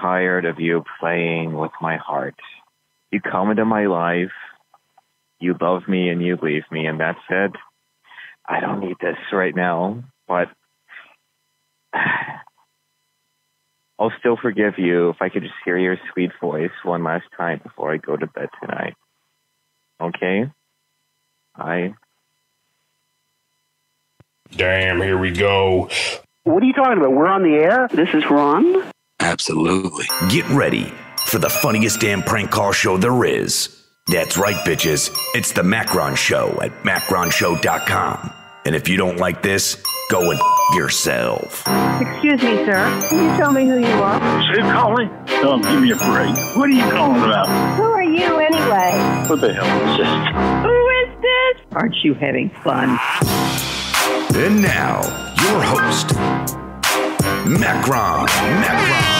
tired of you playing with my heart. You come into my life, you love me and you leave me, and that's it. I don't need this right now, but I'll still forgive you if I could just hear your sweet voice one last time before I go to bed tonight. Okay? I. Damn, here we go. What are you talking about? We're on the air? This is Ron. Absolutely. Get ready for the funniest damn prank call show there is. That's right, bitches. It's the Macron Show at macronshow.com. And if you don't like this, go and f- yourself. Excuse me, sir. Can you tell me who you are? Who's calling? Tell him, give me a break. What are you calling about? Who are you anyway? What the hell is this? Who is this? Aren't you having fun? And now, your host, Macron. Macron.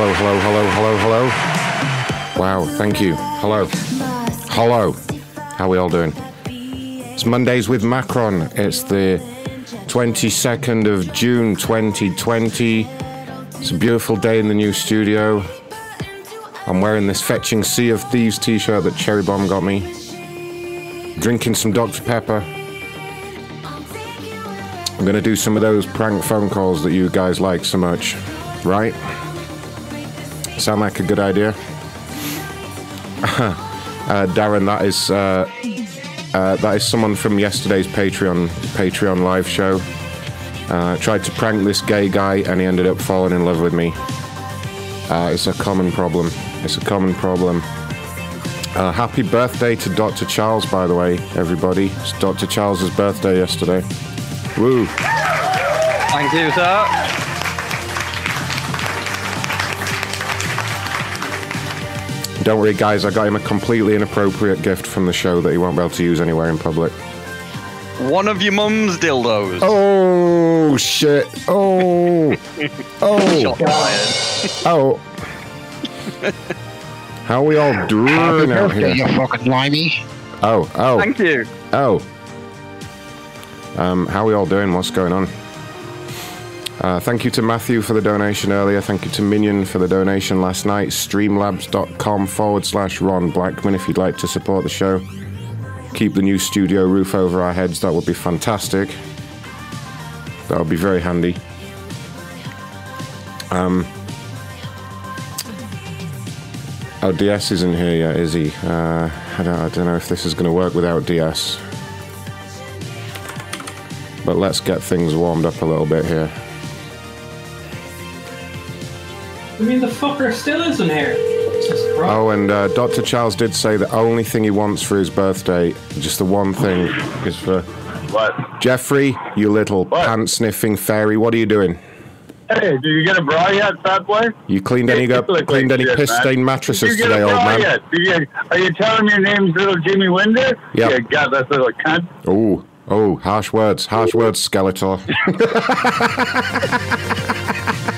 Hello, hello, hello, hello, hello. Wow, thank you. Hello. Hello. How are we all doing? It's Mondays with Macron. It's the 22nd of June 2020. It's a beautiful day in the new studio. I'm wearing this fetching Sea of Thieves t shirt that Cherry Bomb got me. Drinking some Dr. Pepper. I'm going to do some of those prank phone calls that you guys like so much. Right? Sound like a good idea? uh, Darren, that is uh, uh, that is someone from yesterday's Patreon Patreon live show. Uh, tried to prank this gay guy, and he ended up falling in love with me. Uh, it's a common problem. It's a common problem. Uh, happy birthday to Dr. Charles, by the way, everybody. It's Dr. Charles's birthday yesterday. Woo! Thank you, sir. Don't worry, guys. I got him a completely inappropriate gift from the show that he won't be able to use anywhere in public. One of your mum's dildos. Oh shit! Oh, oh, Shot fired. oh. How we all doing Happy out birthday, here? you fucking limey. Oh, oh, Thank you. oh. Um, how we all doing? What's going on? Uh, thank you to Matthew for the donation earlier. Thank you to Minion for the donation last night. Streamlabs.com forward slash Ron Blackman if you'd like to support the show. Keep the new studio roof over our heads. That would be fantastic. That would be very handy. Um, oh, DS isn't here yet, is he? Uh, I, don't, I don't know if this is going to work without DS. But let's get things warmed up a little bit here. I mean, the fucker still isn't here. Oh, and uh, Dr. Charles did say the only thing he wants for his birthday, just the one thing, is for What? Jeffrey, you little pant sniffing fairy. What are you doing? Hey, did you get a bra yet, fat boy? You cleaned any You cleaned like any piss man. stained Did mattresses you get today, a old man? Yet? Did you, are you telling me your name's little Jimmy Winder? Yep. Yeah, God, that's little cunt. Oh, oh, harsh words, harsh words, Skeletor.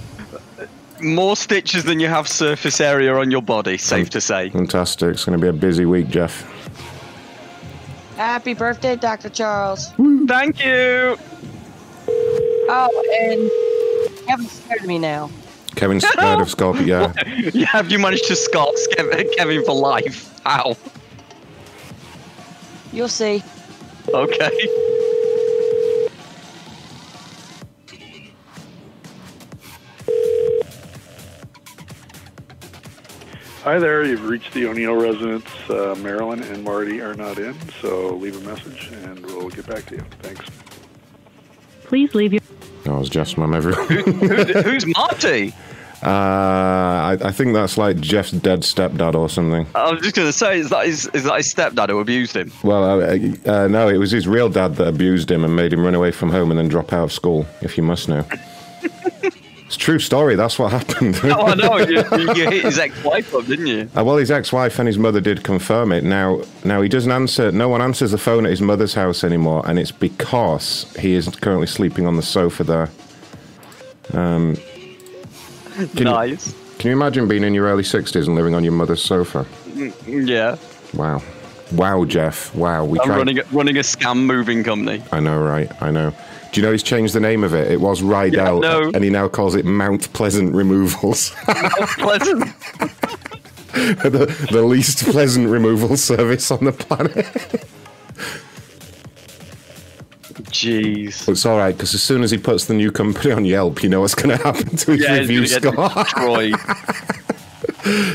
More stitches than you have surface area on your body, safe to say. Fantastic. It's going to be a busy week, Jeff. Happy birthday, Dr. Charles. Thank you. Oh, and you haven't scared me now. Kevin's scared of Scorpio. Yeah. Yeah, have you managed to scarf Kevin, Kevin for life? How? You'll see. Okay. Hi there, you've reached the O'Neill residence. Uh, Marilyn and Marty are not in, so leave a message and we'll get back to you. Thanks. Please leave your. That was Jeff's mum, everyone. Who, who's Marty? Uh, I, I think that's like Jeff's dead stepdad or something. I was just going to say, is that his, is that his stepdad who abused him? Well, uh, uh, no, it was his real dad that abused him and made him run away from home and then drop out of school, if you must know. It's a true story. That's what happened. Oh, I know. You, you, hit his ex-wife up, didn't you? Uh, well, his ex-wife and his mother did confirm it. Now, now he doesn't answer. No one answers the phone at his mother's house anymore, and it's because he is currently sleeping on the sofa there. Um, can nice. You, can you imagine being in your early sixties and living on your mother's sofa? Mm, Yeah. Wow, wow, Jeff. Wow, we I'm tried. running a, running a scam moving company. I know, right? I know. Do you know he's changed the name of it? It was Rydell, Yeah, no. and he now calls it Mount Pleasant Removals. Pleasant. the, the least pleasant removal service on the planet. Jeez. It's all right because as soon as he puts the new company on Yelp, you know what's going to happen to his Yeah, review he's score. destroyed.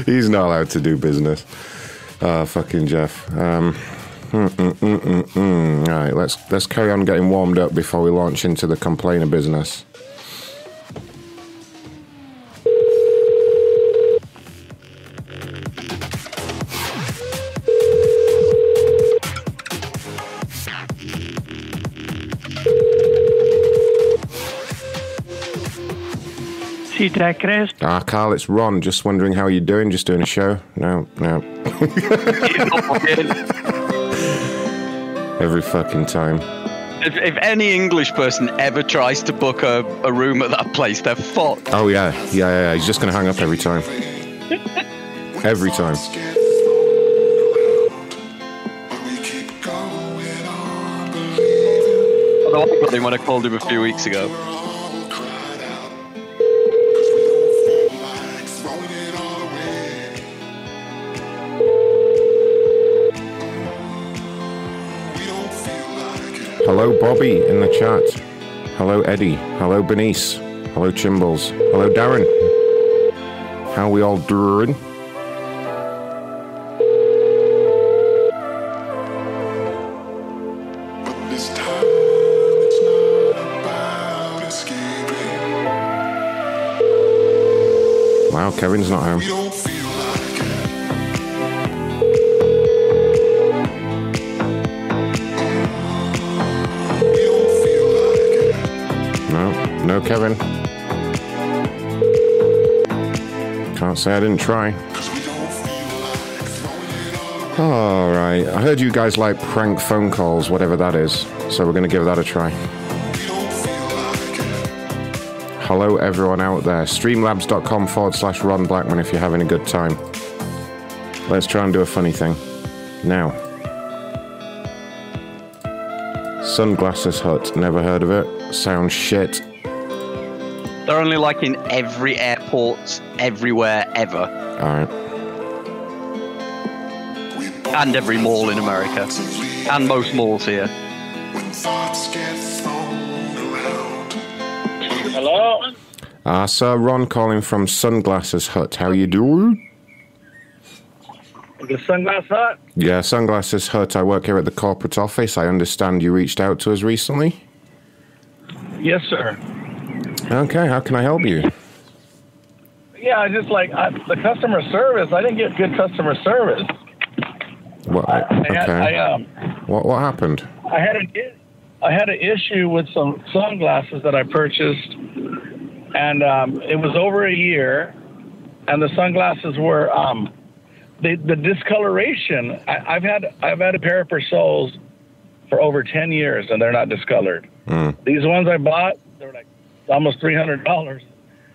He's not allowed to do business. Ah, fucking Jeff. Um, mm, mm, mm, mm, mm. All right, let's let's carry on getting warmed up before we launch into the complainer business. See that, Chris? Ah, Carl, it's Ron. Just wondering how you're doing. Just doing a show. No, no. Every fucking time. If, if any English person ever tries to book a, a room at that place, they're fucked. Oh yeah, yeah, yeah. yeah. He's just gonna hang up every time. Every time. Although I got him when I called him a few weeks ago. Hello, Bobby in the chat. Hello, Eddie. Hello, Benice. Hello, Chimbles. Hello, Darren. How we all doing? Wow, Kevin's not home. No, no, Kevin. Can't say I didn't try. All right. I heard you guys like prank phone calls, whatever that is. So we're going to give that a try. Hello, everyone out there. Streamlabs.com forward slash Ron Blackman if you're having a good time. Let's try and do a funny thing. Now. Sunglasses Hut. Never heard of it. Sounds shit. They're only like in every airport, everywhere, ever. Alright. And every mall in America. And most malls here. Hello? Ah, sir, Ron calling from Sunglasses Hut. How you doing? The Sunglass Hut? Yeah, Sunglasses Hut. I work here at the corporate office. I understand you reached out to us recently. Yes, sir. Okay, how can I help you? Yeah, I just like I, the customer service. I didn't get good customer service. What? I had, Okay. I um, What what happened? I had an I had an issue with some sunglasses that I purchased, and um, it was over a year, and the sunglasses were um, the the discoloration. I, I've had I've had a pair of Persols for over ten years, and they're not discolored. Hmm. These ones I bought, they were like almost three hundred dollars.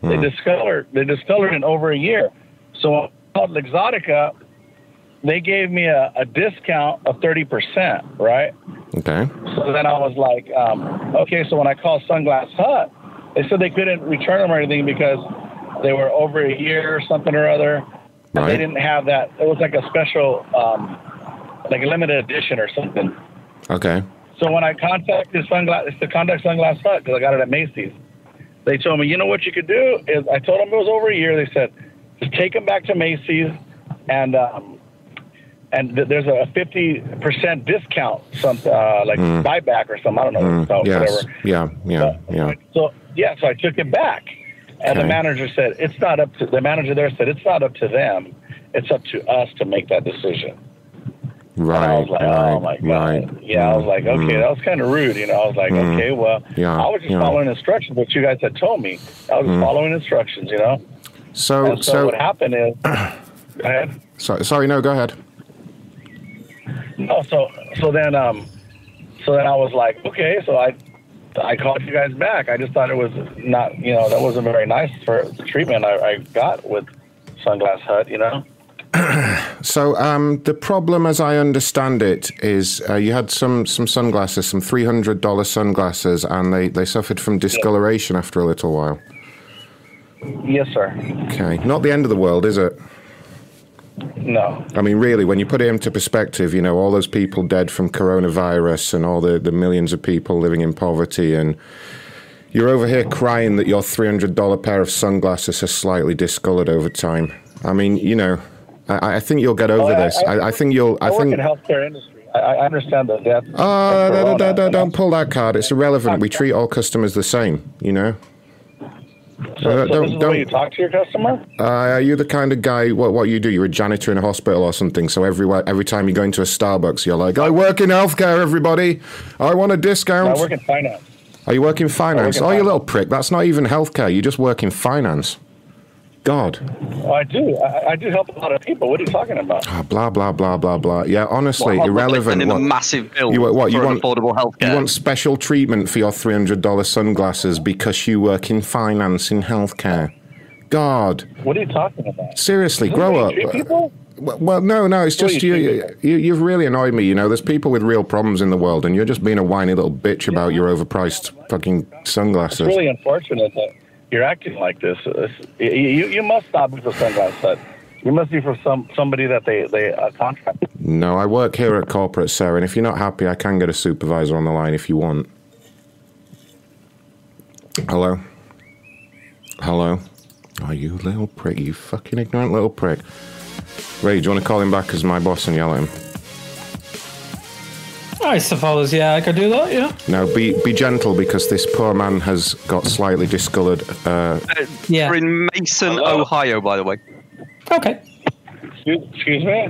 They discolored. They discolored in over a year. So I called Luxottica. They gave me a, a discount of thirty percent, right? Okay. So then I was like, um, okay, so when I called Sunglass Hut, they said they couldn't return them or anything because they were over a year or something or other. And they didn't have that. It was like a special, um, like a limited edition or something. Okay. So when I contacted Sunglass, it's the contact Sunglass Hut because I got it at Macy's, they told me, you know what you could do is I told them it was over a year. They said, just take them back to Macy's, and um, and th- there's a fifty percent discount, some uh, like Mm. buyback or something. I don't know, Mm, so yes. whatever. Yeah. Yeah. Yeah. So yeah, so I took it back, and the manager said it's not up to the manager there said it's not up to them, it's up to us to make that decision. Right. I was like, right. oh my god. Right. Yeah, I was like, okay, Mm. that was kind of rude. You know, I was like, Mm. okay, well, Yeah, I was just yeah. following instructions, what you guys had told me. I was Mm. following instructions, you know. So so, so. what happened is, go ahead. Sorry. Sorry. No. Go ahead. No, so so then um, so then I was like, okay, so I I called you guys back. I just thought it was not, you know, that wasn't very nice for the treatment I, I got with Sunglass Hut, you know. So um, the problem, as I understand it, is uh, you had some some sunglasses, some three hundred dollar sunglasses, and they they suffered from discoloration after a little while. Yes, sir. Okay, not the end of the world, is it? No. I mean, really, when you put it into perspective, you know, all those people dead from coronavirus and all the, the millions of people living in poverty, and you're over here crying that your $300 pair of sunglasses has slightly discolored over time. I mean, you know, I, I think you'll get over Oh, I- this. I- I, think you'll. I, I work think. in healthcare industry. I, I understand the death. Uh, of don't, don't, don't, don't pull that card. It's irrelevant. We treat all customers the same, you know? So, Uh, so this is the way you talk to your customer? Uh, are you the kind of guy? What what you do? You're a janitor in a hospital or something. So everywhere, every time you go into a Starbucks, you're like, "I work in healthcare, everybody. I want a discount." I work in finance. Are you working finance? in oh, you finance. little prick. That's not even healthcare. You just work in finance. God. Oh, I do. I, I do help a lot of people. What are you talking about? Ah, blah blah blah blah blah. Yeah, honestly, Well, irrelevant. sending a massive bill you, what you for want? affordable healthcare. You want special treatment for your three hundred dollar sunglasses because you work in finance in healthcare. God. What are you talking about? Seriously, Is this grow up. people? Well, well, no, no, it's just you you, think you. You've really annoyed me. You know, there's people with real problems in the world, and you're just being a whiny little bitch about your overpriced fucking It's sunglasses. really unfortunate that you're acting like this. You, you, you must not be for sunglass set. You must be for some somebody that they they uh, contract. No, I work here at corporate, Sarah, and if you're not happy, I can get a supervisor on the line if you want. Hello? Hello? Oh, you little prick, you fucking ignorant little prick. Ray, do you want to call him back as my boss and yell at him? I suppose, yeah, I could do that, yeah. Now, be be gentle because this poor man has got slightly discoloured. Uh, Yeah. We're in Mason, Ohio, by the way. Okay. Excuse, excuse me.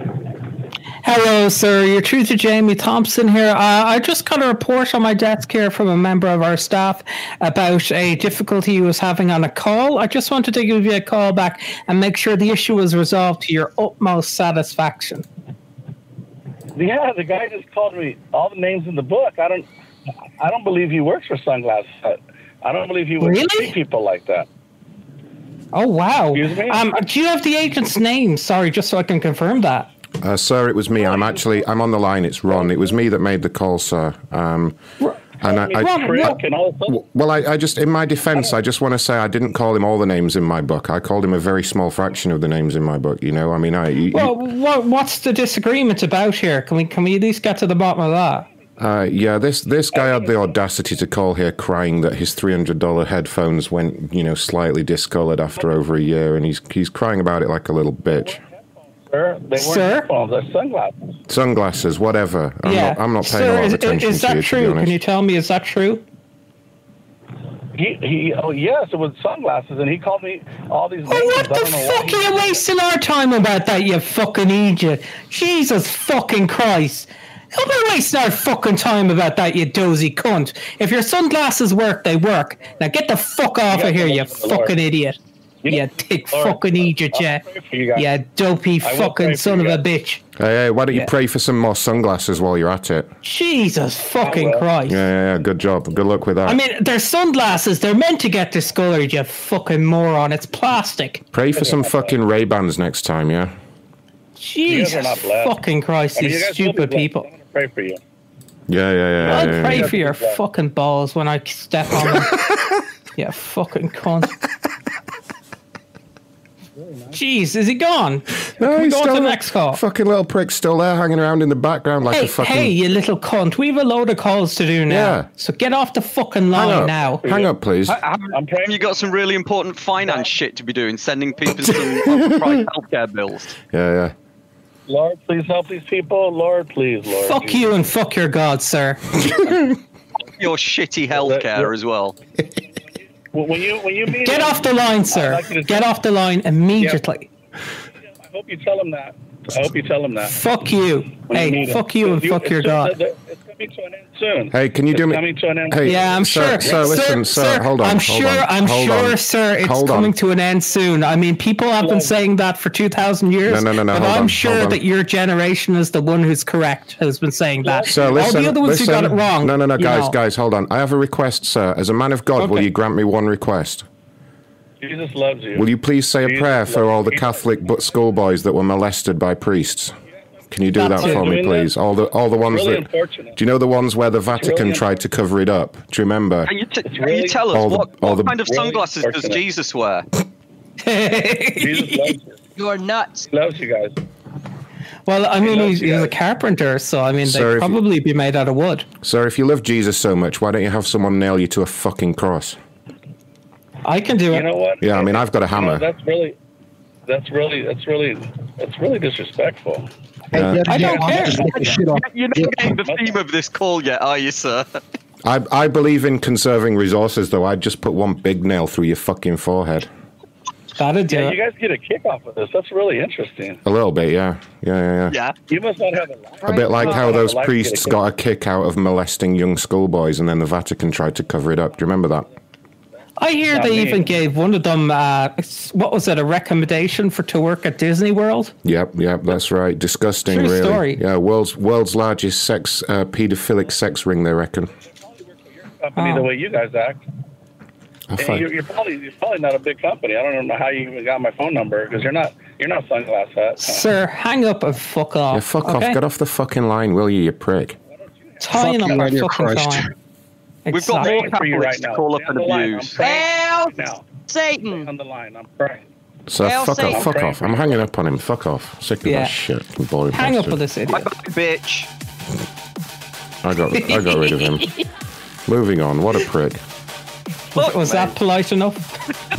Hello, sir. You're true to Jamie Thompson here. Uh, I just got a report on my desk here from a member of our staff about a difficulty he was having on a call. I just wanted to give you a call back and make sure the issue was resolved to your utmost satisfaction. Yeah, the guy just called me all the names in the book. I don't, I don't believe he works for Sunglass Hut. I don't believe he would Really? treat people like that. Oh wow! Excuse me? Um, do you have the agent's name? Sorry, just so I can confirm that. uh, sir, it was me. I'm actually I'm on the line. It's Ron. It was me that made the call, sir. Um, and I, I, Ron, Prick what- and all this other- Well, I, I just, in my defense, I just want to say I didn't call him all the names in my book. I called him a very small fraction of the names in my book. You know, I mean, I. You, Well, what, what's the disagreement about here? Can we can we at least get to the bottom of that? uh, yeah, this this guy had the audacity to call here, crying that his three hundred dollar headphones went, you know, slightly discolored after over a year, and he's he's crying about it like a little bitch. Sir, they weren't Sir? headphones. They're sunglasses. Sunglasses, whatever. I'm yeah, not. I'm not paying Sir, a lot is, attention is to that you, true? to be Can you tell me is that true? He, he, oh yes, it was sunglasses, and he called me all these names. Oh, what the don't know why fuck are you wasting our time about that, you fucking idiot? Jesus fucking Christ. Don't be wasting our fucking time about that, you dozy cunt. If your sunglasses work, they work. Now get the fuck off You of here, you look to the Lord. fucking idiot. You You know, dick Lord, fucking idiot, I'll yeah. pray for you guys. You dopey I will pray fucking son of a bitch. Hey, hey, why don't you Yeah. pray for some more sunglasses while you're at it? Jesus fucking. Christ. Yeah, yeah, yeah. Good job. Good luck with that. I mean, they're sunglasses. They're meant to get discolored, you fucking moron. It's plastic. Pray for some fucking Ray Bans next time, yeah. Jesus fucking Christ, I mean, these guys will be stupid people. I'm gonna pray for you. Yeah, yeah, yeah. I'll yeah, yeah, pray yeah. for your fucking balls when I step on them. yeah, fucking cunt. Jeez, is he gone? No, Can we he's go on to still the next call? Fucking little prick still there, hanging around in the background like Hey, a fucking. hey, you little cunt. We have a load of calls to do now. Yeah. So get off the fucking line up, now. hang up, please. Haven't I'm praying. you got some really important finance shit to be doing, sending people some uh, overpriced healthcare bills? Yeah, yeah. Lord, please help these people. Lord, please, Lord. Fuck Jesus. you and fuck your god, sir. Your shitty healthcare as well. When you when you meet Get him, off the line, sir. like you Get off the line immediately. I hope you tell him that. I hope you tell him that. Fuck you. when Hey, him. fuck you and You- fuck your god. Coming to an end soon. Hey, can you It's do me? coming to an end. Hey, Yeah, I'm sir, sure. Sir, listen, sir, hold on. I'm hold sure. on, I'm hold sure, on, sir. It's hold coming on. to an end soon. I mean, people have been saying that for two thousand years. No, no, no, no, But hold I'm on, sure hold on. that your generation is the one who's correct. Has been saying that. Sir, All listen, the other ones listen. who got it wrong. No, no, no, you guys, know. guys, hold on. I have a request, sir. As a man of God, will Okay. you grant me one request? Jesus loves you. Will you please say a Jesus prayer for loves all the you. Catholic but schoolboys that were molested by priests? Can you do that That's it. for me, please? that? All the all the ones really that. Do you know the ones where the Vatican really tried to cover it up? Do you remember? Can you, t- can really- you tell us All the- what, all what the- kind of really sunglasses does. Jesus wear? Jesus loves you. You are nuts. He loves you guys. well, I mean, loves he's, he's a carpenter, so I mean, they'd if you- probably be made out of wood. Sir, if you love Jesus so much, why don't you have someone nail you to a fucking cross? I can do You it. know what? Yeah, I mean, I've got a You know, hammer. that's really, that's really, that's really, that's really disrespectful. Yeah. I don't care. You're not getting the theme of this call yet, are you, sir? I, I believe in conserving resources, though. I'd just put one big nail through your fucking forehead. That'd do Yeah, it. you guys get a kick off of this. That's really interesting. A little bit, yeah. Yeah, yeah, yeah. Yeah. You must not have a life. A bit like how must those have a life to get a priests got a kick out of molesting young schoolboys and then the Vatican tried to cover it up. Do you remember that? I hear Not they me. even gave one of them. Uh, what was it? A recommendation for to work at Disney World? Yep, yep, that's right. Disgusting, True really. story. Yeah, world's world's largest sex uh, pedophilic sex ring, they reckon. company Oh. the way you guys act. And you're, you're probably you're probably not a big company. I don't know how you even got my phone number because you're not you're not Sunglass Hut. Sir, hang up and fuck off. yeah, fuck okay? off. Get off the fucking line, will you, you prick? Tying up Fucking our Radio fucking Christ. Phone. We've got more Praying for you Catholics right to now. call up and on the line. I'm abuse. praying Help! now. Satan! On the line, I'm praying. So Hell, fuck Satan. off, fuck I'm off. I'm hanging up on him. Fuck off. Sick of Yeah. that shit. You Boring Hang up on this idiot. Bitch. I got, I got rid of him. Moving on. What a prick. Was, was that polite enough?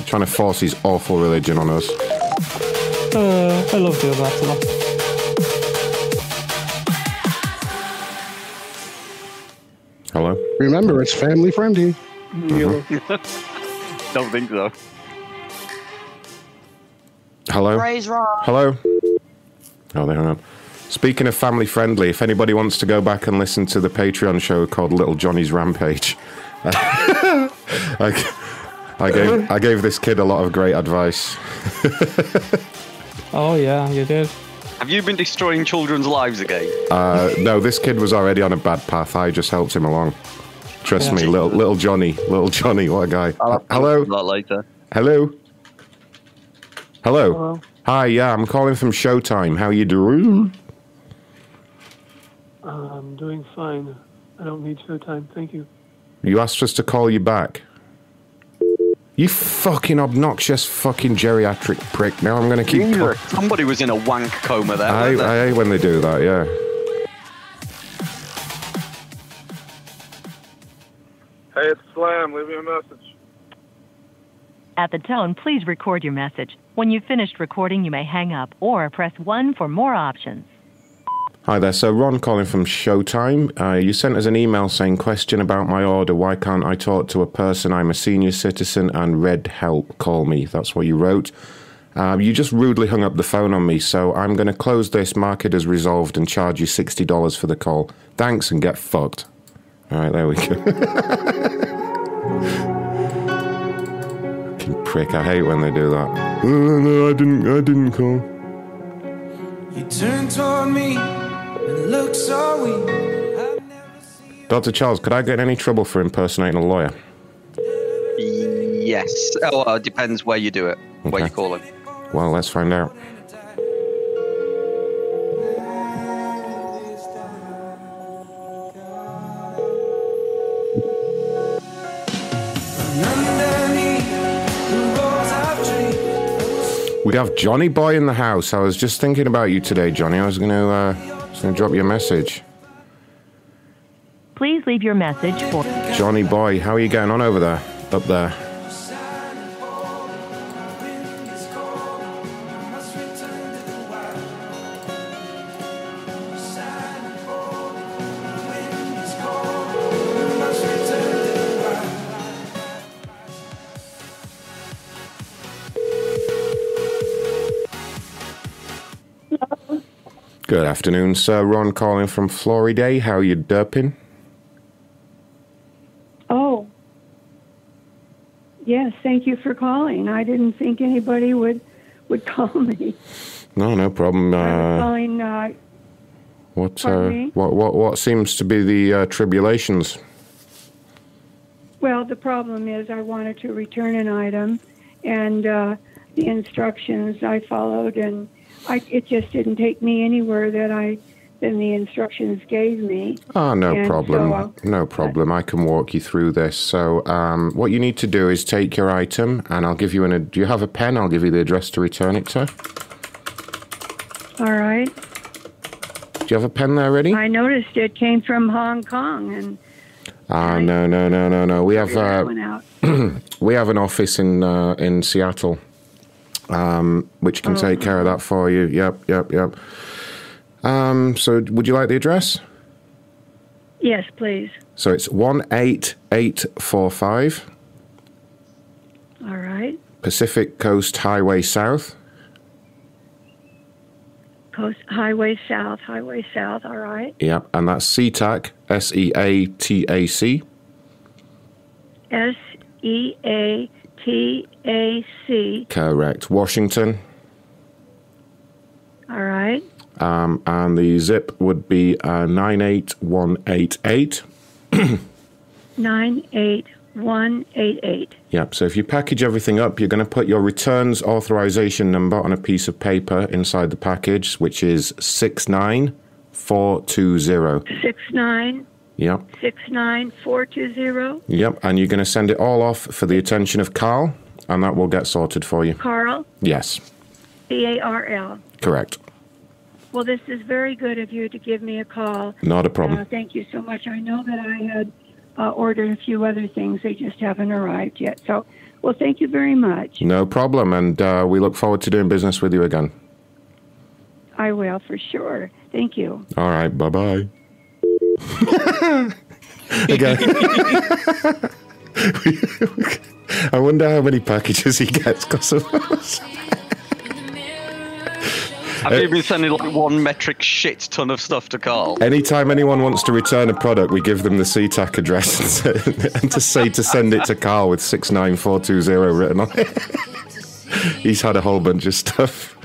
Trying to force his awful religion on us. Uh, I love doing that a lot. Hello. Remember, it's family friendly. Mm-hmm. Don't think so. Hello. Praise Rob. Hello. Oh, they hung up. Speaking of family friendly, if anybody wants to go back and listen to the Patreon show called Little Johnny's Rampage, I, I gave I gave this kid a lot of great advice. Oh yeah, you did. Have you been destroying children's lives again? Uh, no, this kid was already on a bad path. I just helped him along. Trust Yeah. me, little little Johnny, little Johnny, what a guy. Hello. That later. Hello. Hello. Hi, yeah, I'm calling from Showtime. How you doing? I'm doing fine. I don't need showtime. Thank you. You asked us to call you back. You fucking obnoxious fucking geriatric prick. Now I'm going to keep. Jesus, Somebody was in a wank coma there. I. I hate when they do that, yeah. Hey, it's Slam. Leave me a message. At the tone, please record your message. When you've finished recording, you may hang up or press 1 for more options. Hi there. So Ron calling from Showtime. Uh, you sent us an email saying question about my order. Why can't I talk to a person? I'm a senior citizen and red help. Call me. That's what you wrote. Uh, you just rudely hung up the phone on me, so I'm going to close this, mark it as resolved, and charge you sixty dollars for the call. Thanks, and get fucked. All right, there we go. Fucking prick! I hate when they do that. Oh, no, I didn't. I didn't call. You turned toward me and look so weak. Dr. Charles, could I get in any trouble for impersonating a lawyer? Yes. Oh, well, it depends where you do it, where you call it. Well, let's find out. Underneath the roads I've dreamed. We have Johnny Boy in the house. I was just thinking about you today, Johnny. I was going to uh, going to drop you a message. Please leave your message for Johnny Boy, how are you getting on over there? Up there. Good afternoon, sir. Ron calling from Florida. How are you derping? Oh. Yes, thank you for calling. I didn't think anybody would would call me. No, no problem. Uh, calling uh, what, uh, what, what, what seems to be the uh, tribulations? well, the problem is I wanted to return an item and uh, the instructions I followed and I it just didn't take me anywhere that I than the instructions gave me. Ah, no And problem. so, no problem. I can walk you through this. So, um, what you need to do is take your item, and I'll give you an. Do you have a pen? I'll give you the address to return it to. all right. Do you have a pen there ready? I noticed it came from Hong Kong and Ah, no, no, no, no, no. We have uh, we have an office in uh, in Seattle, um, which can take care of that for you. Yep, yep, yep. Um, so, would you like the address? Yes, please. So it's one eight eight four five All right. Pacific Coast Highway South. Coast Highway South, Highway South. All right. Yep, and that's SeaTac, S E A T A C. S E A T A C. Correct. Washington. All right. Um, and the zip would be uh, 98188. Nine eight 188. Yep. So if you package everything up, you're going to put your returns authorization number on a piece of paper inside the package, which is 69420. 69 Yep. 69420. Yep. And you're going to send it all off for the attention of Carl, and that will get sorted for you. Carl, Yes. C A R L. Correct. Well, this is very good of you to give me a call. Not a problem. Uh, thank you so much. I know that I had uh, ordered a few other things, they just haven't arrived yet. So, well, thank you very much. No problem. And uh, we look forward to doing business with you again. I will for sure. Thank you. All right. Bye bye. Again. I wonder how many packages he gets because of us. Have you been sending like one metric shit ton of stuff to Carl? Anytime anyone wants to return a product, we give them the SeaTac address and, say, and to say to send it to Carl with 69420 written on it. He's had a whole bunch of stuff.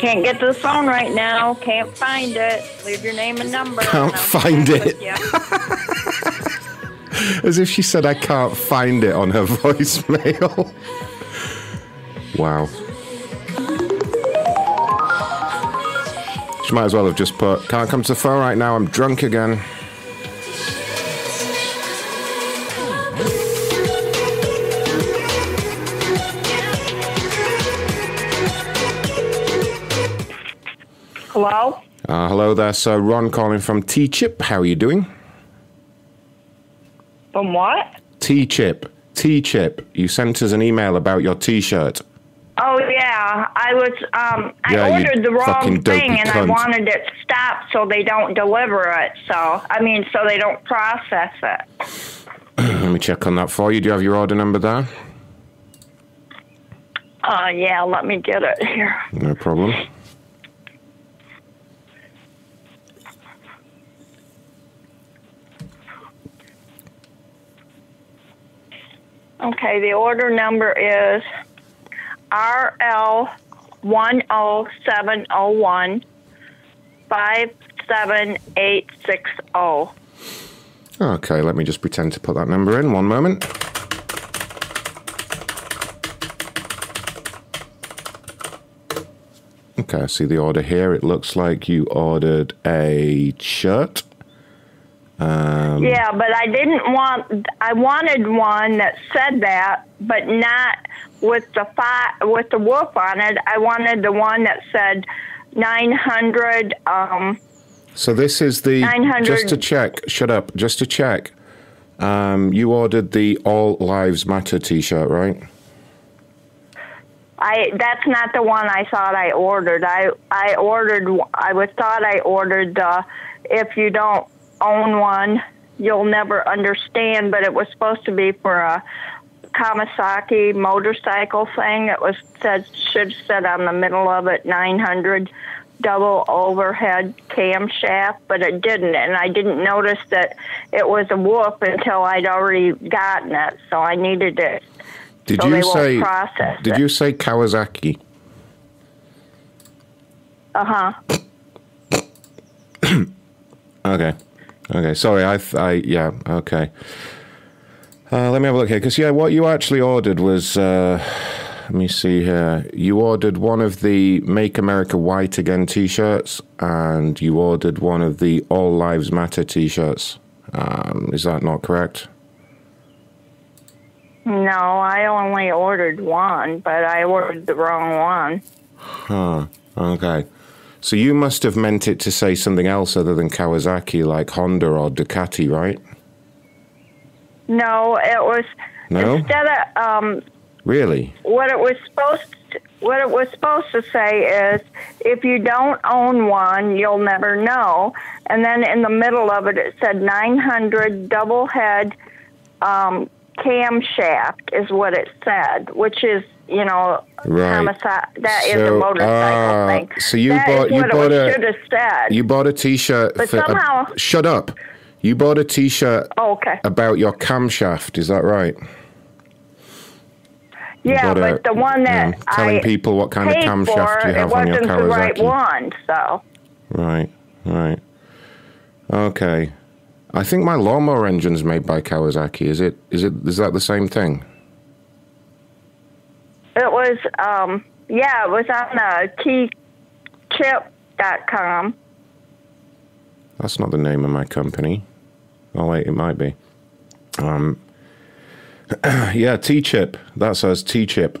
Can't get to the phone right now. Can't find it. Leave your name and number. Can't and find it. As if she said, I can't find it on her voicemail. wow. She might as well have just put, can't come to the phone right now, I'm drunk again. Hello? Uh, hello there, sir. Ron calling from Teechip. How are you doing? From what? Teechip. T Chip. You sent us an email about your t shirt. Oh yeah, I was. Um, I Yeah, ordered the wrong thing, and I wanted it stopped so they don't deliver it. So I mean, so they don't process it. Let me check on that for you. Do you have your order number there? Uh, yeah, let me get it here. No problem. Okay, the order number is RL one oh seven oh one five seven eight six oh. Okay, let me just pretend to put that number in. One moment. Okay, I see the order here. It looks like you ordered a shirt. Um, yeah, but I didn't want. I wanted one that said that, but not with the fi- with the wolf on it. I wanted the one that said nine hundred. Um, So this is the 900 just to check. Shut up. Just to check. Um, you ordered the All Lives Matter T-shirt, right? I that's not the one I thought I ordered. I I ordered. I was thought I ordered the. If you don't own one, you'll never understand. But it was supposed to be for a Kawasaki motorcycle thing. It was said should sit on the middle of it 900 double overhead camshaft, but it didn't, and I didn't notice that it was a whoop until I'd already gotten it. So I needed it. Did so you say? Did it. you say Kawasaki? Uh huh. Okay. Okay. Sorry. I. th- I. Yeah. Okay. Uh, let me have a look here. Because yeah, what you actually ordered was. Uh, let me see here. You ordered one of the "Make America White Again" T-shirts, and you ordered one of the "All Lives Matter" T-shirts. Um, is that not correct? No, I only ordered one, but I ordered the wrong one. Huh. Okay. So you must have meant it to say something else other than Kawasaki, like Honda or Ducati, right? No, it was No. instead of um, Really? what it was supposed to, what it was supposed to say is if you don't own one, you'll never know. And then in the middle of it, it said 900 double head um, camshaft is what it said, which is you know, Right. homicide. That is a So, motorcycle ah, thing. so you That bought- you what bought a- should have said. You bought a T-shirt. But for a- somehow- shut up. You bought a T-shirt oh, okay. about your camshaft. Is that right? Yeah, bought a- but the one that you know, telling I people what kind of camshaft for, you have on your wasn't the right one. So Right, right. Okay. I think my lawnmower engine's made by Kawasaki. Is it? Is it? Is that the same thing? It was, um, yeah, it was on uh, keychip.com. That's not the name of my company. Oh wait, it might be. Um, yeah, Teechip. That says Teechip.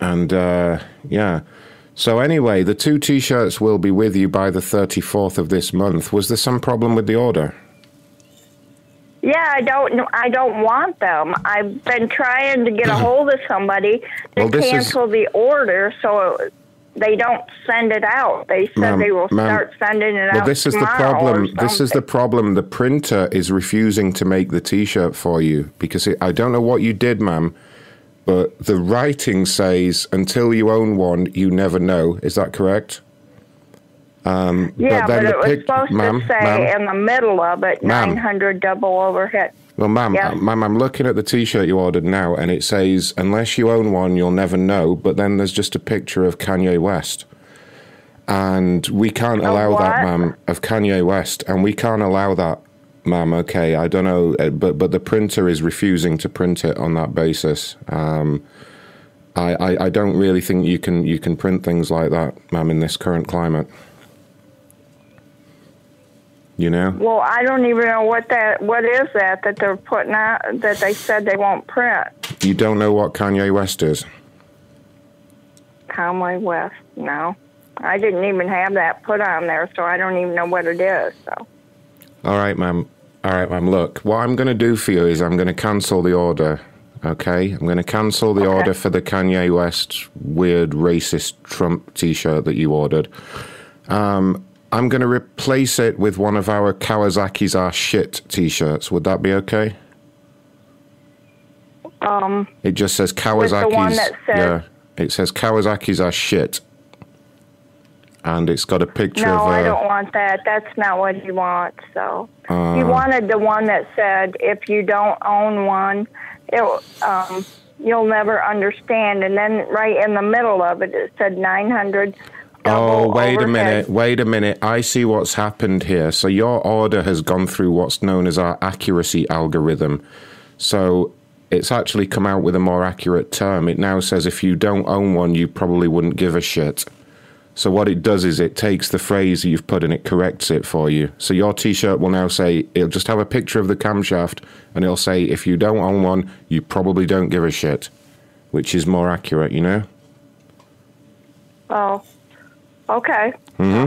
And uh, yeah. So anyway, the two T-shirts will be with you by the thirty fourth of this month. Was there some problem with the order? Yeah, I don't. I don't want them. I've been trying to get a mm-hmm. hold of somebody to Well, this is- cancel the order, so they don't send it out. They said Ma'am, they will start sending it Well, out this is the problem. This is the problem. The printer is refusing to make the T-shirt for you because it, I don't know what you did, ma'am, but the writing says until you own one, you never know. Is that correct? Um, Yeah, but, then the it was supposed ma'am, to say ma'am, in the middle of it, Ma'am. 900 double overhead. well, ma'am, Yes. uh, ma'am, I'm looking at the T-shirt you ordered now, and it says unless you own one, you'll never know. But then there's just a picture of Kanye West, and we can't Of allow that, ma'am, of Kanye West, and we can't allow that, ma'am. Okay, I don't know, uh, but but the printer is refusing to print it on that basis. Um, I, I, I don't really think you can you can print things like that, ma'am, in this current climate. You know. Well, I don't even know what that. What is that that they're putting out? That they said they won't print. You don't know what Kanye West is? kanye West. No, I didn't even have that put on there, so I don't even know what it is. So All right, ma'am. All right, ma'am. Look, what I'm going to do for you is I'm going to cancel the order. Okay, I'm going to cancel the order for the Kanye West weird racist Trump T-shirt that you ordered. Um, I'm going to replace it with one of our Kawasaki's are shit T-shirts. Would that be okay? um, It just says Kawasaki's. the one that says- yeah, it says Kawasaki's are shit, and it's got a picture no, of. Uh, I don't want that. That's not what he wants. So uh, he wanted the one that said, "If you don't own one, it um, you'll never understand." And then right in the middle of it, it said 900. Oh, wait a minute. Wait a minute. I see what's happened here. So your order has gone through what's known as our accuracy algorithm. So it's actually come out with a more accurate term. It now says if you don't own one, you probably wouldn't give a shit. So what it does is it takes the phrase you've put and it corrects it for you. So your t-shirt will now say it'll just have a picture of the camshaft and it'll say if you don't own one, you probably don't give a shit, which is more accurate, you know? Oh, okay. hmm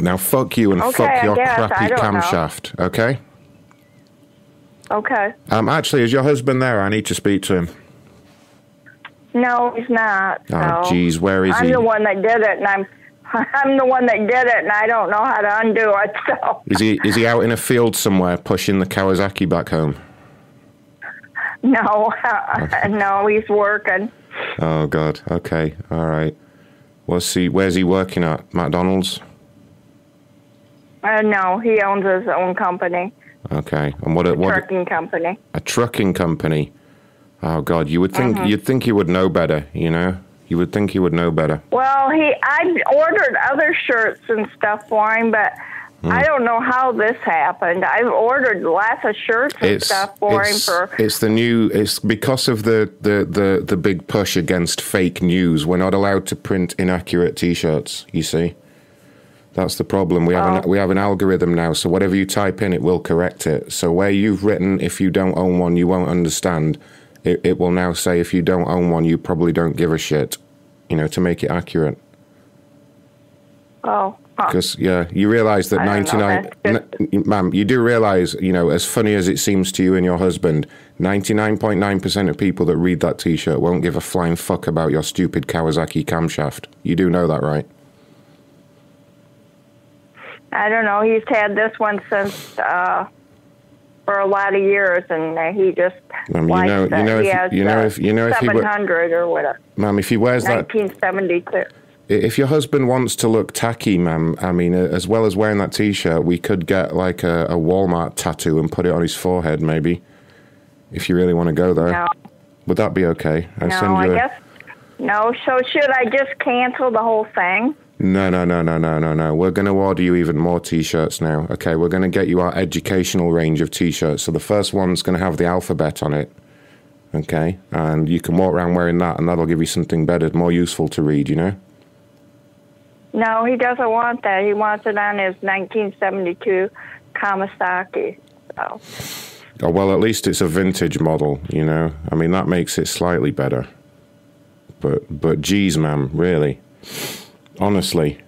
Now fuck you and Okay, fuck I your guess. I crappy don't know. camshaft, okay? Okay. Um, actually, is your husband there? I need to speak to him. No, he's not. Oh, so. jeez, where is I'm he? the one that did it, and I'm I'm the one that did it, and I don't know how to undo it. So Is he is he out in a field somewhere pushing the Kawasaki back home? no, no, he's working. Oh God. Okay. All right. What's he? Where's he working at? McDonald's. Uh, no, he owns his own company, Okay. And what? A, what? trucking company. A trucking company. Oh God. You would think Mhm. you'd think you would know better. You know. You would think he would know better. Well, he I ordered other shirts and stuff for him, but Hmm. I don't know how this happened. I've ordered lots of shirts and It's stuff for him for it's the new. It's because of the, the the the big push against fake news. We're not allowed to print inaccurate T-shirts. You see. That's the problem. We have Oh. an we have an algorithm now, so whatever you type in, it will correct it. So where you've written, if you don't own one, you won't understand. It, it will now say, if you don't own one, you probably don't give a shit. You know, to make it accurate. oh. Because yeah, you realise that ninety know, nine, n- ma'am, you do realise, you know, as funny as it seems to you and your husband, ninety nine point nine percent of people that read that T-shirt won't give a flying fuck about your stupid Kawasaki camshaft. You do know that, right? I don't know. He's had this one since uh for a lot of years, and he just Um, you likes know, that. you know, he if has you know, if you know, if he, we- 700 or whatever. ma'am, if he wears that, 1972. If your husband wants to look tacky, ma'am, I mean, as well as wearing that T-shirt, we could get like a, a Walmart tattoo and put it on his forehead, maybe. If you really want to go there, No. would that be okay? I no, I guess no. So should I just cancel the whole thing? No, no, no, no, no, no, no. We're going to order you even more T-shirts now. Okay, we're going to get you our educational range of T-shirts. So the first one's going to have the alphabet on it. Okay, and you can walk around wearing that, and that'll give you something better, more useful to read. You know. No, he doesn't want that. He wants it on his 1972 Kawasaki. So Oh, well, at least it's a vintage model. You know. I mean, that makes it slightly better. But, but, geez, ma'am, really, honestly,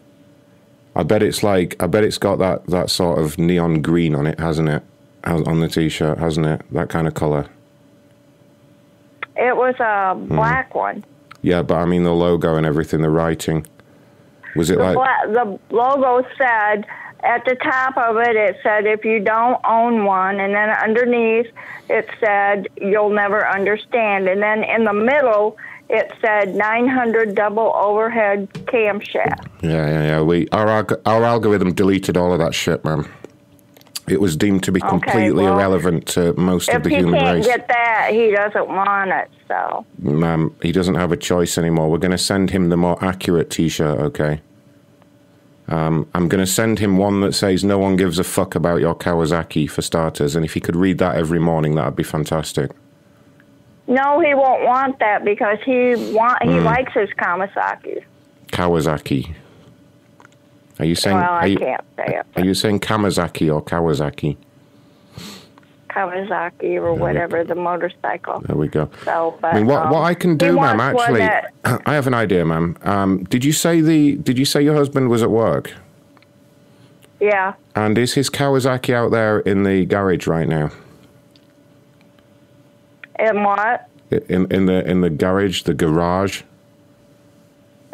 I bet it's like, I bet it's got that that sort of neon green on it, hasn't it? Has- On the T-shirt, hasn't it? That kind of color. it was a Hmm. black one. Yeah, but I mean the logo and everything, the writing. Was it The, like the logo said at the top of it, it said if you don't own one, and then underneath it said you'll never understand, and then in the middle it said 900 double overhead camshaft. Yeah, yeah, yeah. We our our algorithm deleted all of that shit, man. It was deemed to be Okay, completely well, irrelevant to most of the human race. If he can't get that, he doesn't want it. So Ma'am, he doesn't have a choice anymore. We're going to send him the more accurate T-shirt, okay? Um, I'm going to send him one that says "No one gives a fuck about your Kawasaki" for starters, and if he could read that every morning, that'd be fantastic. no, he won't want that because he want he Mm. likes his Kawasaki. Kawasaki. Are you saying? well, are I you, can't say it. Are you saying Kamazaki or Kawasaki? Kawasaki or whatever the motorcycle. There we go. So, but I mean, what, um, what I can do, ma'am, actually, that- I have an idea, ma'am. Um, did you say the? Did you say your husband was at work? yeah, And is his Kawasaki out there in the garage right now? In what? In in the in the garage, the garage.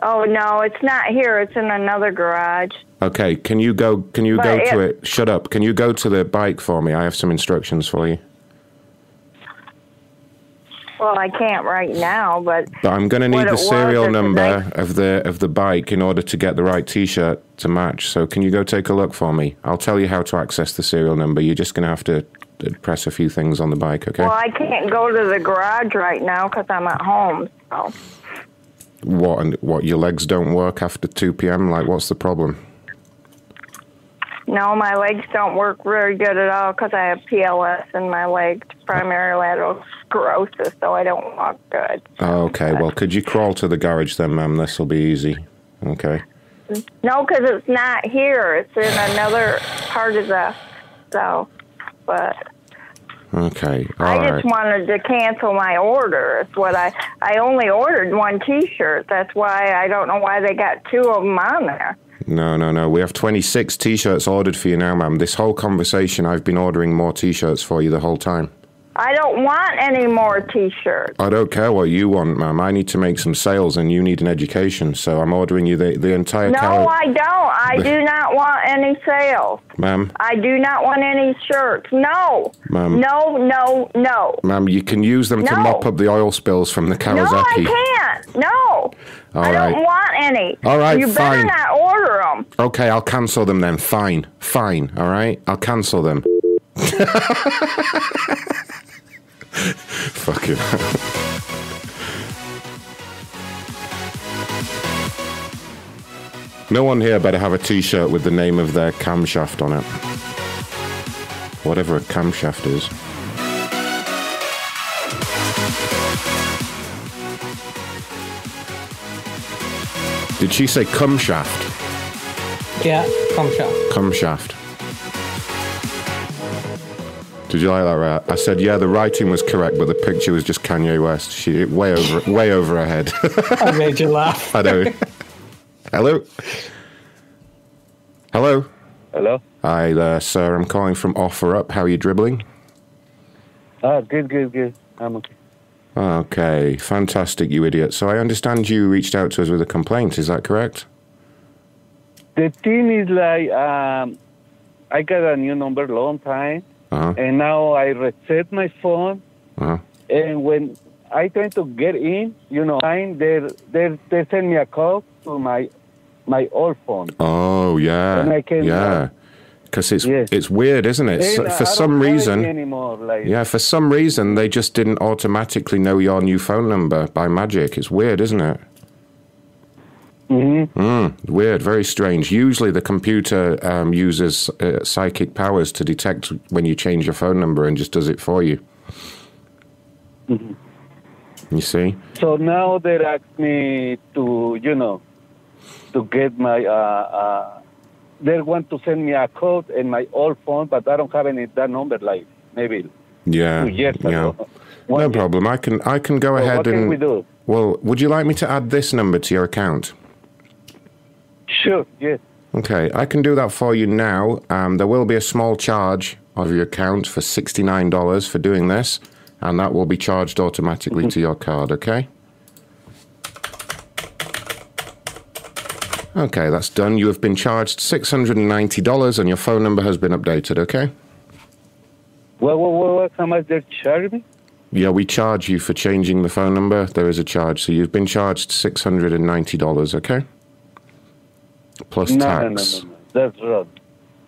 Oh no, it's not here. It's in another garage. Okay, can you go? Can you But go to it- it? Shut up. Can you go to the bike for me? I have some instructions for you. Well, I can't right now, but But I'm going to need the serial number night- of the of the bike in order to get the right T-shirt to match. So can you go take a look for me? I'll tell you how to access the serial number. You're just going to have to uh, press a few things on the bike, okay? well, I can't go to the garage right now because I'm at home. So What and what? Your legs don't work after 2 p.m. Like, what's the problem? no, my legs don't work very good at all because I have PLS in my legs, primary lateral sclerosis, so I don't walk good. Oh, okay. Well, could you crawl to the garage then, ma'am? This will be easy. Okay. No, because it's not here. It's in another part of the. So, but Okay. I All just right. wanted to cancel my order. It's what I I only ordered one T-shirt. That's why I don't know why they got two of them on there. No, no, no. We have 26 T-shirts ordered for you now, ma'am. This whole conversation, I've been ordering more T-shirts for you the whole time. I don't want any more T-shirts. I don't care what you want, ma'am. I need to make some sales, and you need an education. So I'm ordering you the the entire No, cal- I don't. I do not want any sales. ma'am. I do not want any shirts. No. Ma'am. No, no, no. Ma'am, you can use them to No. mop up the oil spills from the No, Kawasaki. I can't. No. All I right. don't want any. All right, You better fine. not order them. Okay, I'll cancel them then. Fine, fine. All right, I'll cancel them. Fucking. no one here better have a T-shirt with the name of their camshaft on it. Whatever a camshaft is. Did she say cum shaft? Yeah, come shot. Cum shaft. Did you like that, right? I said, yeah, the writing was correct, but the picture was just Kanye West. She way over, way over her head. I made you laugh. I know. Hello. Hello. Hello. Hi there, sir. I'm calling from OfferUp. How are you dribbling? Ah, good, good, good. I'm okay. Okay, fantastic, you idiot. So I understand you reached out to us with a complaint. Is that correct? The thing is like, um, I got a new number long time, Uh-huh. and now I reset my phone, Uh-huh. and when I try to get in, you know, they they they send me a call to my my old phone. Oh yeah, And I can, yeah. uh, Because it's it's weird, isn't it? So- for some reason, anymore, like yeah, for some reason they just didn't automatically know your new phone number by magic. It's weird, isn't it? Mm-hmm. Mm, weird, very strange. Usually the computer um, uses uh, psychic powers to detect when you change your phone number and just does it for you. Mhm. You see? So now they ask me to, you know, to get my, uh, uh, they want to send me a code in my old phone, but I don't have any that number, like maybe Yeah. two years yeah. ago. No problem. I can I can go So ahead what and can we do? well, would you like me to add this number to your account? Sure, yes. Okay, I can do that for you now. Um, there will be a small charge of your account for $69 for doing this, and that will be charged automatically to your card, okay? Okay, that's done. You have been charged $690 and your phone number has been updated, okay? What, what, what, how much they charge me? Yeah, we charge you for changing the phone number. There is a charge. So you've been charged $690, okay? Plus no, tax. no, no, no, no. That's wrong.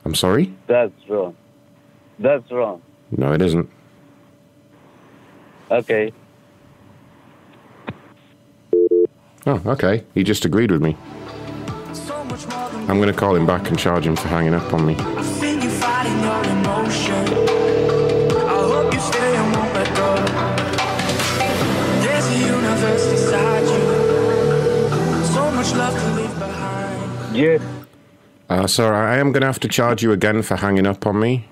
I'm sorry? That's wrong. That's wrong. No, it isn't. Okay. Oh, okay. He just agreed with me. I'm going to call him back and charge him for hanging up on me. Feel you fighting your emotion. I hope you stay and won't let go. Yes. Uh, sir, I am going to have to charge you again for hanging up on me.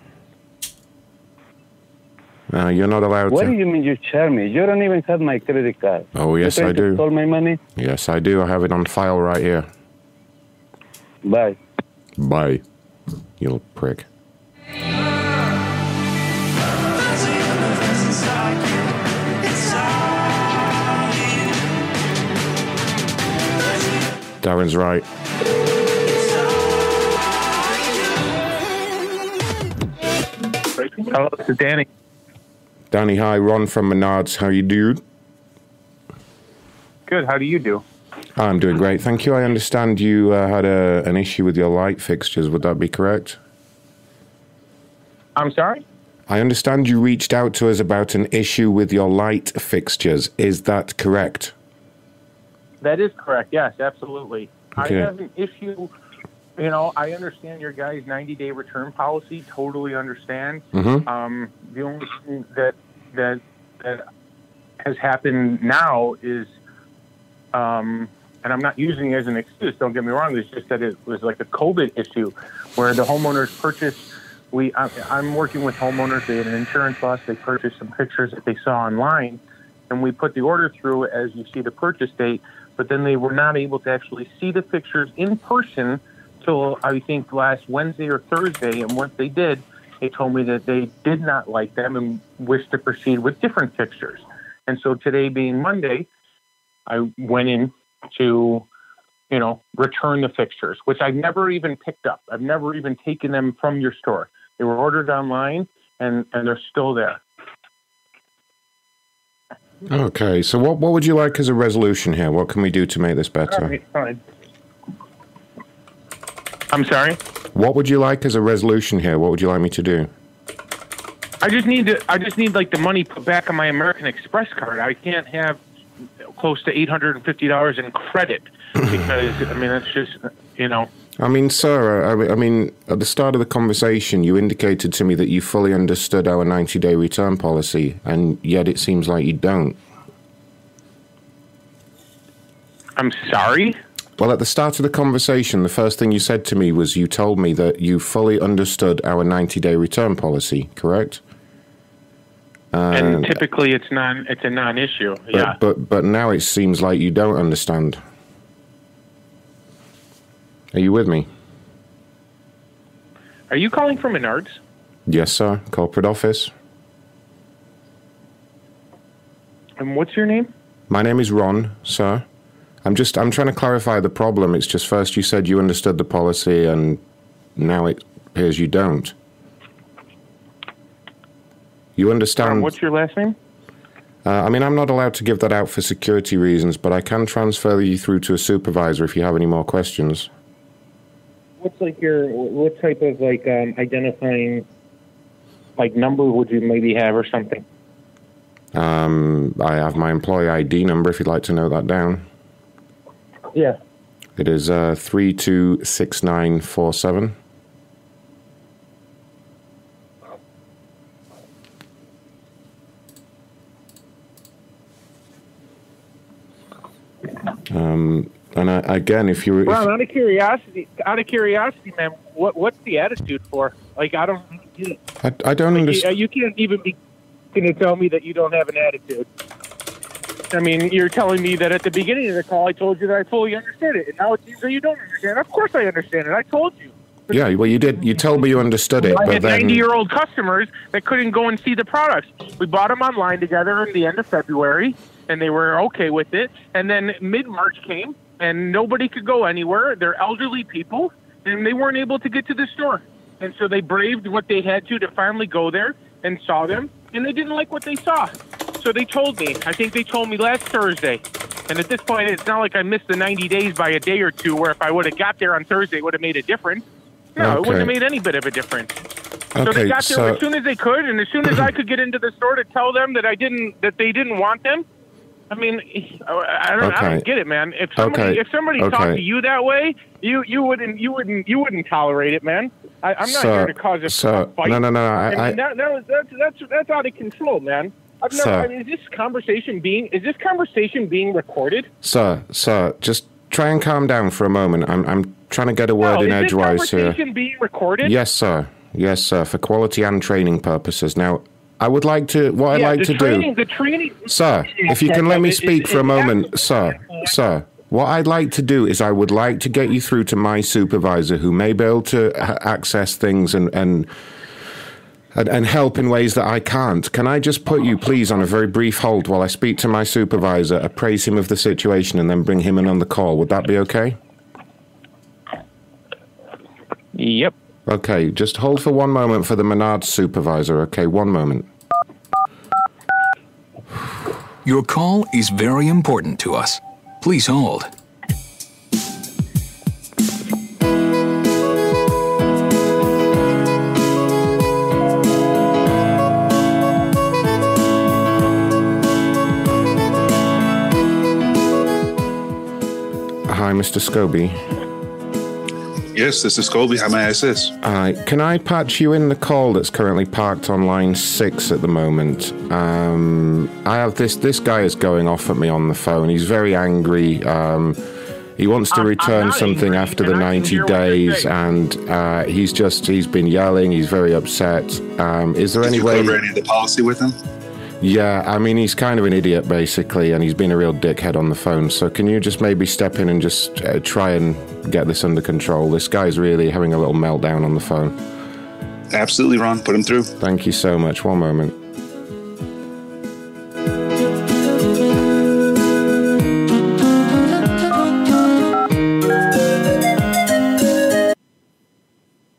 Uh, you're not allowed to What to. do you mean you charge me? You don't even have my credit card. Oh, yes, I do. Stole my money? Yes, I do. I have it on file right here. Bye. Bye, you little prick. There's a universe inside you. Inside you. Darren's right. Hello, this is Danny. Danny, hi. Ron from Menards. How you doing? Good. How do you do? I'm doing great, thank you. I understand you uh, had a, an issue with your light fixtures. Would that be correct? I'm sorry? I understand you reached out to us about an issue with your light fixtures. Is that correct? That is correct. Yes, absolutely. Okay. I have an issue. You know, I understand your guys' 90 day return policy. Totally understand. Mhm. Um, the only thing that that that has happened now is, um, and I'm not using it as an excuse. Don't get me wrong. It's just that it was like a COVID issue, where the homeowners purchased. We I, I'm working with homeowners. They had an insurance loss. They purchased some pictures that they saw online, and we put the order through as you see the purchase date. But then they were not able to actually see the pictures in person till I think last Wednesday or Thursday. And once they did, they told me that they did not like them and wished to proceed with different fixtures. And so today being Monday, I went in to, you know, return the fixtures, which I've never even picked up. I've never even taken them from your store. They were ordered online and, and they're still there. Okay, so what, what would you like as a resolution here? What can we do to make this better? All right, fine. I'm sorry? What would you like as a resolution here? What would you like me to do? I just need to. I just need like the money put back on my American Express card. I can't have close to eight hundred and fifty dollars in credit because I mean that's just you know. I mean, sir, I, I mean, at the start of the conversation, you indicated to me that you fully understood our 90 day return policy, and yet it seems like you don't. I'm sorry. Well, at the start of the conversation, the first thing you said to me was you told me that you fully understood our 90 day return policy, correct? and uh, typically it's non. It's a non-issue. but, yeah. but but now it seems like you don't understand. Are you with me? Are you calling from Menards? Yes, sir. Corporate office. And what's your name? My name is Ron, sir. I'm just I'm trying to clarify the problem. It's just first you said you understood the policy and now it appears you don't. You understand? Um, what's your last name? Uh, I mean, I'm not allowed to give that out for security reasons, but I can transfer you through to a supervisor if you have any more questions. What's like your what type of like um, identifying like number would you maybe have or something? Um, I have my employee ID number if you'd like to note that down. Yeah. It is uh, 326947. Um, and I, again, if you. Ron, out of curiosity, out of curiosity, man, what what's the attitude for? Like, I don't. You, I, I don't like, you, understand. you can't even be going to tell me that you don't have an attitude. I mean, you're telling me that at the beginning of the call, I told you that I fully understood it, and now it seems that you don't understand. Of course, I understand it. I told you. Yeah, well, you did. You told me you understood it, I but had then. 90 year old customers that couldn't go and see the products. We bought them online together in the end of February, and they were okay with it. And then mid March came, and nobody could go anywhere. They're elderly people, and they weren't able to get to the store. And so they braved what they had to to finally go there and saw them, and they didn't like what they saw. So they told me. I think they told me last Thursday. And at this point, it's not like I missed the 90 days by a day or two, where if I would have got there on Thursday, it would have made a difference. No, it wouldn't have made any bit of a difference. so Okay, they got there so- as soon as they could, and as soon as I could get into the store to tell them that I didn't, that they didn't want them. I mean, I don't, I don't get it, man. If somebody, Okay. if somebody talked to you that way, you you wouldn't, you wouldn't, you wouldn't tolerate it, man. I, I'm not Sir, here to cause a sir, fight. no, no, no, I- mean, I- that, that was, that's that's that's out of control, man. I've never. Sir. I mean, is this conversation being is this conversation being recorded? Sir, sir, just try and calm down for a moment. I'm, I'm trying to get a word no, in is this edgewise here. conversation being recorded? Yes, sir. Yes, sir. For quality and training purposes. Now, I would like to. What yeah, I'd like to training, do, The training, sir. If you can let me speak for a moment, sir. Sir. What I'd like to do is I would like to get you through to my supervisor, who may be able to access things and and. And, and help in ways that I can't. Can I just put you, please, on a very brief hold while I speak to my supervisor, appraise him of the situation, and then bring him in on the call? Would that be okay? Yep. Okay, just hold for one moment for the Menard supervisor. Okay, one moment. Your call is very important to us. Please hold. Hi, Mr. Scoby. Yes, this is Colby. How may I assist? Hi, can I patch you in the call that's currently parked on line six at the moment? Um, I have this. This guy is going off at me on the phone. He's very angry. Um, he wants to return something after the ninety days, and uh, he's just he's been yelling. He's very upset. Um, is there Did any you way? cover any of the policy with him? Yeah, I mean, he's kind of an idiot, basically, and he's been a real dickhead on the phone. So, can you just maybe step in and just uh, try and get this under control? This guy's really having a little meltdown on the phone. Absolutely, Ron. Put him through. Thank you so much. One moment.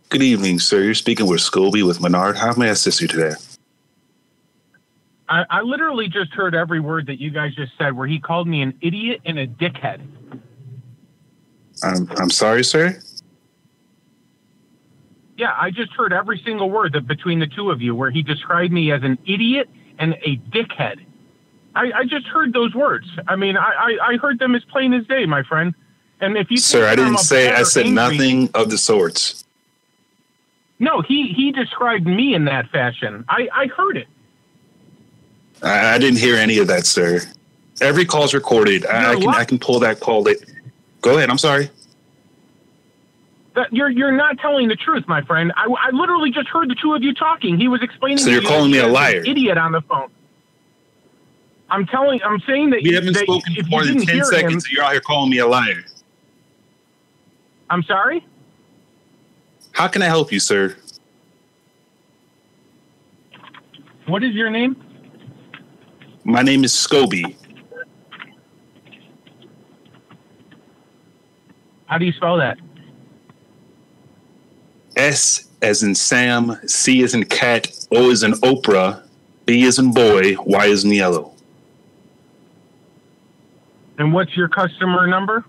Good evening, sir. You're speaking with Scoby with Menard. How may I assist you today? I, I literally just heard every word that you guys just said, where he called me an idiot and a dickhead. I'm, I'm sorry, sir. Yeah, I just heard every single word that between the two of you, where he described me as an idiot and a dickhead. I, I just heard those words. I mean, I, I, I heard them as plain as day, my friend. And if you Sir, I didn't say, I said angry- nothing of the sorts. No, he he described me in that fashion. I I heard it. I, I didn't hear any of that, sir. Every call's recorded. I, I can, what? I can pull that call. That, go ahead. I'm sorry. That you're you're not telling the truth, my friend. I, I literally just heard the two of you talking. He was explaining. So you're you calling me a liar? idiot on the phone. I'm telling. I'm saying that We you- haven't that spoken for more than 10 seconds, him, and you're out here calling me a liar. I'm sorry. How can I help you, sir? What is your name? My name is Scoby. How do you spell that? S as in Sam, C as in cat, O as in Oprah, B is in boy, Y is in yellow. And what's your customer number?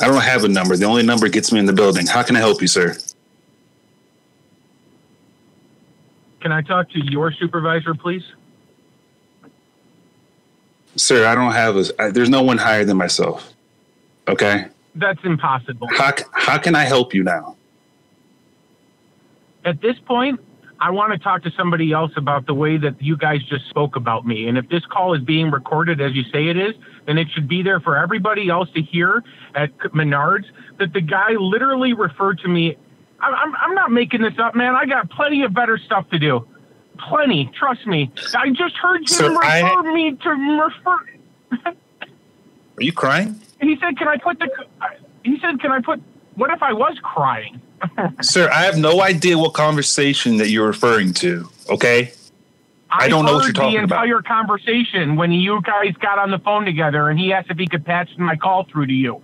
I don't have a number. The only number gets me in the building. How can I help you, sir? Can I talk to your supervisor, please? Sir, I don't have a. I, there's no one higher than myself. Okay. That's impossible. How how can I help you now? At this point, I want to talk to somebody else about the way that you guys just spoke about me. And if this call is being recorded as you say it is, then it should be there for everybody else to hear at Menards that the guy literally referred to me. I'm, I'm, I'm not making this up, man. I got plenty of better stuff to do. Plenty. Trust me. I just heard you Sir, refer I- me to refer. Are you crying? He said, "Can I put the?" He said, "Can I put?" What if I was crying? Sir, I have no idea what conversation that you're referring to. Okay. I don't know what you're talking about. the about. entire conversation when you guys got on the phone together, and he asked if he could patch my call through to you,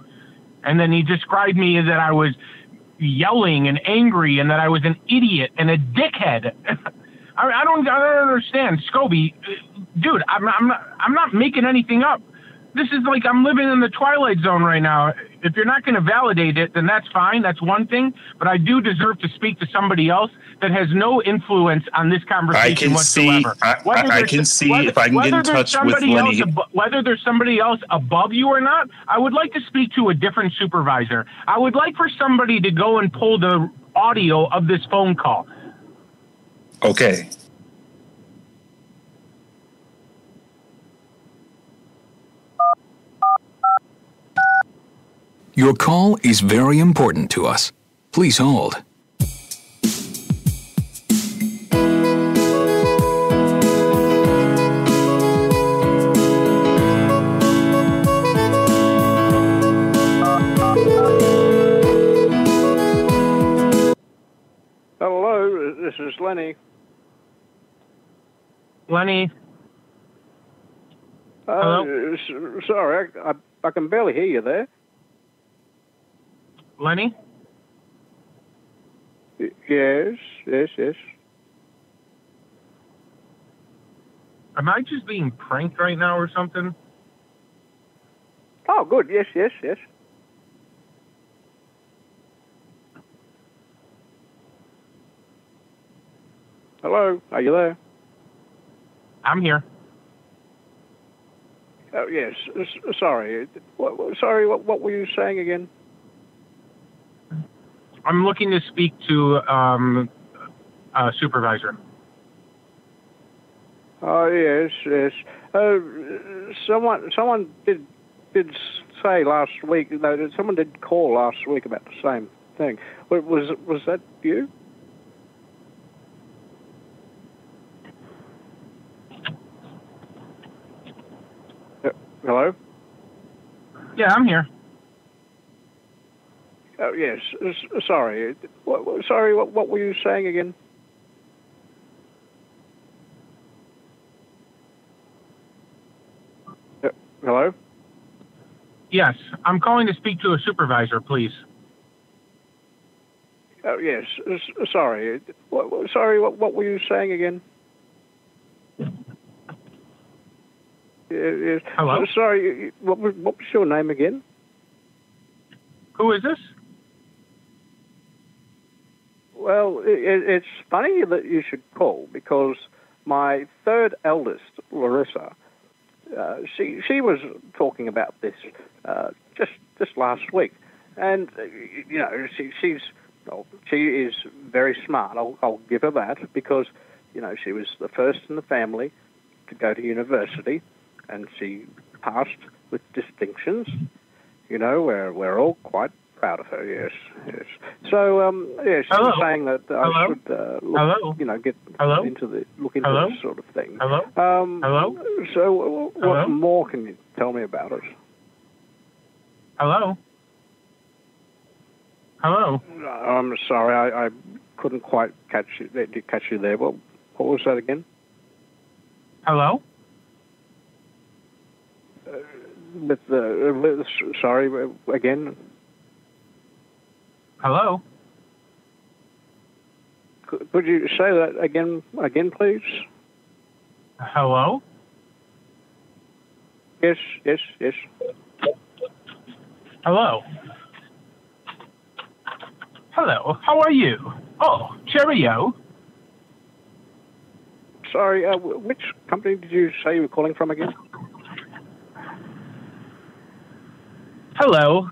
and then he described me as that I was yelling and angry, and that I was an idiot and a dickhead. I, I don't, I don't understand, Scoby, dude. I'm, I'm not, I'm not making anything up. This is like I'm living in the twilight zone right now. If you're not going to validate it, then that's fine. That's one thing. But I do deserve to speak to somebody else that has no influence on this conversation I can see. I, Whether I, I can see whether- if I can get in touch with Lenny. abo- whether there's somebody else above you or not, I would like to speak to a different supervisor. I would like for somebody to go and pull the audio of this phone call. Okay. Your call is very important to us. Please hold. Hello, this is Lenny. Lenny, Uh, sorry, I, I, I can barely hear you there. Lenny, Yes, yes, yes. am I just being pranked right now or something? Oh, good. Yes, yes, yes. Hello, are you there? I'm here. Oh, yes. Sorry. What, sorry, what, what were you saying again? I'm looking to speak to um, a supervisor. Oh, yes, yes. Uh, someone, someone did did say last week. No, someone did call last week about the same thing. Was was that you? Uh, Hello. Yeah, I'm here. Oh, yes. Sorry. What, sorry. What, what were you saying again? Uh, Hello. Yes, I'm calling to speak to a supervisor, please. Oh, yes. Sorry. What- sorry. What, what were you saying again? Yeah, yes. Hello? Sorry. What was, what was your name again? Who is this? Well, it, it- it's funny that you should call because my third eldest, Larissa, uh, she she was talking about this uh, just just last week, and uh, you know she she's well, she is very smart. I'll, I'll give her that because you know she was the first in the family to go to university, and she passed with distinctions. You know, we're we're all quite proud of her. Yes, yes. So, um, yeah, she Hello? was saying that I Hello? should, uh, look, Hello? you know, get Hello? into the look into Hello? this sort of thing. Hello? Um, Hello? So, what Hello? more can you tell me about it? Hello? Hello? I'm sorry, I, I couldn't quite catch you, catch you there. What was that again? Hello? With the, with, sorry, uh, again. Hello? Could, could you say that again, again, please? Hello? Yes, yes, yes. Hello? Hello, how are you? Oh, cheerio. Sorry, uh, which company did you say you were calling from again? Hello.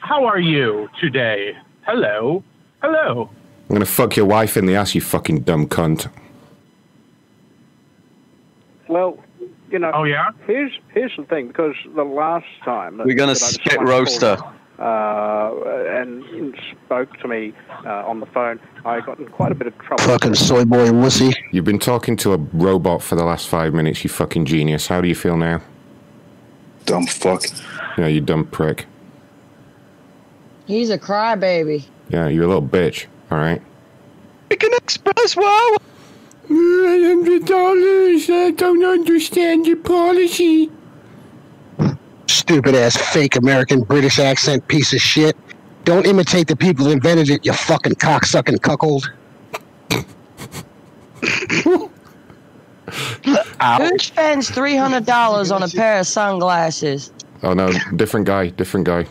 How are you today? Hello? Hello? I'm gonna fuck your wife in the ass, you fucking dumb cunt. Well, you know. Oh yeah. Here's here's the thing, because the last time that, We're gonna that I spit someone roaster. called, Uh, and spoke to me uh, on the phone. I got in quite a bit of trouble. Fucking soy boy wussy. You've been talking to a robot for the last five minutes, you fucking genius. How do you feel now? Dumb fuck. Yeah, you dumb prick. He's a crybaby. Yeah, you're a little bitch, alright? We can express wow. dollars. I don't understand your policy. Stupid ass fake American British accent piece of shit. Don't imitate the people that invented it, you fucking cocksucking cuckold. Who spends three hundred dollars on a pair of sunglasses? Oh no, different guy, different guy.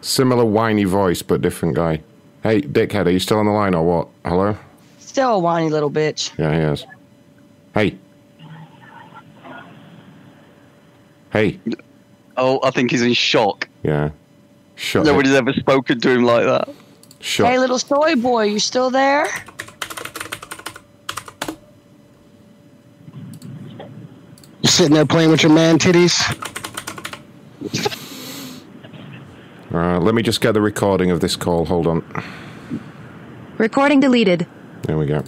Similar whiny voice, but different guy. Hey, dickhead, are you still on the line or what? Hello? Still a whiny little bitch. Yeah, he is. Hey. Hey. Oh, I think he's in shock. Yeah. Shut Nobody's ever spoken to him like that. Shut Hey, little soy boy, you still there? You sitting there playing with your man titties? Uh, let me just get the recording of this call. Hold on. Recording deleted. There we go.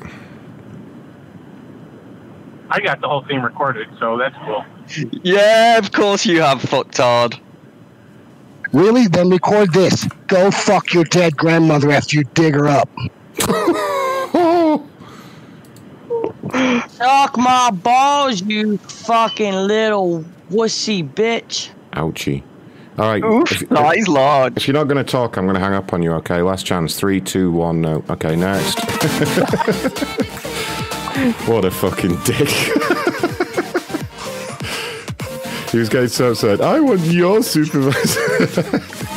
I got the whole thing recorded, so that's cool. Yeah, of course you have, fucktard. Really? Then record this. Go fuck your dead grandmother after you dig her up. Suck my balls, you fucking little wussy bitch. Ouchie. All right. Oof, that is large. If you're not going to talk, I'm going to hang up on you. Okay. Last chance. Three, two, one. No. Okay. Next. what a fucking dick. he was getting so upset. I want your supervisor.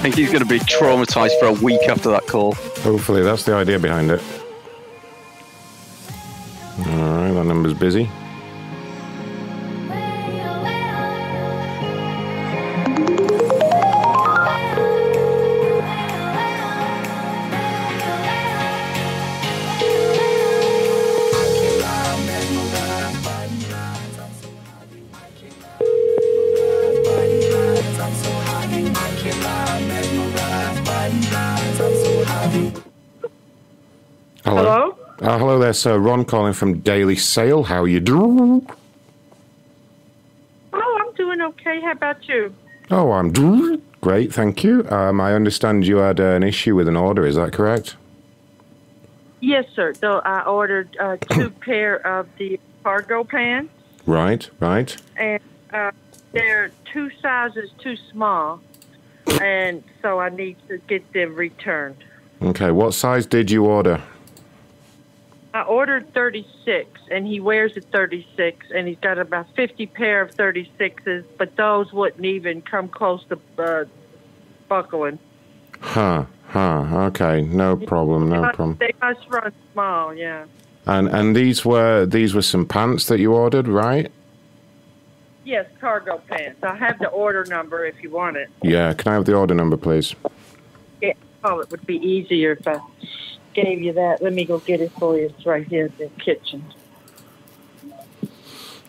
I think he's going to be traumatized for a week after that call. Hopefully, that's the idea behind it. All right. That number's busy. There, sir. Ron calling from Daily Sale. How are you doing? Oh, I'm doing okay. How about you? Oh, I'm doing great, thank you. Um, I understand you had uh, an issue with an order. Is that correct? Yes, sir. So I ordered uh, two pair of the cargo pants, Right. Right. and uh, they're two sizes too small, and so I need to get them returned. Okay. What size did you order? I ordered 36, and he wears a 36, and he's got about 50 pair of 36s, but those wouldn't even come close to uh, buckling. Huh. Huh. Okay. No problem. They No must- problem. They must run small, yeah. And and these were these were some pants that you ordered, right? Yes, cargo pants. I have the order number if you want it. Yeah. Can I have the order number, please? Yeah. Oh, it would be easier if I gave you that. Let me go get it for you. It's right here in the kitchen.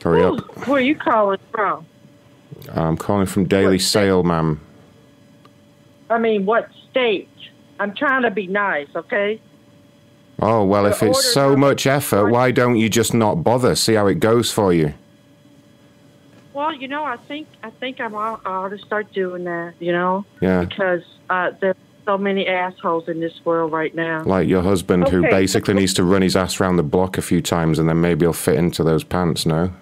Hurry up. Where are you calling from? I'm calling from Daily Sale, ma'am. I mean, what state? I'm trying to be nice, okay? Oh well, if it's so much effort, why don't you just not bother? See how it goes for you. Well, you know, I think I think I'm all, I ought to start doing that. You know, Yeah. because uh, there's so many assholes in this world right now. Like your husband, who basically needs to run his ass around the block a few times, and then maybe he'll fit into those pants. No.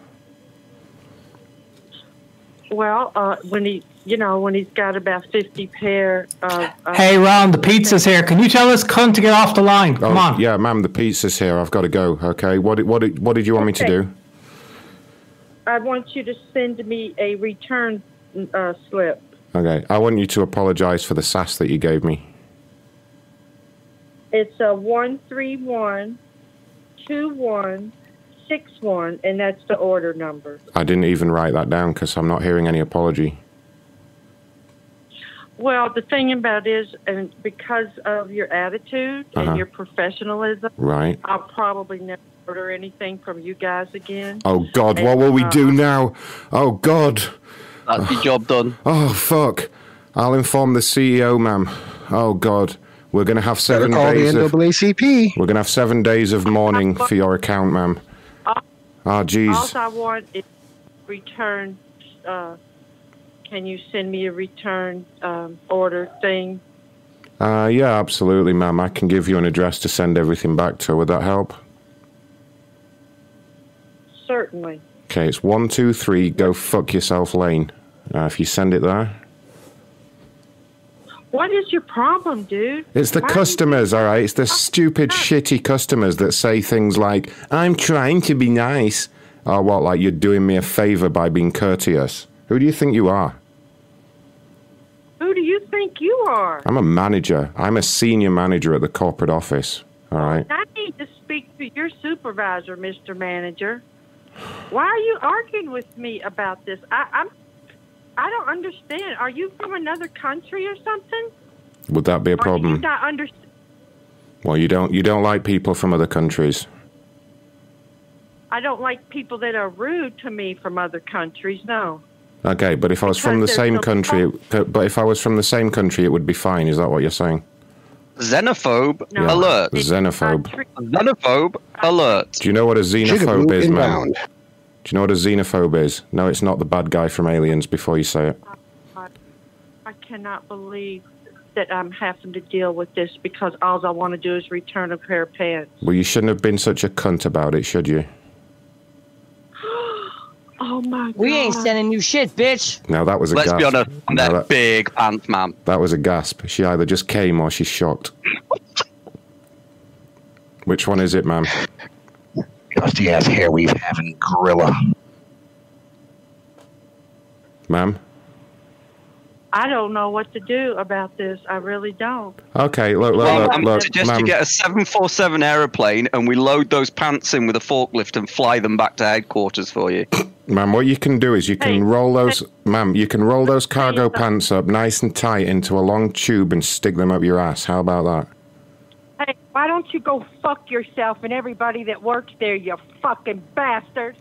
Well, uh, when he, you know, when he's got about fifty pair of. Uh, Hey, Ron, the pizza's here. Can you tell this cunt to get off the line? Come oh, on. Yeah, ma'am, the pizza's here. I've got to go. Okay. What did, what what did you want me to do? I want you to send me a return uh, slip. Okay. I want you to apologise for the sass that you gave me. It's a one three one two one six one, and that's the order number. I didn't even write that down because I'm not hearing any apology. Well, the thing about it is, and because of your attitude Uh-huh. and your professionalism, Right. I'll probably never order anything from you guys again. Oh God, what will we Uh, do now? Oh God. That's your job done. Oh fuck. I'll inform the CEO, ma'am. Oh God. We're gonna have seven call the days of NAACP. We're gonna have seven days of mourning for your account, ma'am. Oh jeez. All I want is return. Uh, can you send me a return um, order thing? Uh yeah, absolutely, ma'am. I can give you an address to send everything back to. Would that help? Certainly. Okay, it's one two three. Go fuck yourself, Lane. Uh, if you send it there, What is your problem, dude? it's the Why- customers. All right, it's the stupid, shitty customers that say things like, "I'm trying to be nice," or what? Like you're doing me a favor by being courteous. Who do you think you are? Who do you think you are? I'm a manager. I'm a senior manager at the corporate office. All right. I need to speak to your supervisor, Mr. Manager. Why are you arguing with me about this? I, I'm. I don't understand. Are you from another country or something? Would that be a problem? Or do you problem? not understand? Well, you don't. You don't like people from other countries. I don't like people that are rude to me from other countries. No. Okay, but if I was from the same no country, it- but if I was from the same country, it would be fine. Is that what you're saying? Xenophobe Yeah. alert. Xenophobe. Xenophobe alert. Do you know what a xenophobe is, man? Inbound. Do you know what a xenophobe is? No, it's not the bad guy from Aliens. Before you say it, I cannot believe that I'm having to deal with this because all I want to do is return a pair of pants. well, you shouldn't have been such a cunt about it, should you? Oh my god. We ain't sending you shit, bitch. Now that was a Let's gasp. be honest, I'm Now that big pants man. That was a gasp. She either just came or she's shocked. Which one is it, ma'am? Dusty ass hair weave having gorilla. Ma'am? I don't know what to do about this. I really don't. Okay, look, look, Well, look, I'm look, suggest ma'am. you get a 747 aeroplane and we load those pants in with a forklift and fly them back to headquarters for you. Ma'am, what you can do is you can roll those, ma'am, you can roll those cargo pants up nice and tight into a long tube and stick them up your ass. How about that? Hey, why don't you go fuck yourself and everybody that works there, you fucking bastard?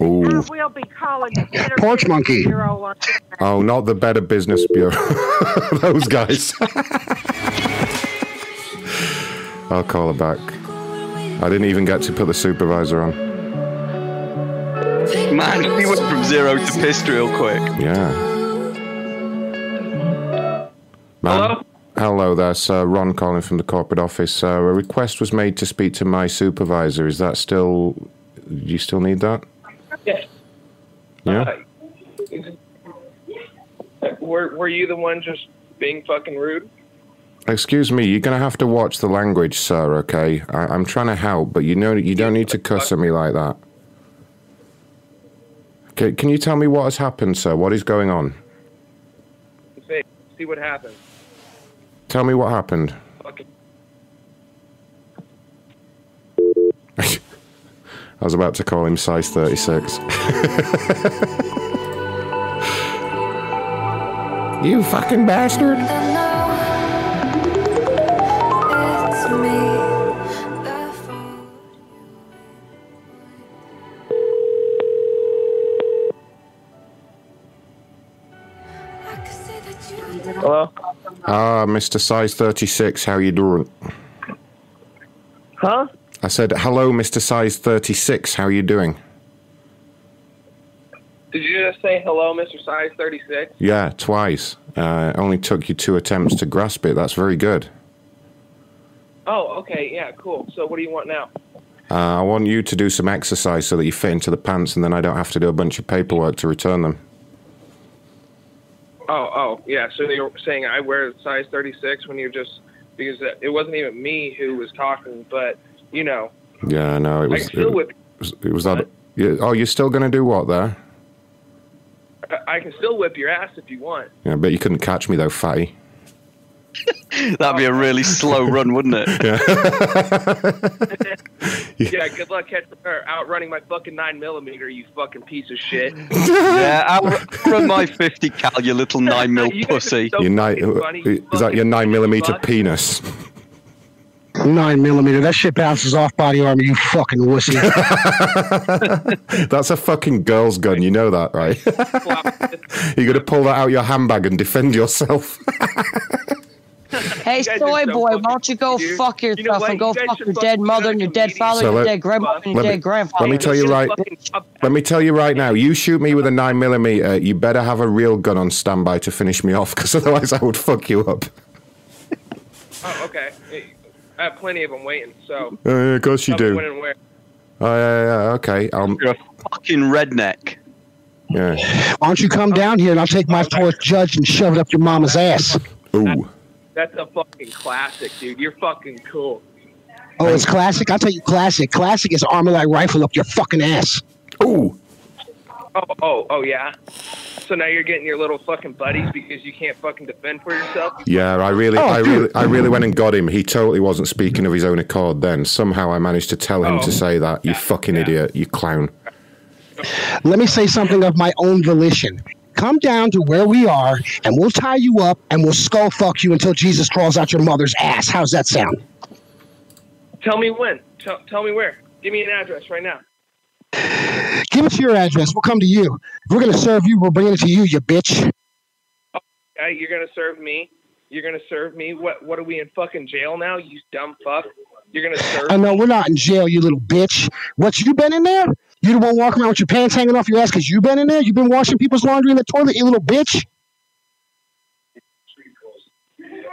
I Ooh. will be calling the Better Porch Business monkey. Bureau Oh, not the Better Business Bureau. those guys. I'll call her back. I didn't even get to put the supervisor on. Man, we went from zero to pissed real quick. Yeah. Hello? Hello there, sir. Ron calling from the corporate office. Uh, a request was made to speak to my supervisor. Is that still. Do you still need that? Yeah. Yeah? Were Were you the one just being fucking rude? Excuse me, you're going to have to watch the language, sir, okay? I, I'm trying to help, but you know you don't need to cuss at me like that. Okay, can you tell me what has happened, sir? What is going on? Say, see what happens. Tell me what happened. Fucking. I was about to call him size 36. you fucking bastard. Ah, Mr. Size 36, how you doing? Huh? I said, hello, Mr. Size 36, how are you doing? Did you just say hello, Mr. Size Thirty Six? Yeah, twice. Uh, it only took you two attempts to grasp it. That's very good. Oh, okay. Yeah, cool. So, what do you want now? Uh, I want you to do some exercise so that you fit into the pants and then I don't have to do a bunch of paperwork to return them. Oh, oh, yeah. So you're saying I wear size 36 when you're just because it wasn't even me who was talking, but you know, Yeah, no, it I was. can still It, whip. was, it was that. Yeah, oh, you're still going to do what there? I can still whip your ass if you want. Yeah, but you couldn't catch me though, fatty. That'd be a really slow run, wouldn't it? Yeah. yeah, Good luck catching or outrunning my fucking nine millimeter. You fucking piece of shit. yeah, out- from my 50 cal, you little 9 mil You pussy. so Your nine, is that your nine millimeter penis? Nine millimeter. That shit bounces off body armor. You fucking wussy. That's a fucking girl's gun. You know that, right? You're gonna pull that out your handbag and defend yourself. Hey, You guys are soy so boy, why don't you go weird. fuck You know yourself and go You fuck your dead mother and your dead father, So your dead grandmother, and your let me- dead grandfather. Let me tell you right. Let me tell you right now. You shoot me with a nine millimeter, you better have a real gun on standby to finish me off, because otherwise I would fuck you up. Oh, okay. I have plenty of them waiting. So. Uh, yeah, of course you do. When and. Oh yeah, yeah, okay. Um, You're a fucking redneck. Yeah. Why don't you come down here and I'll take my fourth judge and shove it up your mama's ass? Ooh. That's a fucking classic, dude. You're fucking cool. Oh, it's classic. I'll tell you, classic. Classic is ArmaLite rifle up your fucking ass. Ooh. Oh, oh, oh, yeah. So now you're getting your little fucking buddies because you can't fucking defend for yourself. Yeah, I really, Oh, I really, I really went and got him. He totally wasn't speaking of his own accord. Then somehow I managed to tell him Oh. to say that. You fucking idiot, you clown. Let me say something of my own volition. Come down to where we are, and we'll tie you up, and we'll skull fuck you until Jesus crawls out your mother's ass. How's that sound? Tell me when. Tell, tell me where. Give me an address right now. Give us your address. We'll come to you. If we're gonna serve you, we're bringing it to you, you bitch. Uh, you're gonna serve me. You're gonna serve me. What? What are we in fucking jail now? You dumb fuck. You're gonna serve. Oh no, we're not in jail, you little bitch. What you been in there? You the one walking around with your pants hanging off your ass because you've been in there? You've been washing people's laundry in the toilet, you little bitch?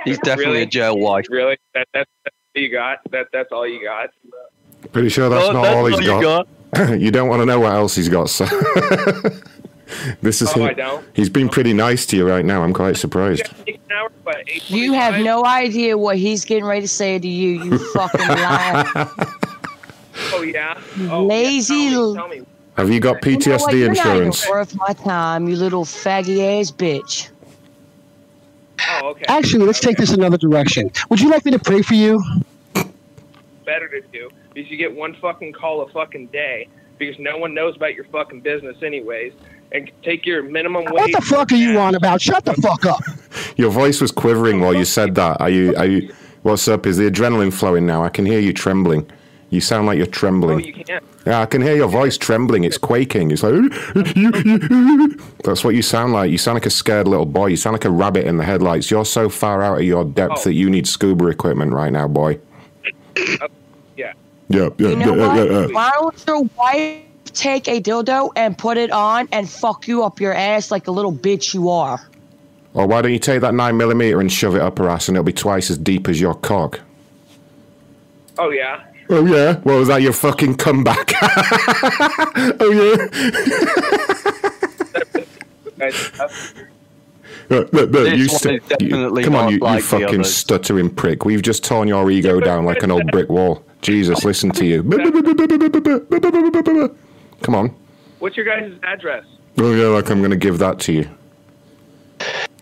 He's definitely Really? a jail wife. Really? That, that's that's all you got. That that's all you got. Pretty sure that's Oh, not that's all he's all you got. you don't want to know what else he's got. So this is Oh, him. I don't? He's been pretty nice to you right now. I'm quite surprised. Take an hour, but eight You have no idea what he's getting ready to say to you, you fucking liar. Oh, oh yeah. Lazy. Tell me. Have you got You know what? PTSD You're not even worth my time, you little faggy ass bitch. Oh, okay. Actually, let's take this another direction. Would you like me to pray for you? Better to do because you get one fucking call a fucking day because no one knows about your fucking business anyways. And take your minimum wage. What the fuck are you on about? Shut the fuck up. Your voice was quivering while you said that. Are you? Are you? What's up? Is the adrenaline flowing now? I can hear you trembling. You sound like you're trembling. Oh, you can't. Yeah, I can hear your voice trembling. It's quaking. It's like that's what you sound like. You sound like a scared little boy. You sound like a rabbit in the headlights. You're so far out of your depth Oh. that you need scuba equipment right now, boy. Yeah. Yeah, yeah, You know yeah, what? yeah, yeah. Why don't your wife take a dildo and put it on and fuck you up your ass like a little bitch you are? Or why don't you take that nine millimeter and shove it up her ass, and it'll be twice as deep as your cock. Oh yeah. Oh yeah. What was that? Your fucking comeback? oh yeah. Look, look, look, you st- you- come on, you, you like the fucking others. stuttering prick. We've just torn your ego down like an old brick wall. Jesus, listen to you. Come on. What's your guys' address? Oh yeah, like I'm gonna give that to you.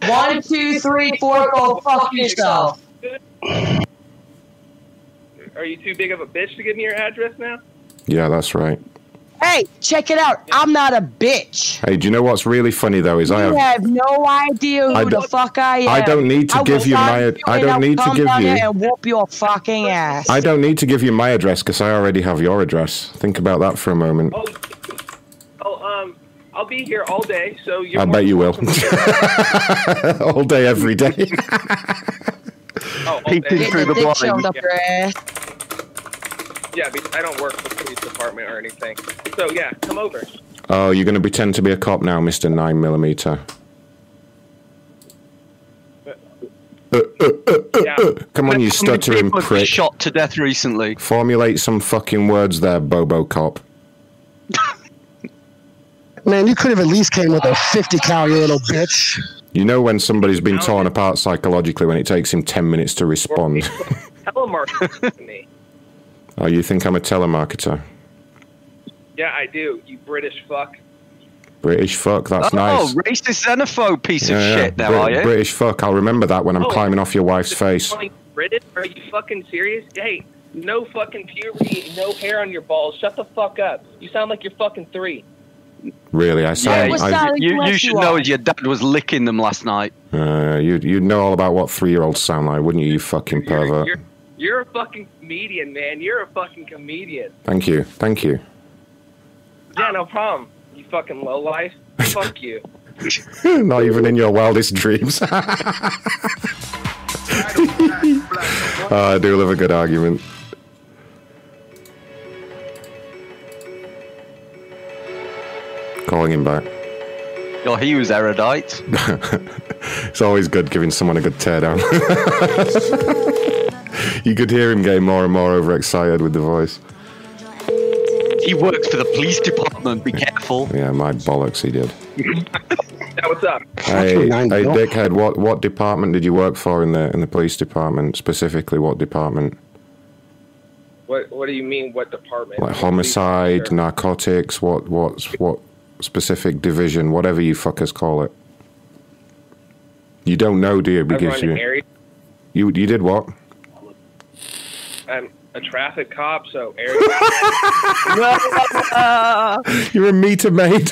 One, two, three, four, go fuck yourself. Are you too big of a bitch to give me your address now? Yeah, that's right. Hey, check it out. I'm not a bitch. Hey, do you know what's really funny though? Is I have have no idea who the don't- fuck I am. I don't need to I give you my- you I don't I'll need to come give down you- and whoop your fucking ass. I don't need to give you my address because I already have your address. Think about that for a moment. Oh, um, I'll be here all day, so you're I bet you will. All day, every day. Oh, all Peeping through the Dick blind. shoved up your ass. Yeah, because I don't work for the police department or anything. So yeah, come over. Oh, you're going to pretend to be a cop now, Mister Nine Millimeter. Yeah. Come on, you How many stuttering people have been prick. Shot to death recently. Formulate some fucking words there, Bobo Cop. Man, you could have at least came with a 50 cal, you little bitch. You know when somebody's been torn apart psychologically when it takes him 10 minutes to respond. Telemarketing to me. Oh, you think I'm a telemarketer? Yeah, I do. You British fuck. British fuck, that's oh, nice. Oh, racist xenophobe piece Yeah, of yeah. shit now, Brit- are you? British fuck, I'll remember that when I'm Oh. climbing off your wife's face. British? Are you fucking serious? Hey, no fucking puberty, no hair on your balls. Shut the fuck up. You sound like you're fucking three. Really, I Yeah, sound. you, I, you, you should know as your dad was licking them last night. uh, you'd, you'd know all about what three year olds sound like, wouldn't you, you fucking pervert? You're you're a fucking comedian, man. You're a fucking comedian. Thank you, thank you. Yeah, no problem. You fucking low life. Fuck you. Not even in your wildest dreams. oh, I do love a good argument. Calling him back. Oh, he was erudite. It's always good giving someone a good teardown. You could hear him getting more and more overexcited with the voice. He works for the police department. Be careful. Yeah, my bollocks, he did. Now what's up? Hey, hey, dickhead, what what department did you work for in the in the police department? Specifically, what department? What What do you mean? What department? Like homicide, narcotics? What what's what specific division? Whatever you fuckers call it. You don't know, do you? I Because run you an area. you you did what? I'm a traffic cop, so area. You're a meter maid.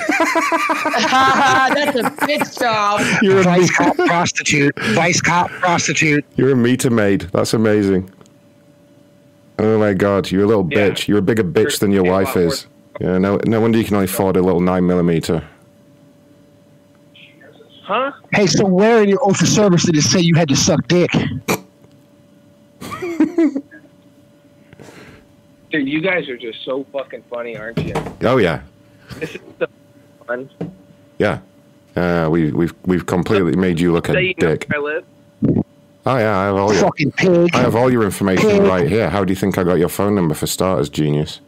That's a big job. You're a Vice meter- cop prostitute. Vice cop prostitute. You're a meter maid. That's amazing. Oh my god, you're a little Yeah. bitch. You're a bigger bitch than your You're a wife lot is. Yeah, no, no wonder you can only afford a little nine millimeter. huh? Hey, so where in your oath of service did it say you had to suck dick? Dude, you guys are just so fucking funny, aren't you? Oh yeah, This is the fun. yeah. Uh, we we've we've completely made you look a Say you know dick. where I live. Oh yeah, I have all your Fucking pig. I have all your information Pig. right here. How do you think I got your phone number for starters, genius?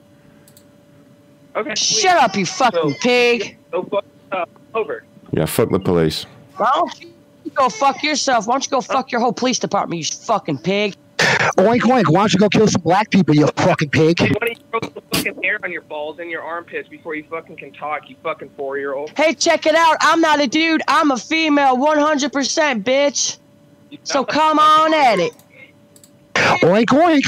Okay. Shut up, you fucking pig. Go fuck uh, over. Yeah, fuck the police. Why don't you go fuck yourself? Why don't you go fuck your whole police department, you fucking pig? Oink oink. Why don't you go kill some black people, you fucking pig? Why don't you grow the fucking hair on your balls and your armpits before you fucking can talk, you fucking four year old? Hey, check it out. I'm not a dude. I'm a female, 100%, bitch. So come on at it. Oink oink.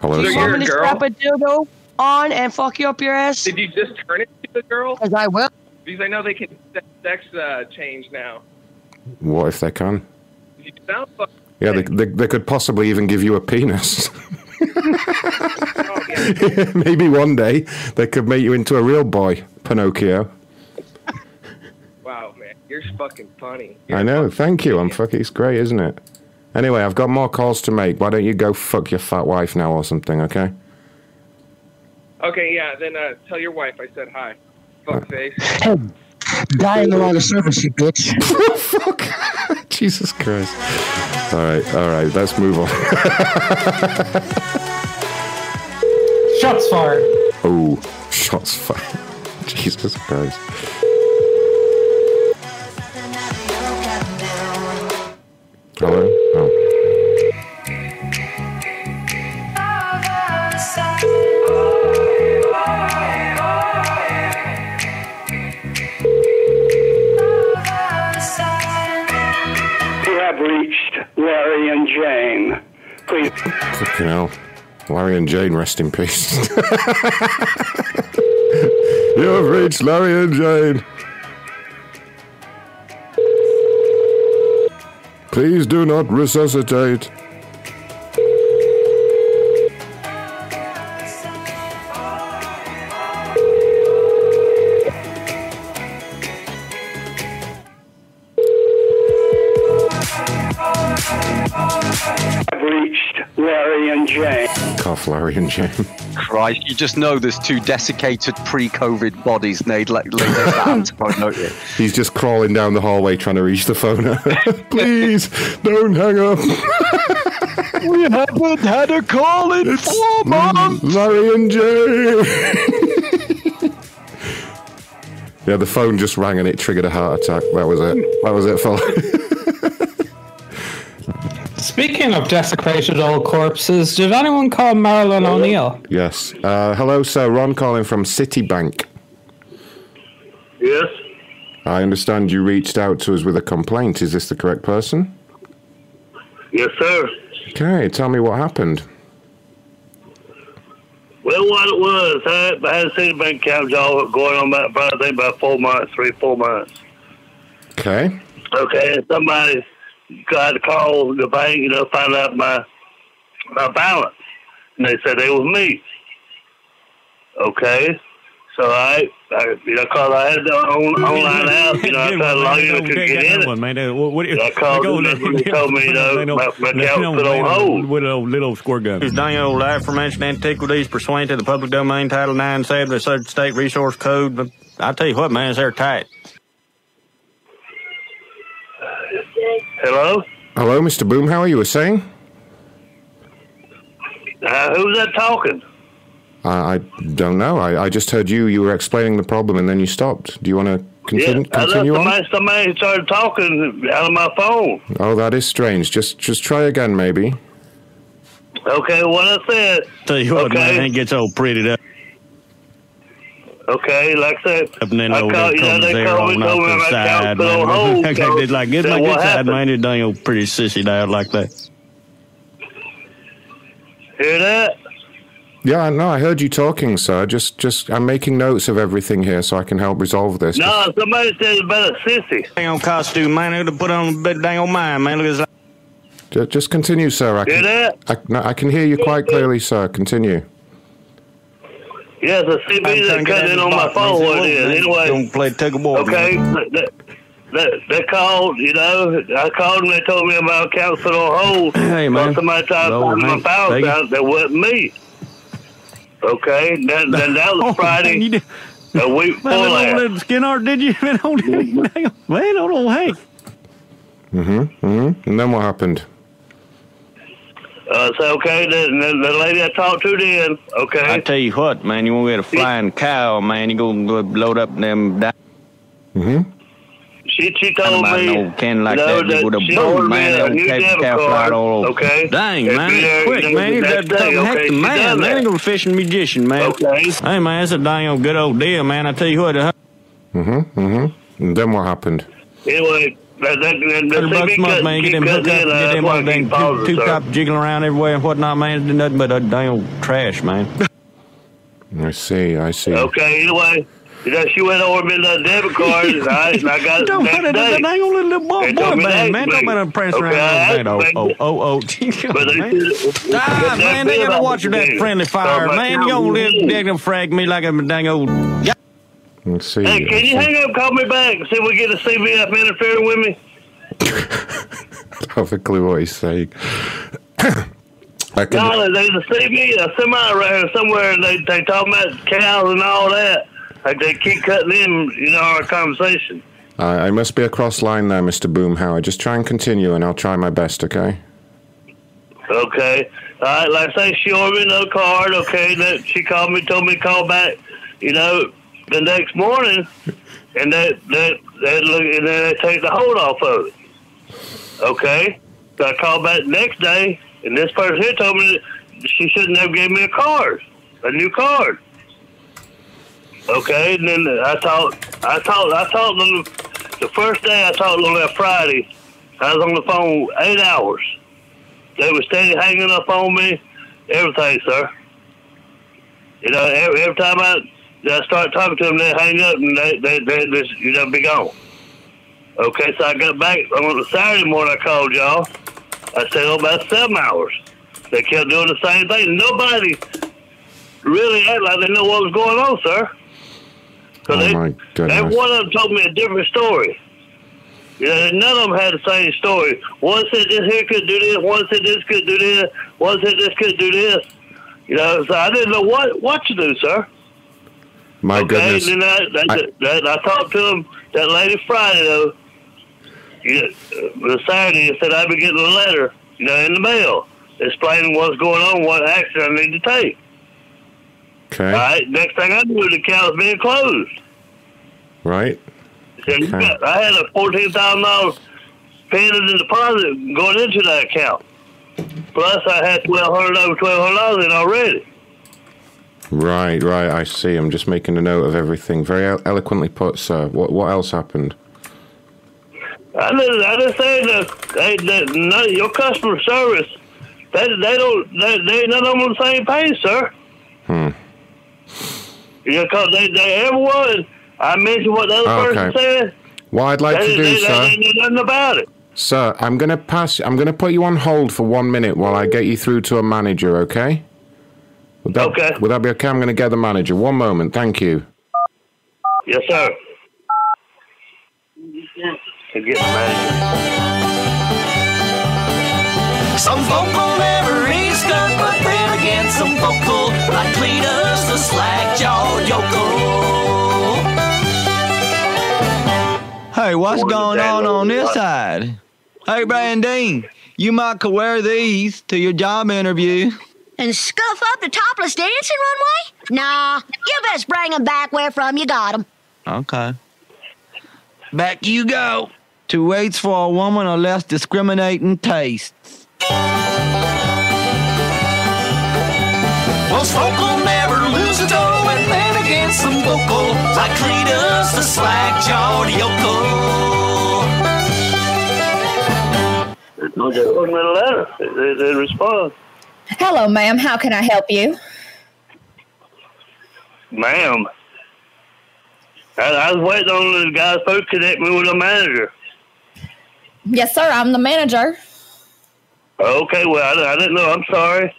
Hello. So You you're want me to strap a dildo on and fuck you up your ass? Did you just turn it to a girl? Because I will. Because I know they can sex uh, change now. What if they can? You sound fucking. Yeah, they, they, they could possibly even give you a penis. Oh, yeah. Maybe one day they could make you into a real boy, Pinocchio. Wow, man, you're fucking funny. I know. Thank you. I'm fucking. It's great, isn't it? Anyway, I've got more calls to make. Why don't you go fuck your fat wife now or something? Okay. Okay, yeah. Then uh, tell your wife I said hi. Fuck face. Hey, die in the line of service, you bitch. Fuck. Jesus Christ. All right. All right. Let's move on. Shots fired. oh, shots fired. Jesus Christ. Hello. Oh. Have reached Larry and Jane. Please. Fucking hell. Larry and Jane, rest in peace. you have reached Larry and Jane. Please do not resuscitate. And Jane. Cough, Larry and Jane. Christ, you just know there's two desiccated pre-COVID bodies and they'd like lay their hands upon, don't you? He's just crawling down the hallway trying to reach the phone. Please, don't hang up. we haven't had a call in four mm, months. Larry and Jay. yeah, the phone just rang and it triggered a heart attack. That was it. That was it, fella. Speaking of desecrated old corpses, did anyone call Marilyn O'Neill? yes. Uh, hello, sir. Ron calling from Citibank. Yes. I understand you reached out to us with a complaint. Is this the correct person? Yes, sir. Okay, tell me what happened. Well, what it was, I had, I had a Citibank account job going on about, about, I think about four months, three, four months. Okay. Okay, and somebody got to call the bank, you know, find out my my balance, and they said it was me. Okay, so I, I you know, cause I had the on, online app, you know, I tried to log in, I couldn't get in it. Man, what, what, I called them, and they told me, you know, my, my account was put on hold. With a little squirt gun. This dang old aforementioned antiquities pursuant to the public domain title 97 of the state resource code. But I tell you what, man, they're tight. Hello, Hello, Mr. Boomhauer, you were saying? uh, who's that talking? I, I don't know. I, I just heard you. You were explaining the problem and then you stopped. Do you want to continue, yeah, I left continue on? somebody, somebody started talking out of my phone. Oh, that is strange. Just just try again, maybe. Okay, what I said. Tell you what, okay. man, it gets all prettied up. Okay, like I said, Up and then I over called, you know, comes they there called on me, off the side, man. hold. Like, so it's like, it's said, like what side, happened? man, it dang old pretty sissy out like that. Hear that? Yeah, no, I heard you talking, sir. Just just I'm making notes of everything here so I can help resolve this. No, somebody said it's about a sissy. Dang old costume, man. It'll put on a bit dang old mind, man. Look at this. Just, just continue, sir. I Hear that? I, no, I can hear you quite clearly, sir. Continue. Yes, a CB that cut in on my phone. What it is? Anyway, Don't play tug of war. okay. They, they, they called, you know. I called and they told me my account put on hold. Hey, While man. somebody tried to find my man. balance out. That wasn't me. Okay, then, then that was Friday. a week before Man, that that. old little skin art, did you? Man, old, dang old- man, old, old Hank. Mm-hmm. Mm-hmm. And then what happened? Uh, so okay, the, the, the lady I talked to then, okay. I tell you what, man, you want to get a flying cow, man, you go go load up them. Di- mm-hmm. She she told About me no can like you know, that, with a she boom, ordered man, me a they'll new catch debit cow card, fly all over. Okay, Dang, And man, be there, quick, you know, man, the you next got day, something okay, heck she man, done man, that. go fishing magician, man. Okay. Hey, man, that's a dang old good old deal, man. I tell you what, uh, Mm-hmm. Mm-hmm. And then what happened? Anyway, that, that, that, the Hundred bucks a month, man. Get them hook up, cutting in, get them why dang keep pausing, two, two cop jiggling around everywhere and whatnot, man. It's nothing but a dang old trash, man. I see. I see. Okay, anyway, you know, she went over me the debit card, and I, and I got Don't put it next in day. the dang old little boy, boy told me man. Don't ask let me. him press Okay, around I like. Oh, oh, oh, oh. Man. Ah, man, they bill gotta watch that friendly fire, man. You gonna account live, was- they gonna frag me like a dang old. Let's see. Hey, can you hang up call me back and see if we get a CBF interfering with me? I have a clue what he's saying. I can, No, there's a CB, a semi around here somewhere, and they they talking about cows and all that. Like they keep cutting in, you know, our conversation. I, I must be across line there, Mr. Boomhauer. Just try and continue, and I'll try my best. Okay. Okay. All right, like I say, she ordered me another card. Okay, that she called me, told me to call back. You know, the next morning, and that that that look, and then they take the hold off of it. Okay. So I called back the next day, and this person here told me that she shouldn't have gave me a card, a new card. Okay, and then I talked, I talked, I talked the, the first day I talked on that Friday. I was on the phone eight hours. They were steady hanging up on me, everything, sir. You know, every, every time I, I start talking to them, they hang up and they, they, they just, you know, be gone. Okay, so I got back on the Saturday morning. I called y'all. I stayed on oh, about seven hours. They kept doing the same thing. Nobody really acted like they know what was going on, sir. Oh they, my Every goodness. one of them told me a different story. You know, none of them had the same story. One said this here could do this. One said this could do this. One said this could do this. You know, so I didn't know what what to do, sir. My okay, goodness. and then I, that, that, I talked to him that lady Friday though. Yeah, uh, the Saturday said I'd be getting a letter, you know, in the mail. explaining what's going on, what action I need to take. Okay. All right. Next thing I knew, the account's being closed. Right. So Okay. got- I had a fourteen thousand dollars pending in the deposit going into that account. Plus, I had twelve hundred over twelve hundred dollars in already. Right, right. I see. I'm just making a note of everything. Very elo- eloquently put, sir. What what else happened? I just, I just say that they, that none, your customer service, they, they don't, they, they not on the same page, sir. Hmm. Yeah, cause they, they everyone. I mentioned what the other person Okay. said. What I'd like they, to do, they, sir. they, they nothing about it. Sir, I'm gonna pass. I'm gonna put you on hold for one minute while I get you through to a manager. Okay? Would that, okay. Would that be okay? I'm gonna get the manager. One moment. Thank you. Yes, sir. To get the manager. Some folk will never eat skunk, but then again, some folk will like Cletus the slack jawed yokel. Hey, what's Morning, going on on this side? Hey, Brandine, you might could wear these to your job interview. And scuff up the topless dancing runway? Nah, you best bring 'em back where from you got 'em. Okay. Back you go. Two waits for a woman of less discriminating tastes. Well, folk will never lose a toe, and then again, some vocal like Cletus the slack jawed yokel. No, just put them in a letter. They, they, they respond. Hello, ma'am. How can I help you? Ma'am. I, I was waiting on the guy to connect me with a manager. Yes, sir. I'm the manager. Okay, well, I, I didn't know. I'm sorry.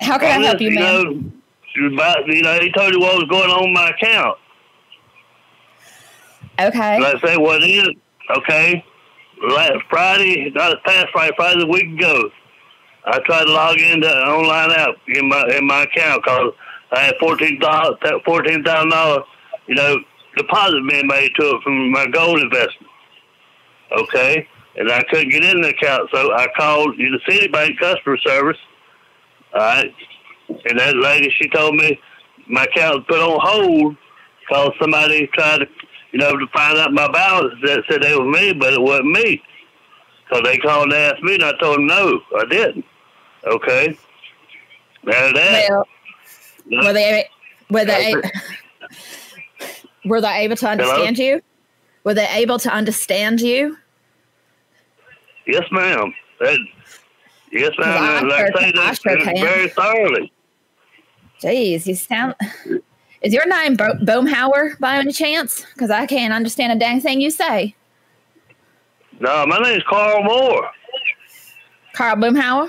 How can I help you, ma'am? Know, about, you know, he told you what was going on in my account. Okay. I say, what it is, okay? Last Friday, not past Friday, Friday the week ago, I tried to log into online app in my in my account because I had fourteen dollars, fourteen thousand dollars, you know, deposit being made to it from my gold investment. Okay, and I couldn't get in the account, so I called the Citibank customer service. All right, and that lady she told me my account was put on hold because somebody tried to, you know, to find out my balance that said they was me, but it wasn't me. So they called and asked me, and I told them no, I didn't. Okay. Now that. Well, were they were they were they able to understand you? Were they able to understand you? Yes, ma'am. That, yes, ma'am. Like I say, can- I that, sure that can. very thoroughly. Jeez, you sound. Is your name Bo- Boomhauer by any chance? Because I can't understand a dang thing you say. No, my name's Carl Moore. Carl Boomhauer.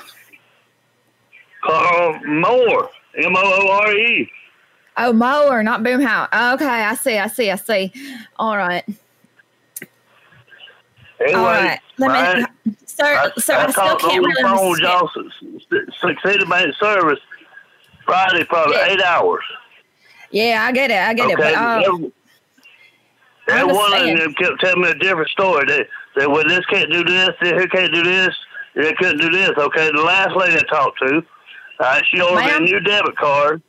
Carl Moore. M O O R E. Oh, Mower, not Boomhauer. Okay, I see. I see. I see. All right. Anyway, All right. Let Brian, me, sir. sir, I, still talked on can't the really phone with y'all Succeeded Bank Service Friday, probably eight hours. Yeah, I get it. I get it. But Okay, uh, every one of them kept telling me a different story. They said, well, this can't do this, this can't do this, they couldn't do this. Okay, the last lady I talked to, uh, she ordered me a new debit card.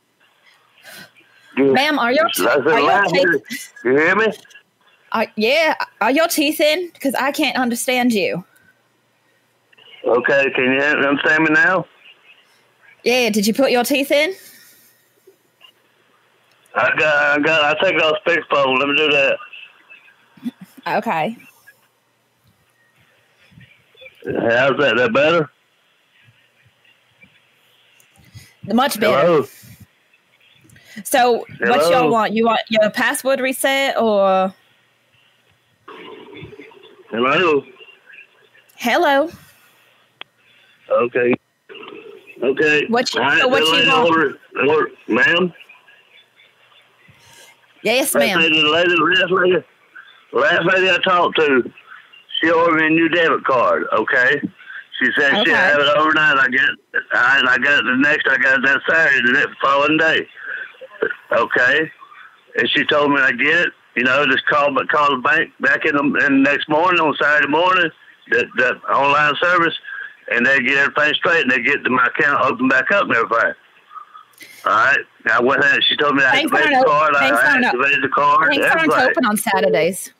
ma'am, are your I are your teeth? you hear me? Are, yeah, are your teeth in? Because I can't understand you. Okay, can you understand me now? Yeah, did you put your teeth in? I got, I got, I take it off speakerphone. Let me do that. Okay. How's that? That better? Much better. Hello. So, what y'all want? You want your password reset or Hello. hello? Okay. Okay. What you- right, so what you want? ma'am? Yes, ma'am. said the lady, last lady, last lady I talked to, she ordered me a new debit card. Okay. She said Okay. she'd have it overnight. I get, I, I got it the next. I got it that Saturday, the next following day. Okay. And she told me I get it. You know, just call, but call the bank back in the, in the next morning on Saturday morning. That that online service, and they get everything straight, and they get my account opened back up and everything. All right. I went ahead. She told me I activated the card. I banks I aren't activated the card. Banks aren't open on Saturdays.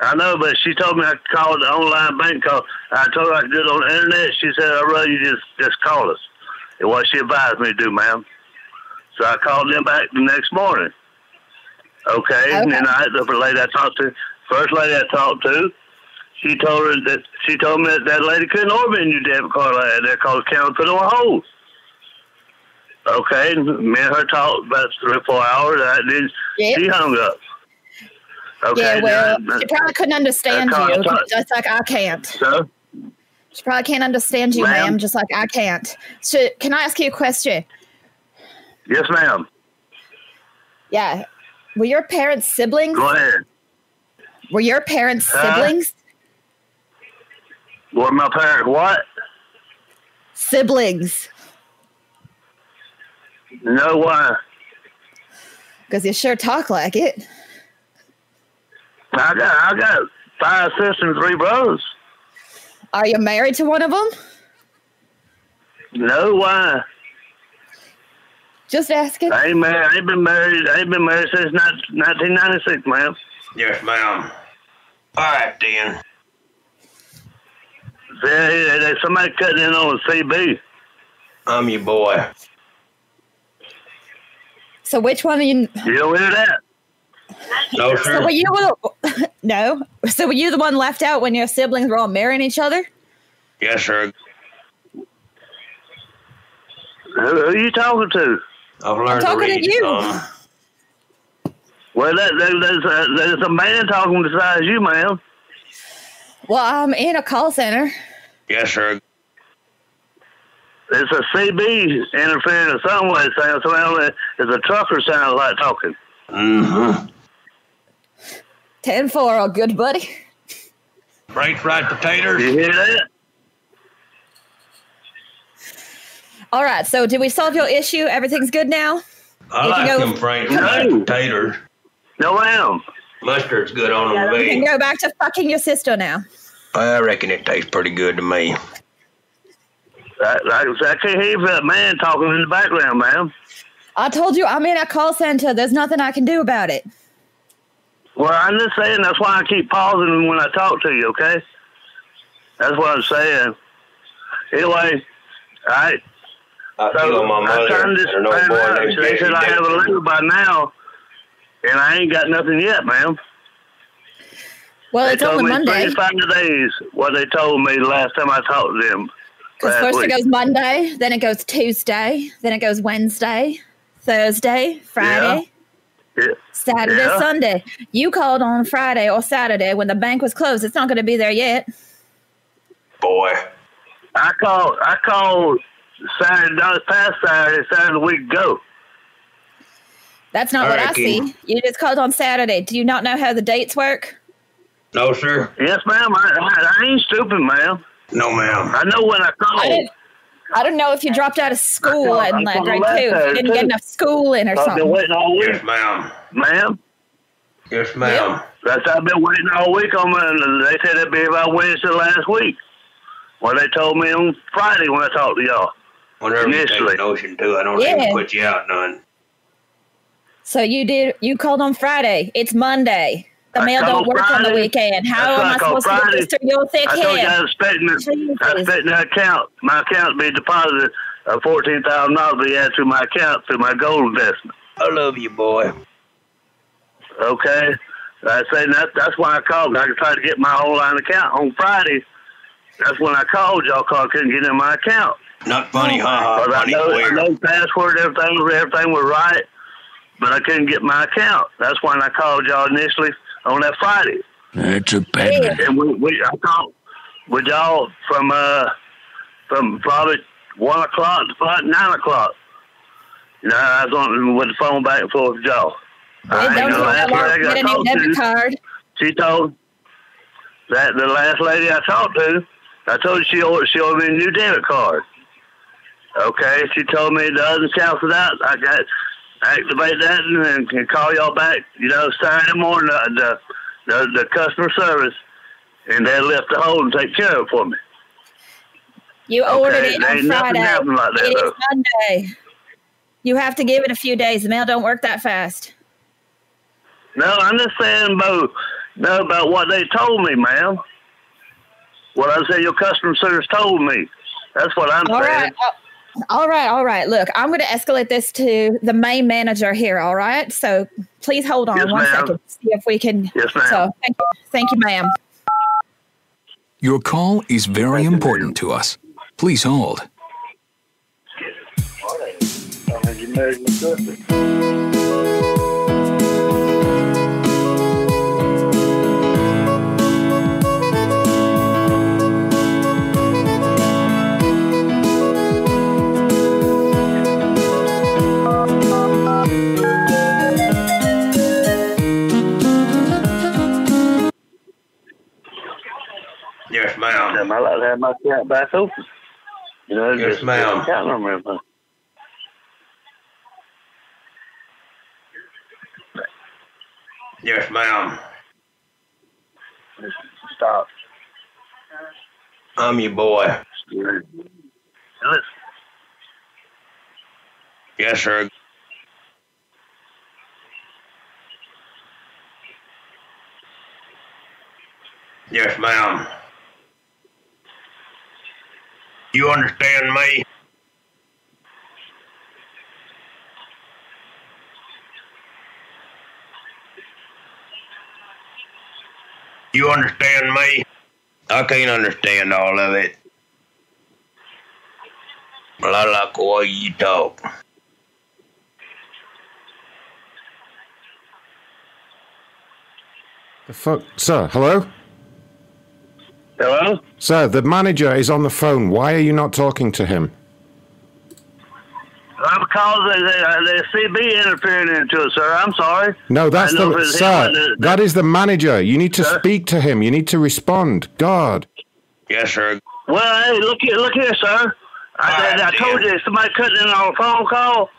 I know, but she told me I could call the online bank call. I told her I could do it on the internet. She said, I'd rather you just, just call us. And what she advised me to do, ma'am. So I called them back the next morning. Okay. And then I, the lady I talked to, first lady I talked to, she told her that she told me that that lady couldn't order a new debit card like that. They called the counter put on hold. Okay, me and her talked about three or four hours. I did. Yep. She hung up. Okay. yeah, well, she probably couldn't understand I you, called- just like I can't. So, She probably can't understand you, Ma'am? ma'am, just like I can't. So, can I ask you a question? yes, ma'am. Yeah. Were your parents siblings? Go ahead. Were your parents Huh? siblings? Were my parents what? Siblings. No, why? Because you sure talk like it. I got I got five sisters and three brothers. Are you married to one of them? No, why? Just asking. I ain't married. I ain't been married. I ain't been married since nineteen ninety six, ma'am. Yes, ma'am. All right, then. Yeah, yeah, there's somebody cutting in on the CB. I'm your boy. So which one of you? You don't hear that? No, So were you the, no? So were you the one left out when your siblings were all marrying each other? Yes, sir. Who, who are you talking to? I've learned talking to to read you. some. Well, that, there, there's a, there's a man talking besides you, ma'am. Well, I'm in a call center. Yes, sir. It's a CB interfering in some way, saying something. It's a trucker sound like talking. Mm-hmm. Ten four, oh good buddy. French fried potatoes. You hear that? All right. So did we solve your issue? Everything's good now. I You like go- them French fried potatoes. No, ma'am. Mustard's good on them, You can go back to fucking your sister now. I reckon it tastes pretty good to me. I, I, I can't hear that man talking in the background, ma'am. I told you I'm in a call center. There's nothing I can do about it. Well, I'm just saying that's why I keep pausing when I talk to you, okay? That's what I'm saying. Anyway, all right. I feel my mother turned this and an old man out. named They said Jesse I have a Dixon. letter by now, and I ain't got nothing yet, ma'am. Well, they it's told only me Monday. 35 days, what they told me last time I talked to them. Because last first week. it goes Monday, then it goes Tuesday, then it goes Wednesday, Thursday, Friday, Yeah. Saturday, Yeah. Sunday. You called on Friday or Saturday when the bank was closed. It's not going to be there yet. Boy. I called. I called Saturday, past Saturday, Saturday the week ago. That's not I what I reckon- see. You just called on Saturday. Do you not know how the dates work? No, sir. Yes, ma'am. I, I, I ain't stupid, ma'am. No, ma'am. I know when I I called. didn't. I don't know if you dropped out of school I in called like grade last two. You didn't get enough schooling or I've been something. waiting all week, Yes, ma'am. ma'am. Yes, ma'am. That's I've been waiting all week on my. They said it'd be about Wednesday last week. Well, they told me on Friday when I talked to y'all. Whenever you take Initially. notion to, I don't Yeah. even put you out none. So you did. You called on Friday. It's Monday. The I mail don't called work on the Friday. weekend. How That's am I I called supposed to Friday. register your thick I told you I head? was expecting, I was Jesus. expecting that account, my account to be deposited, uh, fourteen thousand dollars be added to my account through my gold investment. I love you, boy. Okay, I say that that's why I called. I tried to get my whole line account on Friday. That's when I called y'all. Cause I couldn't get in my account. Not funny, ha ha. But I know, I know password, everything, was- everything was right, but I couldn't get my account. That's when I called y'all initially on that Friday. That's a payment. And we, we I called with y'all from uh from probably one o'clock to about nine o'clock. You know, I was on with the phone back and forth with y'all. It don't the take last that lady to I get a new talked debit to, card. she told that the last lady I talked to, I told her she ordered, she ordered me a new debit card. Okay, she told me the other cancel that. I got activate that and, then can call y'all back. You know, Saturday morning the the, the, the customer service, and they left the hold and take care of it for me. You Okay, ordered it there on Friday. like that, It is though. Monday. You have to give it a few days. The mail don't work that fast. No, I'm just saying about no about what they told me, ma'am. What I said your customer service told me. That's what I'm All saying. right. All right, all right. Look, I'm going to escalate this to the main manager here. All right. So please hold on Yes, one ma'am. second. See if we can. Yes, ma'am. So thank you, thank you, ma'am. Your call is very important to us. Please hold. Yes, ma'am. I like to have my account back open. You know, Yes, just ma'am. Account number. Yes, ma'am. Stop. I'm your boy. Yes, sir. Yes, ma'am. You understand me? You understand me? I can't understand all of it. But I like the way you talk. The fuck, sir? Hello, Hello? sir. The manager is on the phone. Why are you not talking to him? Uh, because they, they, uh, they CB interfering into it, sir. I'm sorry. No, that's I the sir. the- That is the manager. You need to Sir? speak to him. You need to respond. God. Yes, sir. Well, hey, look here, look here, sir. I, I, I told you somebody cutting in on a phone call.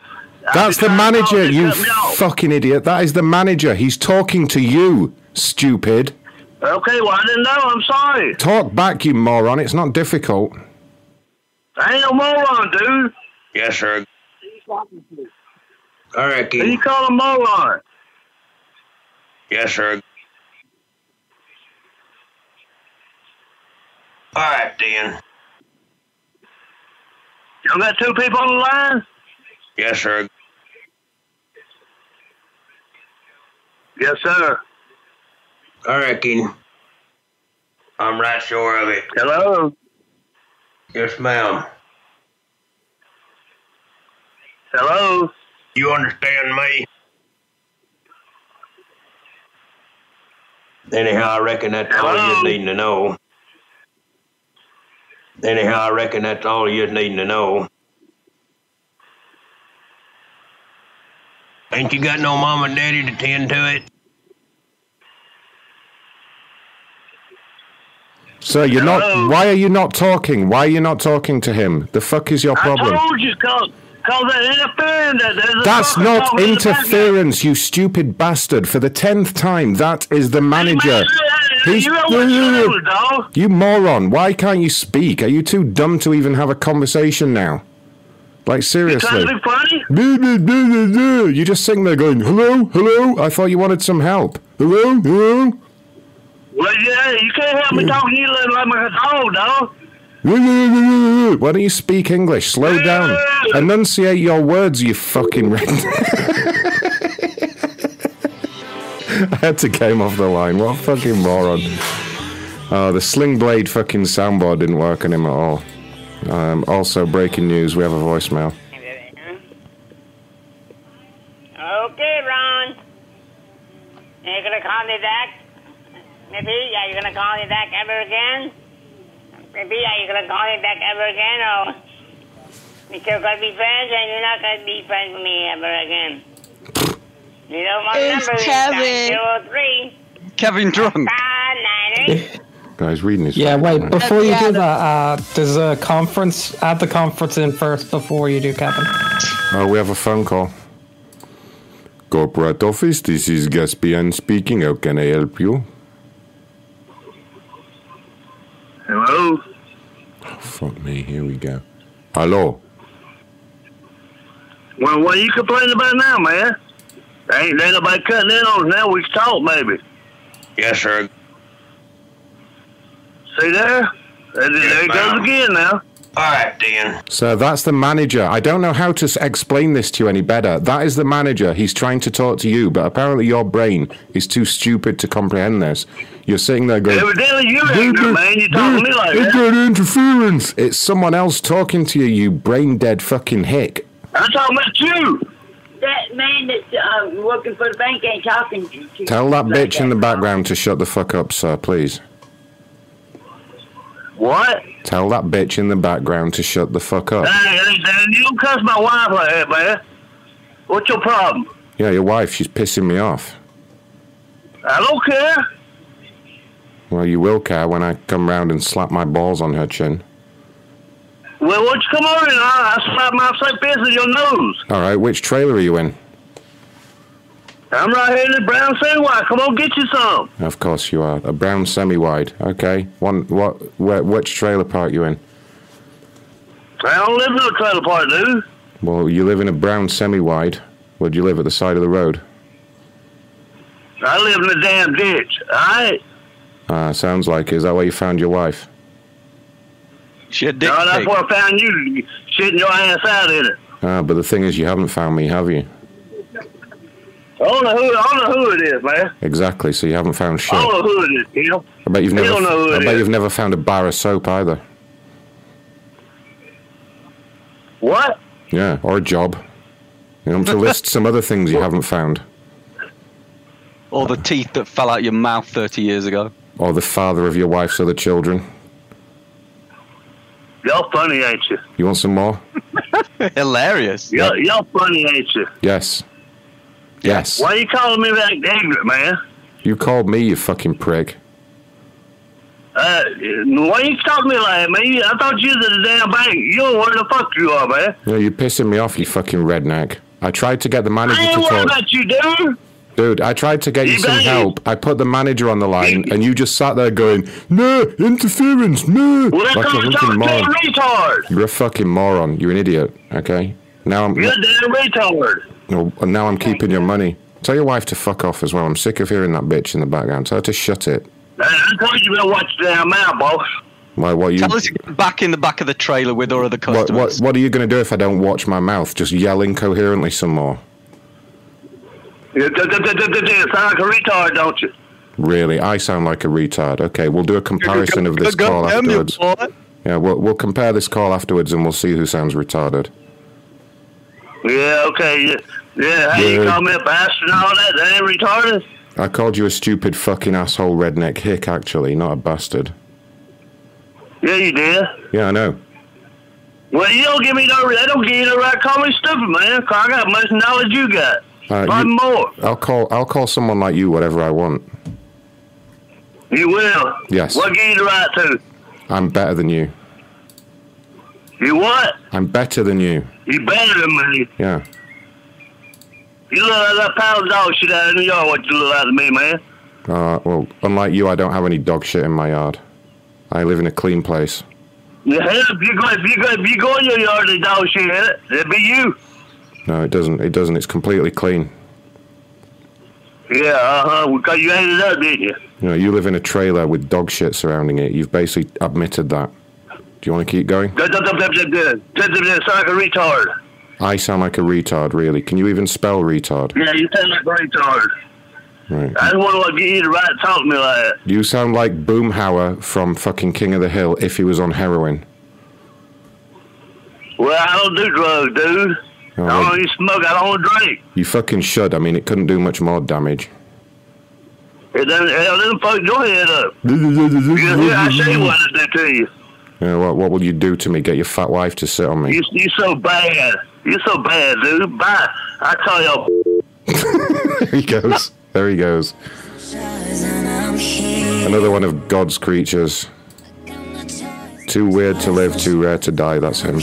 That's the trying to call, manager, you cut me off. fucking idiot. That is the manager. He's talking to you, stupid. Okay, well I didn't know. I'm sorry. Talk back, you moron. It's not difficult. I ain't no moron, dude. Yes, sir. I Who reckon. you call a moron? Yes, sir. All right, then. You got two people on the line? Yes, sir. Yes, sir. I reckon. I'm right sure of it. Hello? Yes, ma'am. Hello? You understand me? Anyhow, I reckon that's all you're needing to know. Anyhow, I reckon that's all you're needing to know. Ain't you got no mom and daddy to tend to it? Sir, you're not. Why are you not talking? Why are you not talking to him? The fuck is your problem? I told you, cause, cause that. There's That's not talking in the background. interference, you stupid bastard. For the tenth time, that is the manager. He's- You know what you're doing, dog. You moron, why can't you speak? Are you too dumb to even have a conversation now? Like, seriously. You just sitting there going, hello, hello? I thought you wanted some help. Hello, hello? Well, yeah, you can't help me talking to you like my dog, dog. Why don't you speak English? Slow down. Enunciate your words, you fucking red. I had to get him off the line. What a fucking moron. Oh, the Sling Blade fucking soundboard didn't work on him at all. Um, also, breaking news, we have a voicemail. Okay, Ron. Are you gonna call me back? Maybe? Are you gonna call me back ever again? Maybe? Are you gonna call me back ever again? Or we still gonna be friends and you're not gonna be friends with me ever again? You know my It's number Kevin. is 903 Kevin drunk. 598. Guys, reading his. Yeah, wait, phone. before you do that, uh, there's a conference. Add the conference in first before you do, Kevin. Oh, we have a phone call. Corporate office, this is Gaspian speaking. How can I help you? Hello? Fuck me. Here we go. Hello. Well, what you complaining about now, man? Ain't, ain't nobody cutting in on us now. We can talk, maybe. Yes, sir. See there? There, there it goes again now. All right, Dan. So that's the manager. I don't know how to explain this to you any better. That is the manager. He's trying to talk to you, but apparently your brain is too stupid to comprehend this. You're sitting there going, Evidently, you ain't good, man. You talking to me like "It's that. got interference. It's someone else talking to you, you brain dead fucking hick. I'm talking about you. That man that's uh, working for the bank ain't talking to you. Tell that bitch in the background to shut the fuck up, sir, please. What? Tell that bitch in the background to shut the fuck up. Hey, you don't cuss my wife like that, man. What's your problem? Yeah, your wife, she's pissing me off. I don't care. Well, you will care when I come round and slap my balls on her chin. Well, why don't you come over and I'll, I'll slap my fake fist in your nose. All right, which trailer are you in? I'm right here in the brown semi-wide. Come on, get you some. Of course you are. A brown semi-wide. Okay. One. What? Where, which trailer park you in? I don't live in a trailer park, dude. Well, you live in a brown semi-wide. Where do you live? At the side of the road. I live in a damn ditch. All right. Ah, sounds like. it. Is that where you found your wife? She Shit, No, that's where I found you shitting your ass out in it. Ah, but the thing is, you haven't found me, have you? I don't know who. I don't know who it is, man. Exactly. So you haven't found shit. I don't know who it is. You know. I bet you've never. don't know who I bet is. you've never found a bar of soap either. What? Yeah, or a job. You know, to list some other things you haven't found, Or the teeth that fell out your mouth 30 years ago. or the father of your wife's other children. Y'all funny, ain't you? You want some more? Hilarious. Y'all, y'all funny, ain't you? Yes. Yes. Why you calling me that ignorant, man? You called me, you fucking prick. Uh, why you talking to me like that, man? I thought you was the damn bank. You don't know where the fuck you are, man. Yeah, you're pissing me off, you fucking redneck. I tried to get the manager I to ain't worried talk. about you, dude. Dude, I tried to get you You some help. I put the manager on the line, and you just sat there going, "No interference, no." Well, like a fucking a moron. retard. You're a fucking moron. You're an idiot. Okay. Now I'm. You're a damn retard. No, and now I'm keeping your money. Tell your wife to fuck off as well. I'm sick of hearing that bitch in the background. Tell her to shut it. I told you better watch your um, mouth, boss. Why? What you? Tell us back in the back of the trailer with our other What, customers. what, what are you going to do if I don't watch my mouth? Just yell incoherently some more. You sound like a retard, don't you? Really? I sound like a retard. Okay, we'll do a comparison of this call afterwards. Yeah, we'll, we'll compare this call afterwards and we'll see who sounds retarded. Yeah, okay. Yeah, yeah hey, you call me a bastard and all that? That ain't retarded? I called you a stupid fucking asshole redneck hick, actually, not a bastard. Yeah, you did. Yeah, I know. Well, you don't give me no. They don't give you the right. to Call me stupid, man. I got much knowledge you got. Uh, you- more. I'll call. I'll call someone like you whatever I want. You will. Yes. What give you the right to? I'm better than you. You what? I'm better than you. You better than me. Yeah. You look like that pound dog shit out in the yard. What you look like to me, man? Uh, well, unlike you, I don't have any dog shit in my yard. I live in a clean place. Yeah, if you go, if you go, if you go in your yard, there's dog shit in it. It'd be you. No, it doesn't. It doesn't. It's completely clean. Yeah, uh huh. Because you ate it up, didn't you? You know, you live in a trailer with dog shit surrounding it. You've basically admitted that. Do you want to keep going? Sound like a retard. I sound like a retard, really. Can you even spell retard? Yeah, you sound like a retard. Right. I just want to give you the right to talk to me like that. You sound like Boomhauer from fucking King of the Hill if he was on heroin. Well, I don't do drugs, dude. Oh, I don't even smoke. I don't drink. You fucking should. I mean, it couldn't do much more damage. It doesn't. Hell, doesn't fuck your head up. Yeah, I say what to do to you. Yeah, what, what will you do to me? Get your fat wife to sit on me? You you so bad. You're so bad, dude. Bye. I tell you. there he goes. There he goes. Another one of God's creatures. Too weird to live, too rare to die. That's him.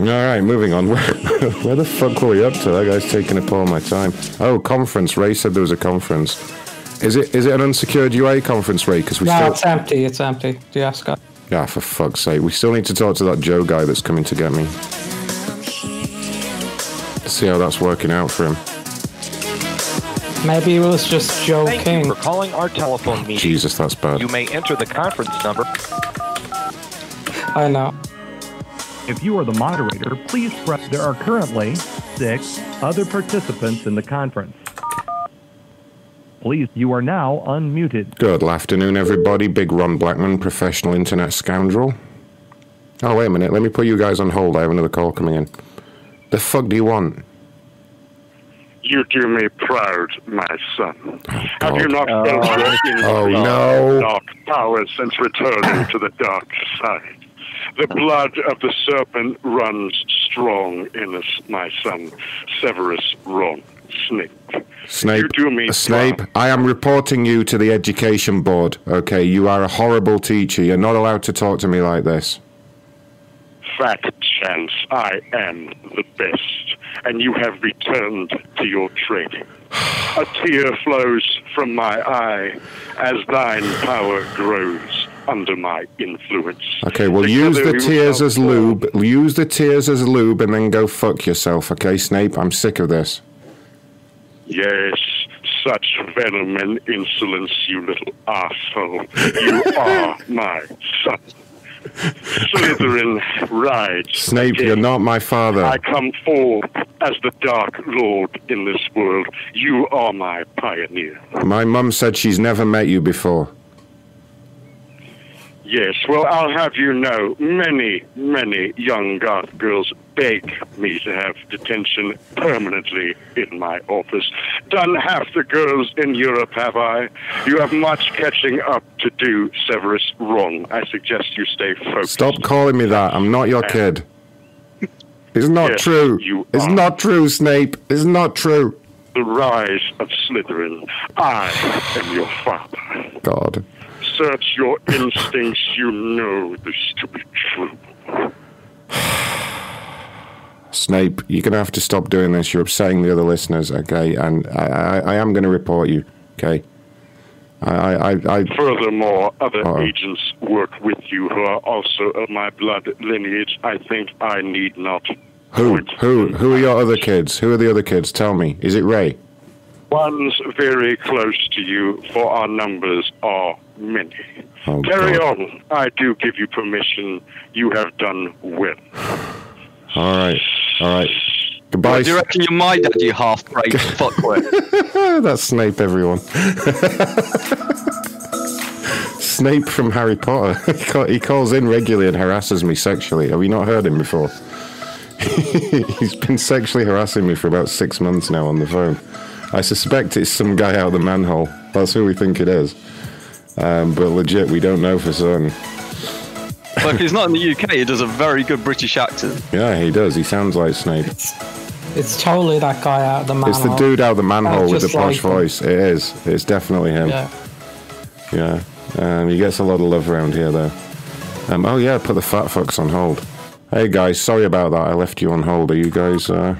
All right, moving on. Where, where the fuck were we up to? That guy's taking up all my time. Oh, conference. Ray said there was a conference. Is it is it an unsecured UA conference, Ray? Because we no, still it's empty. It's empty. Do you ask? God? Ah, for fuck's sake. We still need to talk to that Joe guy that's coming to get me. See how that's working out for him. Maybe it was just Joe Thank King. you for calling our telephone meeting. Jesus, that's bad. You may enter the conference number. I know. If you are the moderator, please press. There are currently six other participants in the conference. Please, you are now unmuted. Good afternoon, everybody. Big Ron Blackman, professional internet scoundrel. Oh, wait a minute. Let me put you guys on hold. I have another call coming in. The fuck do you want? You do me proud, my son. Oh, have you not Oh. felt your Oh, inner no. dark powers since returning to the dark side? The blood of the serpent runs strong in us, my son. Severus Ron Snape. Snape, You do me Snape, I am reporting you to the education board. Okay, you are a horrible teacher. You're not allowed to talk to me like this. Fat chance I am the best, and you have returned to your training. A tear flows from my eye as thine power grows under my influence. Okay, well, Together use the tears as lube. Use the tears as lube, and then go fuck yourself. Okay, Snape. I'm sick of this. Yes, such venom and insolence, you little asshole. You are my son. Slytherin rides. Snape, you're not my father. I come forth as the Dark Lord in this world. You are my pioneer. My mum said she's never met you before. Yes, well, I'll have you know, many, many young goth girls beg me to have detention permanently in my office. Done half the girls in Europe, have I? You have much catching up to do, Severus. Wrong. I suggest you stay focused. Stop calling me that. I'm not your kid. It's not Yes, true. you It's not true, Snape. It's not true. The rise of Slytherin. I am your father. God. Search your instincts. You know this to be true. Snape, you're going to have to stop doing this. You're upsetting the other listeners, okay? And I, I, I am going to report you, okay? I, I, Furthermore, other Uh-oh. agents work with you who are also of my blood lineage. I think I need not. who, who, who are your other kids? Who are the other kids? Tell me. Is it Ray? One's very close to you, for our numbers are many. Oh, Carry God. on. I do give you permission. You have done well. All right, all right. Goodbye. What, do you reckon you're my dad, you half-breed fuckwit? That's Snape, everyone. Snape from Harry Potter. He he calls in regularly and harasses me sexually. Have you not heard him before? He's been sexually harassing me for about six months now on the phone. I suspect it's some guy out of the manhole. That's who we think it is. Um, but legit, we don't know for certain. Well, if he's not in the UK, he does a very good British accent. Yeah, he does. He sounds like Snape. It's totally that guy out of the manhole. It's the dude out of the manhole with the posh like him. voice. It is. It's definitely him. Yeah. Yeah. Um, he gets a lot of love around here, though. Um, oh, yeah, put the fat fucks on hold. Hey, guys, sorry about that. I left you on hold. Are you guys. Uh...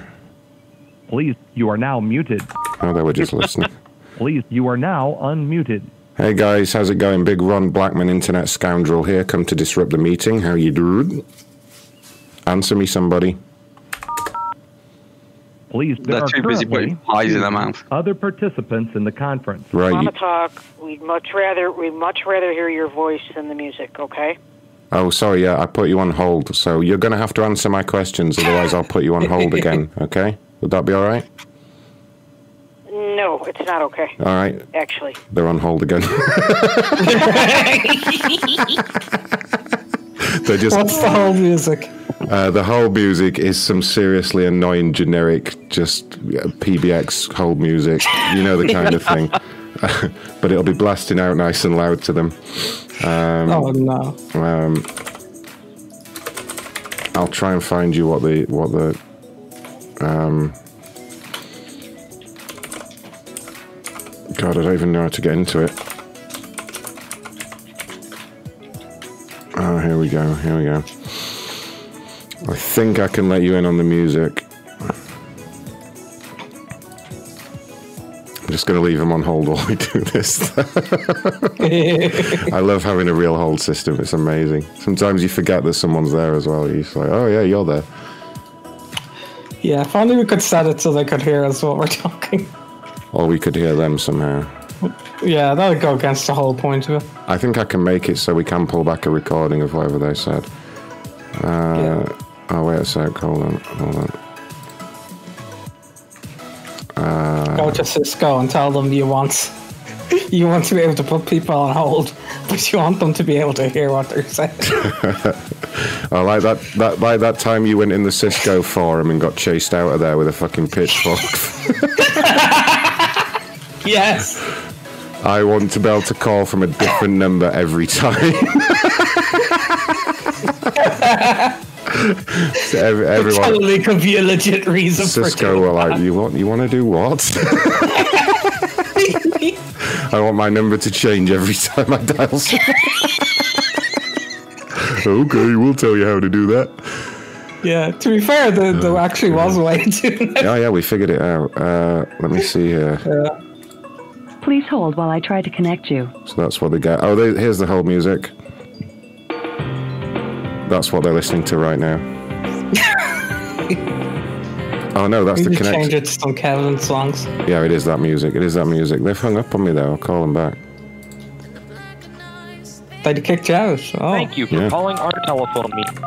Please, you are now muted. Oh, they were just listening. Please, you are now unmuted. Hey, guys, how's it going? Big Ron Blackman, internet scoundrel here, come to disrupt the meeting. How you doing? Answer me, somebody. Please, there They're are too busy putting pies in their mouth. Other participants in the conference. Right. want you- to talk. We'd much rather we'd much rather hear your voice than the music. Okay. Oh, sorry, yeah, I put you on hold. So you're going to have to answer my questions, otherwise, I'll put you on hold again, okay? Would that be all right? No, it's not okay. All right. Actually. They're on hold again. They're just. What's the whole music? Uh, the whole music is some seriously annoying, generic, just uh, PBX whole music. You know the kind of thing. but it'll be blasting out nice and loud to them. Um, Oh no. um, I'll try and find you what the what the um. God, I don't even know how to get into it. Oh, here we go. Here we go. I think I can let you in on the music. I'm just going to leave him on hold while we do this. I love having a real hold system. It's amazing. Sometimes you forget that someone's there as well. You're like, oh yeah, you're there. Yeah, if only we could set it so they could hear us while we're talking. Or we could hear them somehow. Yeah, that would go against the whole point of it. I think I can make it so we can pull back a recording of whatever they said. Uh, Oh, wait a sec. Hold on. Hold on. Uh, Go to Cisco and tell them you want you want to be able to put people on hold, but you want them to be able to hear what they're saying. I like that, that. Like that time you went in the Cisco forum and got chased out of there with a fucking pitchfork. yes. I want to be able to call from a different number every time. so every, everyone, totally could be a legit reason Cisco were like, "You want? You want to do what?" I want my number to change every time I dial. Someone." okay, we'll tell you how to do that. Yeah, to be fair, there, there actually was a way to. Yeah, yeah, we figured it out. Uh, let me see here. Please hold while I try to connect you. So that's what they got. Oh, they, here's the whole music. That's what they're listening to right now. oh no, that's we the need to change it to some Kevin songs. Yeah, it is that music. It is that music. They've hung up on me though. I'll call them back. They'd kicked you out. Oh. Thank you for Yeah. calling our telephone meeting.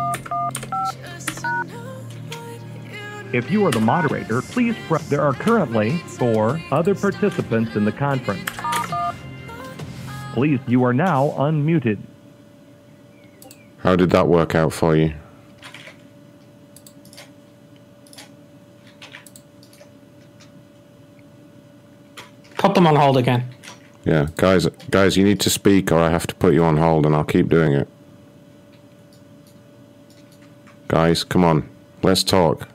If you are the moderator, please press. There are currently four other participants in the conference. Please, you are now unmuted. How did that work out for you? Put them on hold again. Yeah, guys, guys, you need to speak, or I have to put you on hold, and I'll keep doing it. Guys, come on, let's talk.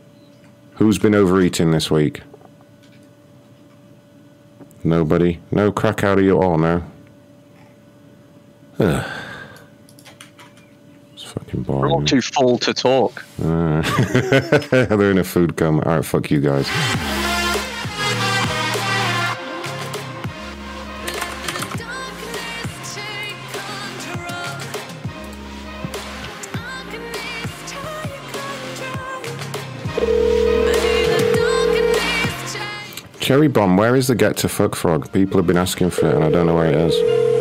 Who's been overeating this week? Nobody. No crack out of you all now. Ugh. It's fucking We're all boring. too full to talk. Uh, they're in a food coma. All right, fuck you guys. Cherry Bomb, where is the Get to Fuck Frog? People have been asking for it and I don't know where it is.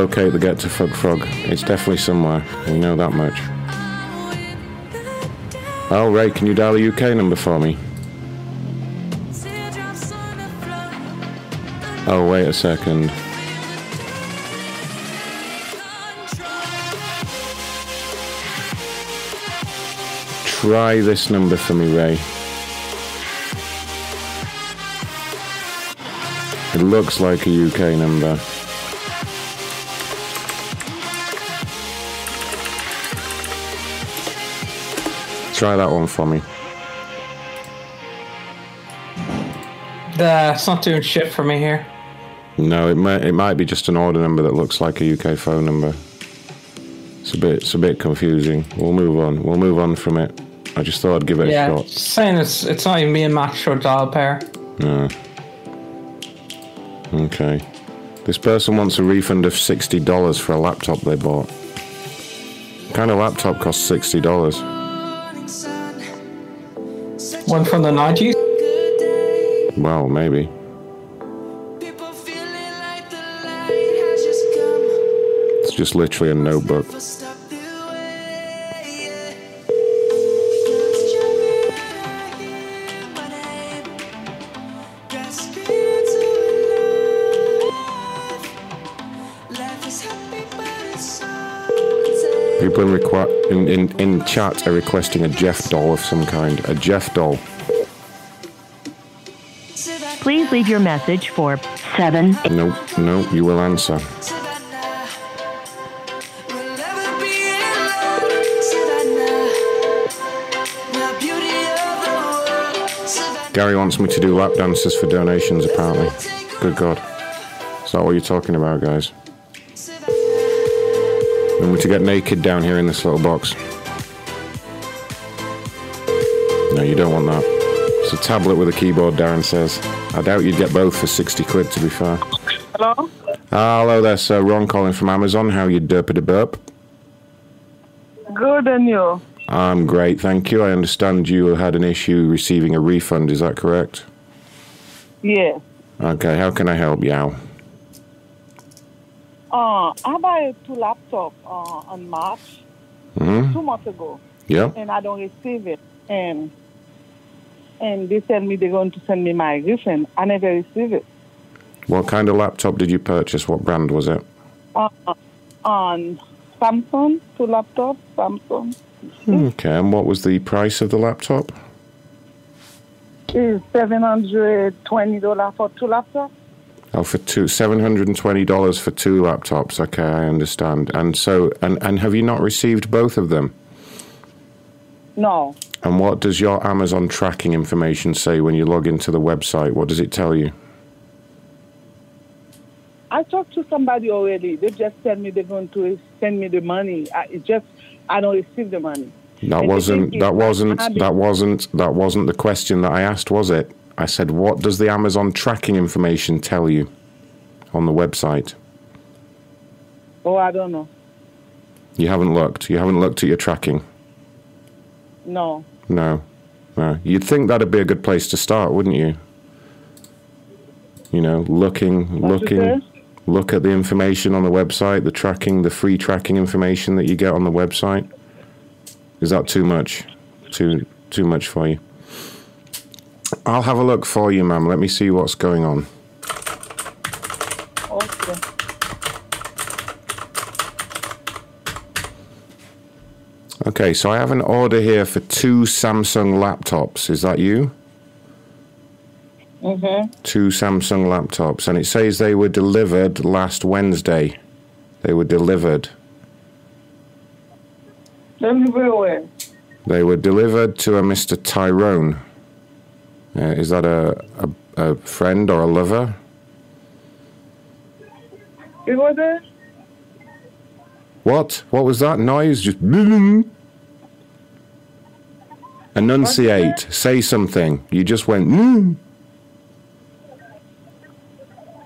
Locate the Get to Fuck Frog. It's definitely somewhere. We know that much. Oh, Ray, can you dial a UK number for me? Oh, wait a second. Try this number for me, Ray. It looks like a UK number. Try that one for me. Uh, it's not doing shit for me here. No, it might it might be just an order number that looks like a UK phone number. It's a bit it's a bit confusing. We'll move on. We'll move on from it. I just thought I'd give it a yeah, shot. saying it's it's not even me and Max or dial pair. No. Okay. This person wants a refund of sixty dollars for a laptop they bought. What kind of laptop costs sixty dollars? One from the nineties. Well, maybe. It's just literally a notebook. People in, requ- in, in, in chat are requesting a Jeff doll of some kind. A Jeff doll. Please leave your message for 7 No, no, you will answer. Gary wants me to do lap dances for donations, apparently. Good God. Is that what you're talking about, guys? Me to get naked down here in this little box? No, you don't want that. It's a tablet with a keyboard, Darren says. I doubt you'd get both for 60 quid, to be fair. Hello? Ah, hello there, sir. Ron calling from Amazon. How you derpity burp? Good and you? I'm great, thank you. I understand you had an issue receiving a refund, is that correct? Yeah. Okay, how can I help you? Al? Uh, I buy two laptop uh, on March Mhm. two months ago. Yeah. And I don't receive it. And and they tell me they're going to send me my refund. I never receive it. What kind of laptop did you purchase? What brand was it? Uh, on Samsung, two laptop, Samsung. Okay, and what was the price of the laptop? Is seven hundred twenty dollar for two laptops. Oh, for two seven hundred and twenty dollars for two laptops. Okay, I understand. And so, and and have you not received both of them? No. And what does your Amazon tracking information say when you log into the website? What does it tell you? I talked to somebody already. They just tell me they're going to send me the money. I it just I don't receive the money. That And wasn't. That wasn't. That wasn't. That wasn't the question that I asked, was it? I said, what does the Amazon tracking information tell you on the website? Oh, I don't know. You haven't looked. You haven't looked at your tracking. No. No, no. You'd think that'd be a good place to start, wouldn't you? You know, looking, you looking, look at the information on the website, the tracking, the free tracking information that you get on the website. Is that too much? Too too much for you? I'll have a look for you, ma'am. Let me see what's going on. Okay. Okay, so I have an order here for two Samsung laptops. Is that you? Mm-hmm. two Samsung laptops, and it says they were delivered last Wednesday. They were delivered. Deliver where? They were delivered to a Mr. Tyrone. Uh, is that a, a, a friend or a lover? You go there? What? What was that noise? Just. Enunciate. Say something. You just went. "Mm."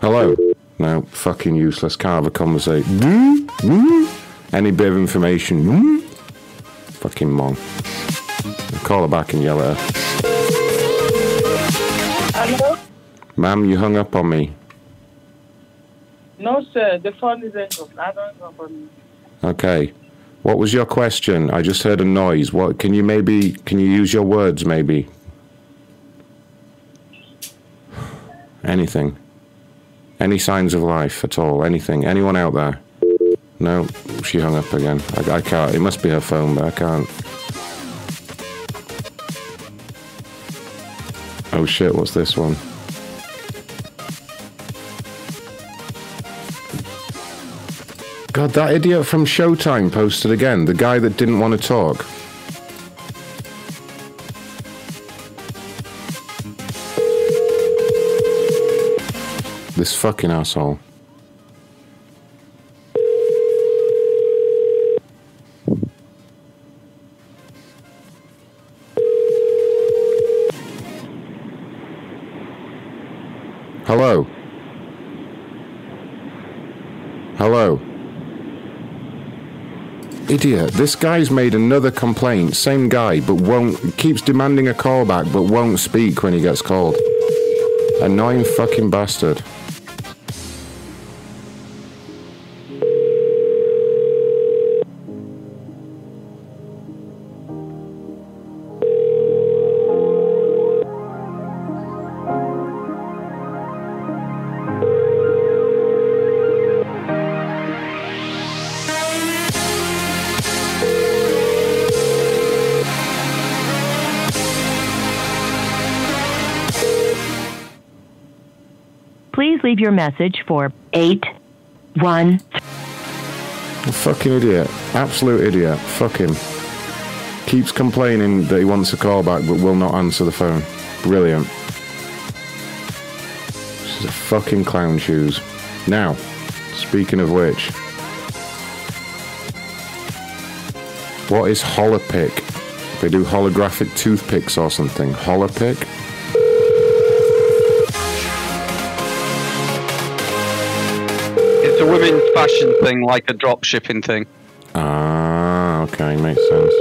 Hello? No, fucking useless. Can't have a conversation. "Mm, mm." Any bit of information. Fucking mong. I'll call her back and yell at her. Hello? Ma'am, you hung up on me. No, sir. The phone is engulfed. I don't know for me. Okay. What was your question? I just heard a noise. What can you maybe can you use your words maybe? Anything. Any signs of life at all? Anything? Anyone out there? No, she hung up again. I, I can't. It must be her phone, but I can't. Oh shit! What's this one? God, that idiot from Showtime posted again. The guy that didn't want to talk. This fucking asshole. Idiot. This guy's made another complaint. Same guy, but won't. Keeps demanding a callback, but won't speak when he gets called. Annoying fucking bastard. Leave your message for 8 1 A fucking idiot. Absolute idiot. Fuck him. Keeps complaining that he wants a call back but will not answer the phone. Brilliant. This is a fucking clown shoes. Now, speaking of which, what is holopick? They do holographic toothpicks or something. Holopick? A women's fashion thing, like a drop shipping thing. Ah, okay, makes sense.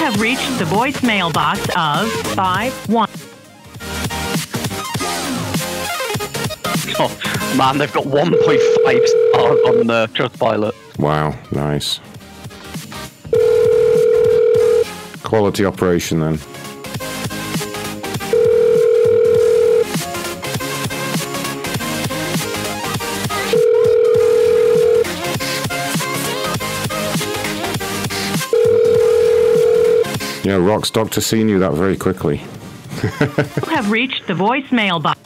have reached the voicemail box of 51. Oh, man, they've got 1.5 stars on the Trustpilot. Wow, nice. Quality operation then. Yeah, Rock's Doctor C knew that very quickly. You have reached the voicemail box.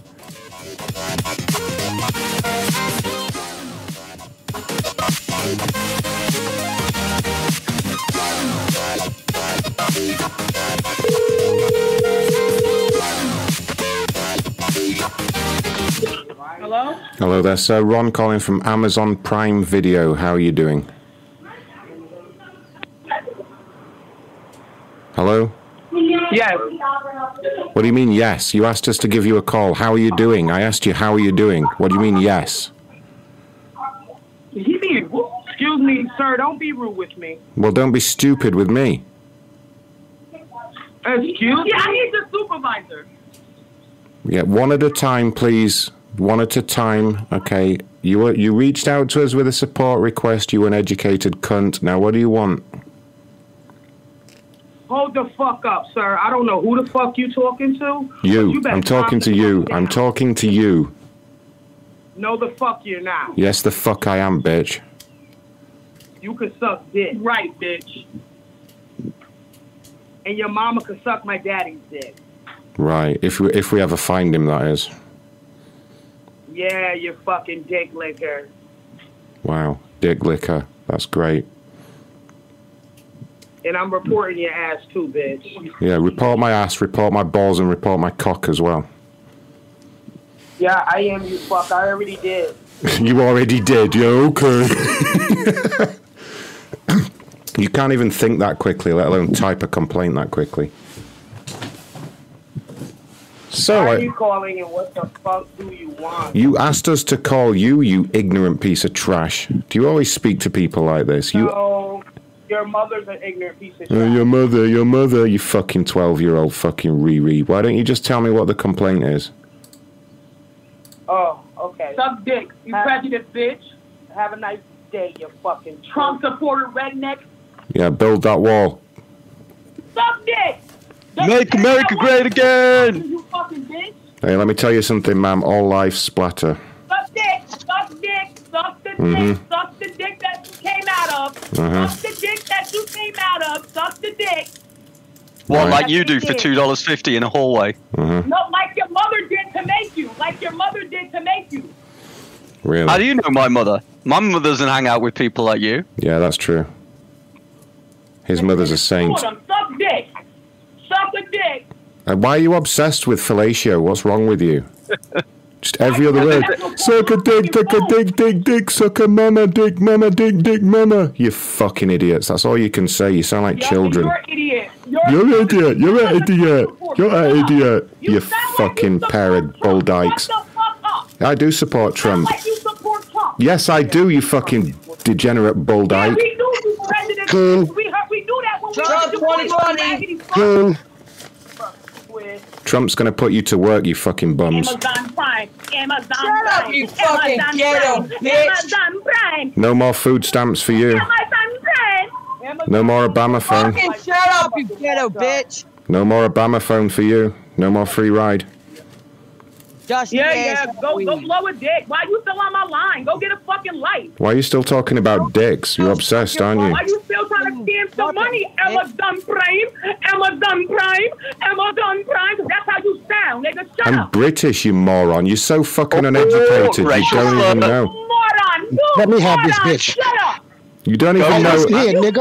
There, sir. Ron calling from Amazon Prime Video. How are you doing? Hello? Yes. What do you mean, yes? You asked us to give you a call. How are you doing? I asked you, how are you doing? What do you mean, yes? He be, excuse me, sir. Don't be rude with me. Well, don't be stupid with me. Excuse me. I need the supervisor. Yeah, one at a time, please. One at a time. Okay. You were, you reached out to us with a support request. You an educated cunt. Now, what do you want? Hold the fuck up, sir. I don't know who the fuck you talking to. but You. I'm talking to you. I'm talking to you. No, the fuck you're not. Yes, the fuck I am, bitch. You can suck dick. Right, bitch. And your mama can suck my daddy's dick. Right. If we if we ever find him, that is. Yeah, you fucking dick licker. Wow. Dick licker. That's great. And I'm reporting your ass too, bitch. Yeah. Report my ass. Report my balls, and report my cock as well. Yeah, I am you fuck. I already did. you already did. Yeah. Okay. you can't even think that quickly, let alone type a complaint that quickly. So Why are you calling and what the fuck do you want? you asked us to call you, you ignorant piece of trash. Do you always speak to people like this? You, No, your mother's an ignorant piece of shit. Uh, your mother, your mother, you fucking twelve-year-old fucking Riri. Why don't you just tell me what the complaint is? Oh, okay. Suck dick, you prejudice bitch. Have a nice day, you fucking Trump supporter redneck. Yeah, build that wall. Suck dick. Make America great again. You fucking bitch. Hey, let me tell you something, ma'am. All life splatter. Suck dick. Suck dick. Suck the dick. Mhm. Suck the dick that you came out of. Uh-huh. Suck the dick that you came out of. Suck the dick. What, Right. like you do for two dollars fifty in a hallway? Mhm. No, like your mother did to make you. Like your mother did to make you. Really? How do you know my mother? My mother doesn't hang out with people like you. Yeah, that's true. His mother's a saint. Told him, Suck dick. Suck a dick. Uh, why are you obsessed with fellatio? What's wrong with you? Just every other word. Suck a dick, dick a dick, dick, dick, suck a mama, dick, mama, dick, dick, mama. You fucking idiots. That's all you can say. You sound like children. You're an idiot. You're an idiot. You're an idiot. You're an idiot. You fucking pair of bull dykes. I do support Trump. Like you support Trump. Yes, I do, you fucking degenerate bull dyke. We knew you president. Cool. We, heard, we knew that when Trump we heard you 2020. Cool. Trump's gonna put you to work, you fucking bums. Amazon Prime. Amazon Shut Prime. up, you fucking Amazon ghetto Prime. bitch. Amazon Prime. No more food stamps for you. Amazon Prime. No more Obama phone. Fucking shut up, you ghetto bitch. No more Obama phone for you. No more free ride. Dusty Yeah, yeah. Go, go blow a dick. Why you still on my line? Go get a fucking light. Why are you still talking about dicks? You're obsessed, aren't you? Why you still trying to scam some money? Amazon Prime, Amazon Prime, Amazon Prime. 'cause that's how you sound, nigga. Shut I'm up. British, you moron. You're so fucking uneducated. You don't even know. Moron. You Let me have this bitch. Shut up. You don't Go even know. listen here, nigga.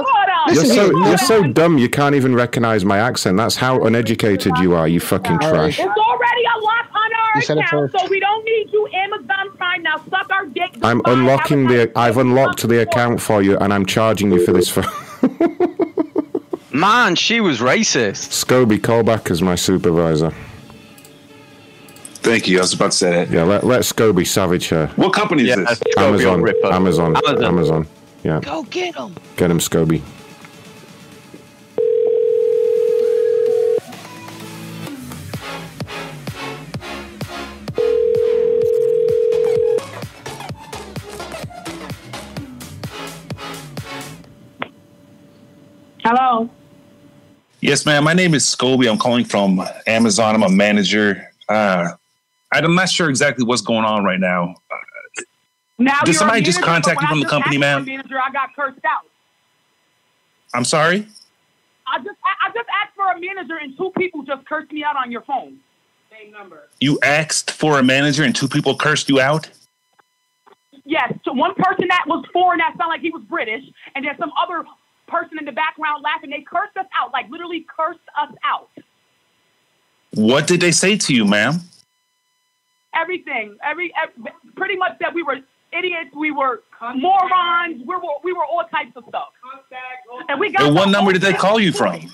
You're Listen so you're so dumb. You can't even recognize my accent. That's how uneducated you are. You fucking trash. It's already a lock on You our said it first. so we don't need you, Amazon Prime. Now suck our dick. I'm unlocking the. I've unlocked the account for you, and I'm charging you for this. phone. Man, she was racist. Scoby, call back as my supervisor. Thank you. I was about to say that. Yeah, let let Scoby savage her. What company is this? Amazon. Amazon. Amazon. Amazon. Yeah. Go get him. Get him, Scoby. Hello. Yes, ma'am. My name is Scoby. I'm calling from Amazon. I'm a manager. Uh, I'm not sure exactly what's going on right now. Now Did somebody just contact you from the company, ma'am? Manager, I got cursed out. I'm sorry. I just I I just asked for a manager and two people just cursed me out on your phone. Same number. You asked for a manager and two people cursed you out. Yes, so one person that was foreign that sounded like he was British, and there's some other person in the background laughing. They cursed us out, like literally cursed us out. What did they say to you, ma'am? Everything, every, ev pretty much that we were idiots, we were morons, we were we were all types of stuff. And we got And what number did they call you from? Amazon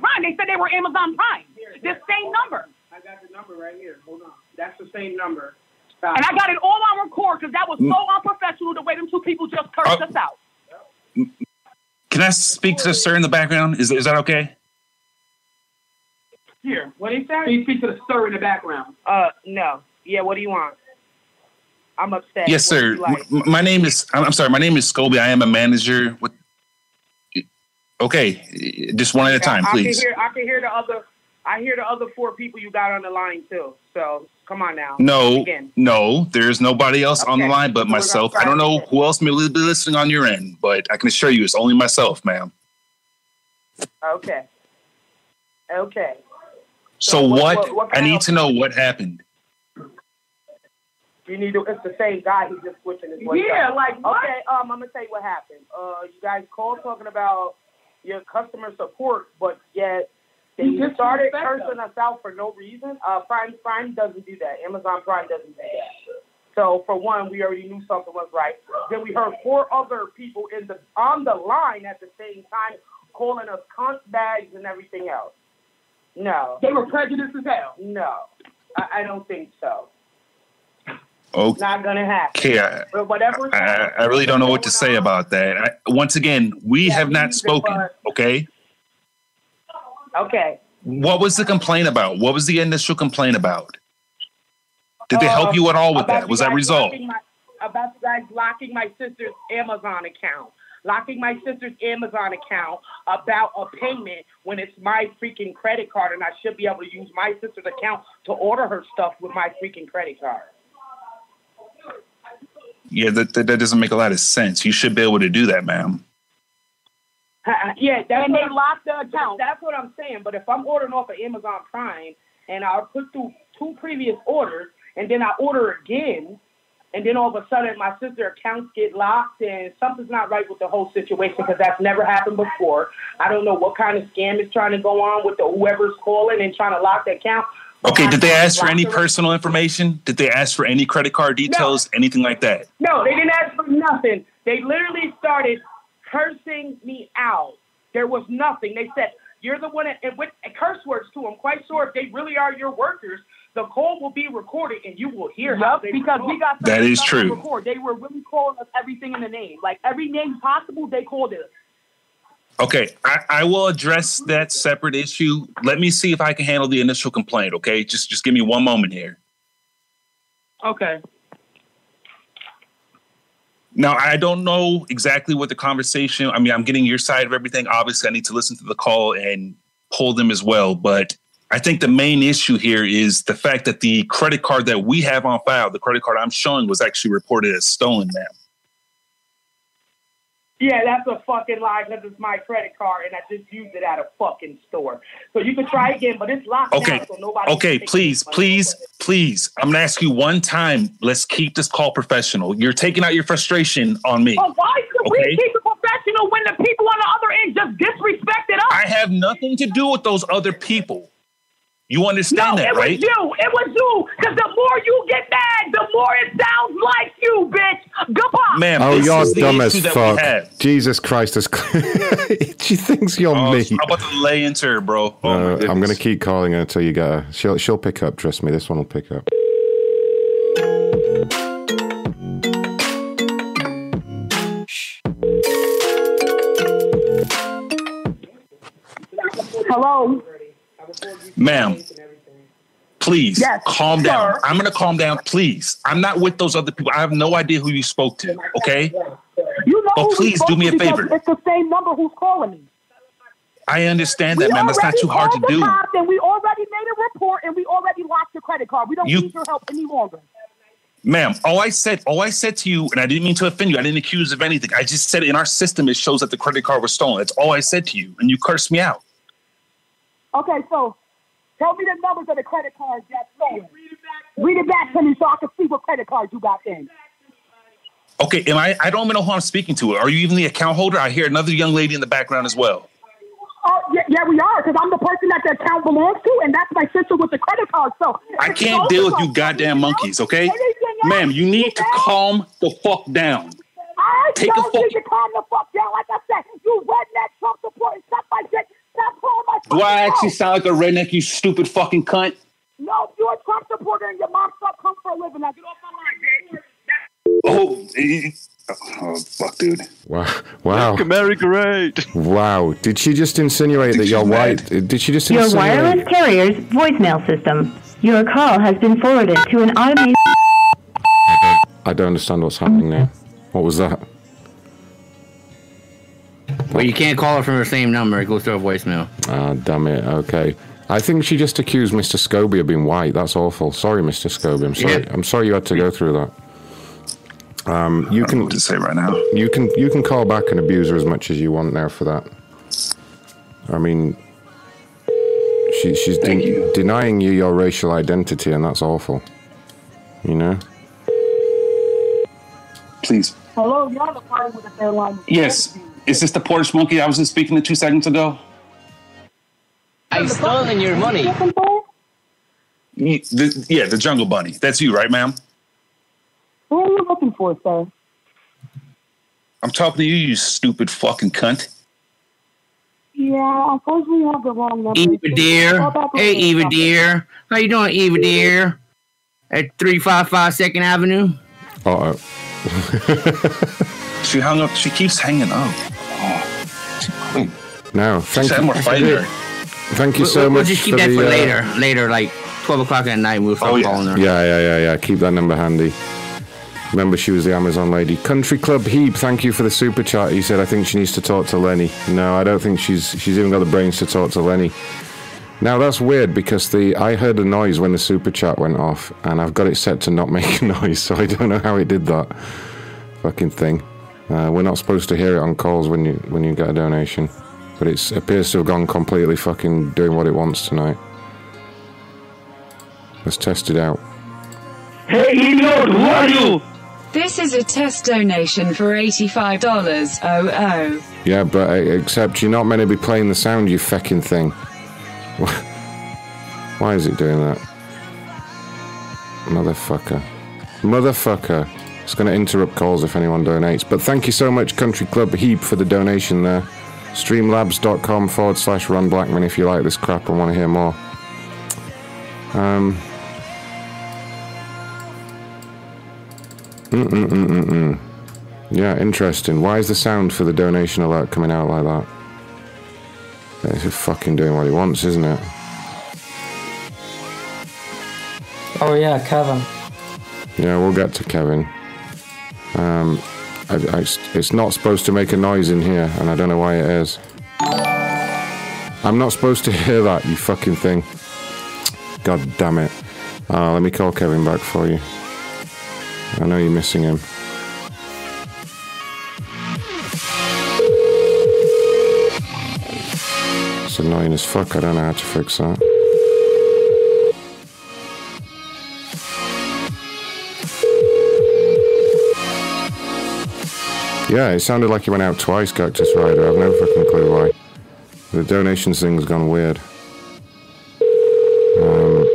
Prime. They said they were Amazon Prime. The same number. I got the number right here. Hold on. That's the same number. And I got it all on record because that was Mm. so unprofessional the way them two people just cursed us out. Can I speak to the sir in the background? Is is that okay? Here, what did You say? He speak to the sir in the background. Uh, no. Yeah, what do you want? I'm upset. Yes, What sir. like? M- My name is. I'm I'm sorry. My name is Scoby. I am a manager. With. Okay, just one at a time, I please. can hear. I can hear the other. I hear the other four people you got on the line too. So come on now. No, Again. no, there's nobody else on the line but So myself. I don't know who else may be listening on your end, but I can assure you it's only myself, ma'am. Okay. Okay. So, So what- what? what- what I need to know what happened. You need to. It's the same guy. He's just switching his voice. Yeah, up. like, what? Okay. Um, I'm gonna tell you what happened. Uh, you guys called talking about your customer support, but yet they You just started cursing us out for no reason. Uh, Prime Prime doesn't do that. Amazon Prime doesn't do that. So for one, we already knew something was right. Then we heard four other people in the on the line at the same time calling us cunt bags and everything else. No. They were prejudiced as hell. No, I, I don't think so. Okay. Not gonna happen. Okay, I, But whatever. I, I really don't know what to say about that. I, once again, we have not spoken. Okay, Okay. what was the complaint about? What was the initial complaint about? Did they help um, you at all with that? Was that resolved? my- about the guys locking my sister's Amazon account. Locking my sister's Amazon account about a payment when it's my freaking credit card and I should be able to use my sister's account to order her stuff with my freaking credit card. Yeah, that, that that doesn't make a lot of sense. You should be able to do that, ma'am. Yeah, that's And what they I'm- locked the account. That's what I'm saying. But if I'm ordering off of Amazon Prime and I put through two previous orders and then I order again, and then all of a sudden my sister accounts get locked and something's not right with the whole situation because that's never happened before. I don't know what kind of scam is trying to go on with the whoever's calling and trying to lock the account. Okay, did they ask for any personal information? Did they ask for any credit card details, anything like that? No, they didn't ask for nothing. They literally started cursing me out. There was nothing. They said, You're the one, that, and with curse words too. I'm quite sure if they really are your workers, the call will be recorded and you will hear how they because talk. we got That some is stuff on true. record. They were really calling us everything in the name, like every name possible. They called it. Okay, I, I will address that separate issue. Let me see if I can handle the initial complaint. Okay, just just give me one moment here. Okay. Now, I don't know exactly what the conversation. I mean, I'm getting your side of everything. Obviously, I need to listen to the call and pull them as well. But I think the main issue here is the fact that the credit card that we have on file, the credit card I'm showing, was actually reported as stolen, ma'am. Yeah, that's a fucking lie because it's my credit card and I just used it at a fucking store. So you can try again, but it's locked Okay. now, so nobody. Okay, please, please, please. I'm gonna ask you one time. Let's keep this call professional. You're taking out your frustration on me. But why should Okay. we keep it professional when the people on the other end just disrespected us? I have nothing to do with those other people. You understand no, that, it right? was you. It was you. Because the more you get mad, the more it sounds like you, bitch. Goodbye. Man, Oh, you're is dumb as fuck. Jesus Christ, is she thinks you're Oh, me. I'm about to lay into her, bro. Oh, my Uh, I'm going to keep calling her until you get her. She'll, she'll pick up. Trust me, this one will pick up. Hello. Ma'am, please Yes, calm down. I'm going to calm down, please. I'm not with those other people. I have no idea who you spoke to, okay? You know But please do me a favor. It's the same number who's calling me. I understand We that, ma'am. That's not too hard to do. cops And we already made a report and we already locked your credit card. We don't You- need your help any longer. Ma'am, all I said, all I said to you, and I didn't mean to offend you. I didn't accuse you of anything. I just said in our system it shows that the credit card was stolen. That's all I said to you, and you cursed me out. Okay, so tell me the numbers of the credit cards that's stolen. Read it back to me so I can see what credit cards you got then. Okay, am I? I don't even know who I'm speaking to. Are you even the account holder? I hear another young lady in the background as well. Oh, yeah, yeah, we are, because I'm the person that the account belongs to, and that's my sister with the credit card. So I can't deal with you us- goddamn monkeys, okay? Anything? Ma'am, you need to calm the fuck down. I Take a don't fuck- need to calm the fuck down. Like I said, you redneck Trump supporting stuff like that. Stop calling my Do I actually phone. sound like a redneck, you stupid fucking cunt? No, you're a Trump supporter and your mom stuff comes for a living. Now get off my line, bitch. Oh, eh, oh fuck, dude. Wow. Wow. America great. Wow. Did she just insinuate that you're white? Did she just insinuate? Your wireless carrier's voicemail system. Your call has been forwarded to an automated. I don't understand what's happening now. What was that? Well, you can't call her from her same number. It goes to her voicemail. Ah, damn it. Okay. I think she just accused Mr. Scoby of being white. That's awful. Sorry, Mr. Scoby. I'm sorry. Yeah. I'm sorry you had to go through that. Um, you can to say right now. You can you can call back and abuse her as much as you want now for that. I mean, she she's de- denying you your racial identity, and that's awful. You know. Please. Hello, you're on the phone with the airline. Yes. Is this the Polish monkey I was just speaking to two seconds ago? I'm stolen your money. The- yeah, the jungle bunny. That's you, right, ma'am? Who are you looking for, sir? I'm talking to you, you stupid fucking cunt. Yeah, unfortunately, you have the wrong number. Eva dear. Hey, Eva dear. How you doing, Eva dear? At 355 Second Avenue? Uh oh. She hung up. She keeps hanging up. Now, thank said you. more fighter. Thank you We'll- so we'll, just keep for that the, for uh, later. Later, like 12 o'clock at night, we'll start Oh, calling her. Yeah, yeah, yeah, yeah. Keep that number handy. Remember, she was the Amazon lady. Country Club Heap, thank you for the super chat. He said, I think she needs to talk to Lenny. No, I don't think she's she's even got the brains to talk to Lenny. Now that's weird because the I heard a noise when the super chat went off, and I've got it set to not make a noise, so I don't know how it did that. Fucking thing. Uh, we're not supposed to hear it on calls when you when you get a donation, but it appears to have gone completely fucking doing what it wants tonight. Let's test it out. Hey, idiot, who are you? This is a test donation for $85. Oh, oh. Yeah, but uh, except you're not meant to be playing the sound, you fucking thing. Why is it doing that? Motherfucker. Motherfucker. It's going to interrupt calls if anyone donates. But thank you so much, Country Club Heap, for the donation there. Streamlabs.com forward slash Ron Blackman if you like this crap and want to hear more. Um. Mm-mm-mm-mm-mm. Yeah, interesting. Why is the sound for the donation alert coming out like that? Just fucking doing what he wants, isn't it? Oh yeah, Kevin. Yeah, we'll get to Kevin. Um, I, I, it's not supposed to make a noise in here, and I don't know why it is. I'm not supposed to hear that, you fucking thing. God damn it. Uh, let me call Kevin back for you. I know you're missing him. It's annoying as fuck. I don't know how to fix that. Yeah, it sounded like he went out twice, Cactus Rider. I've no fucking clue why. The donations thing's gone weird. Um,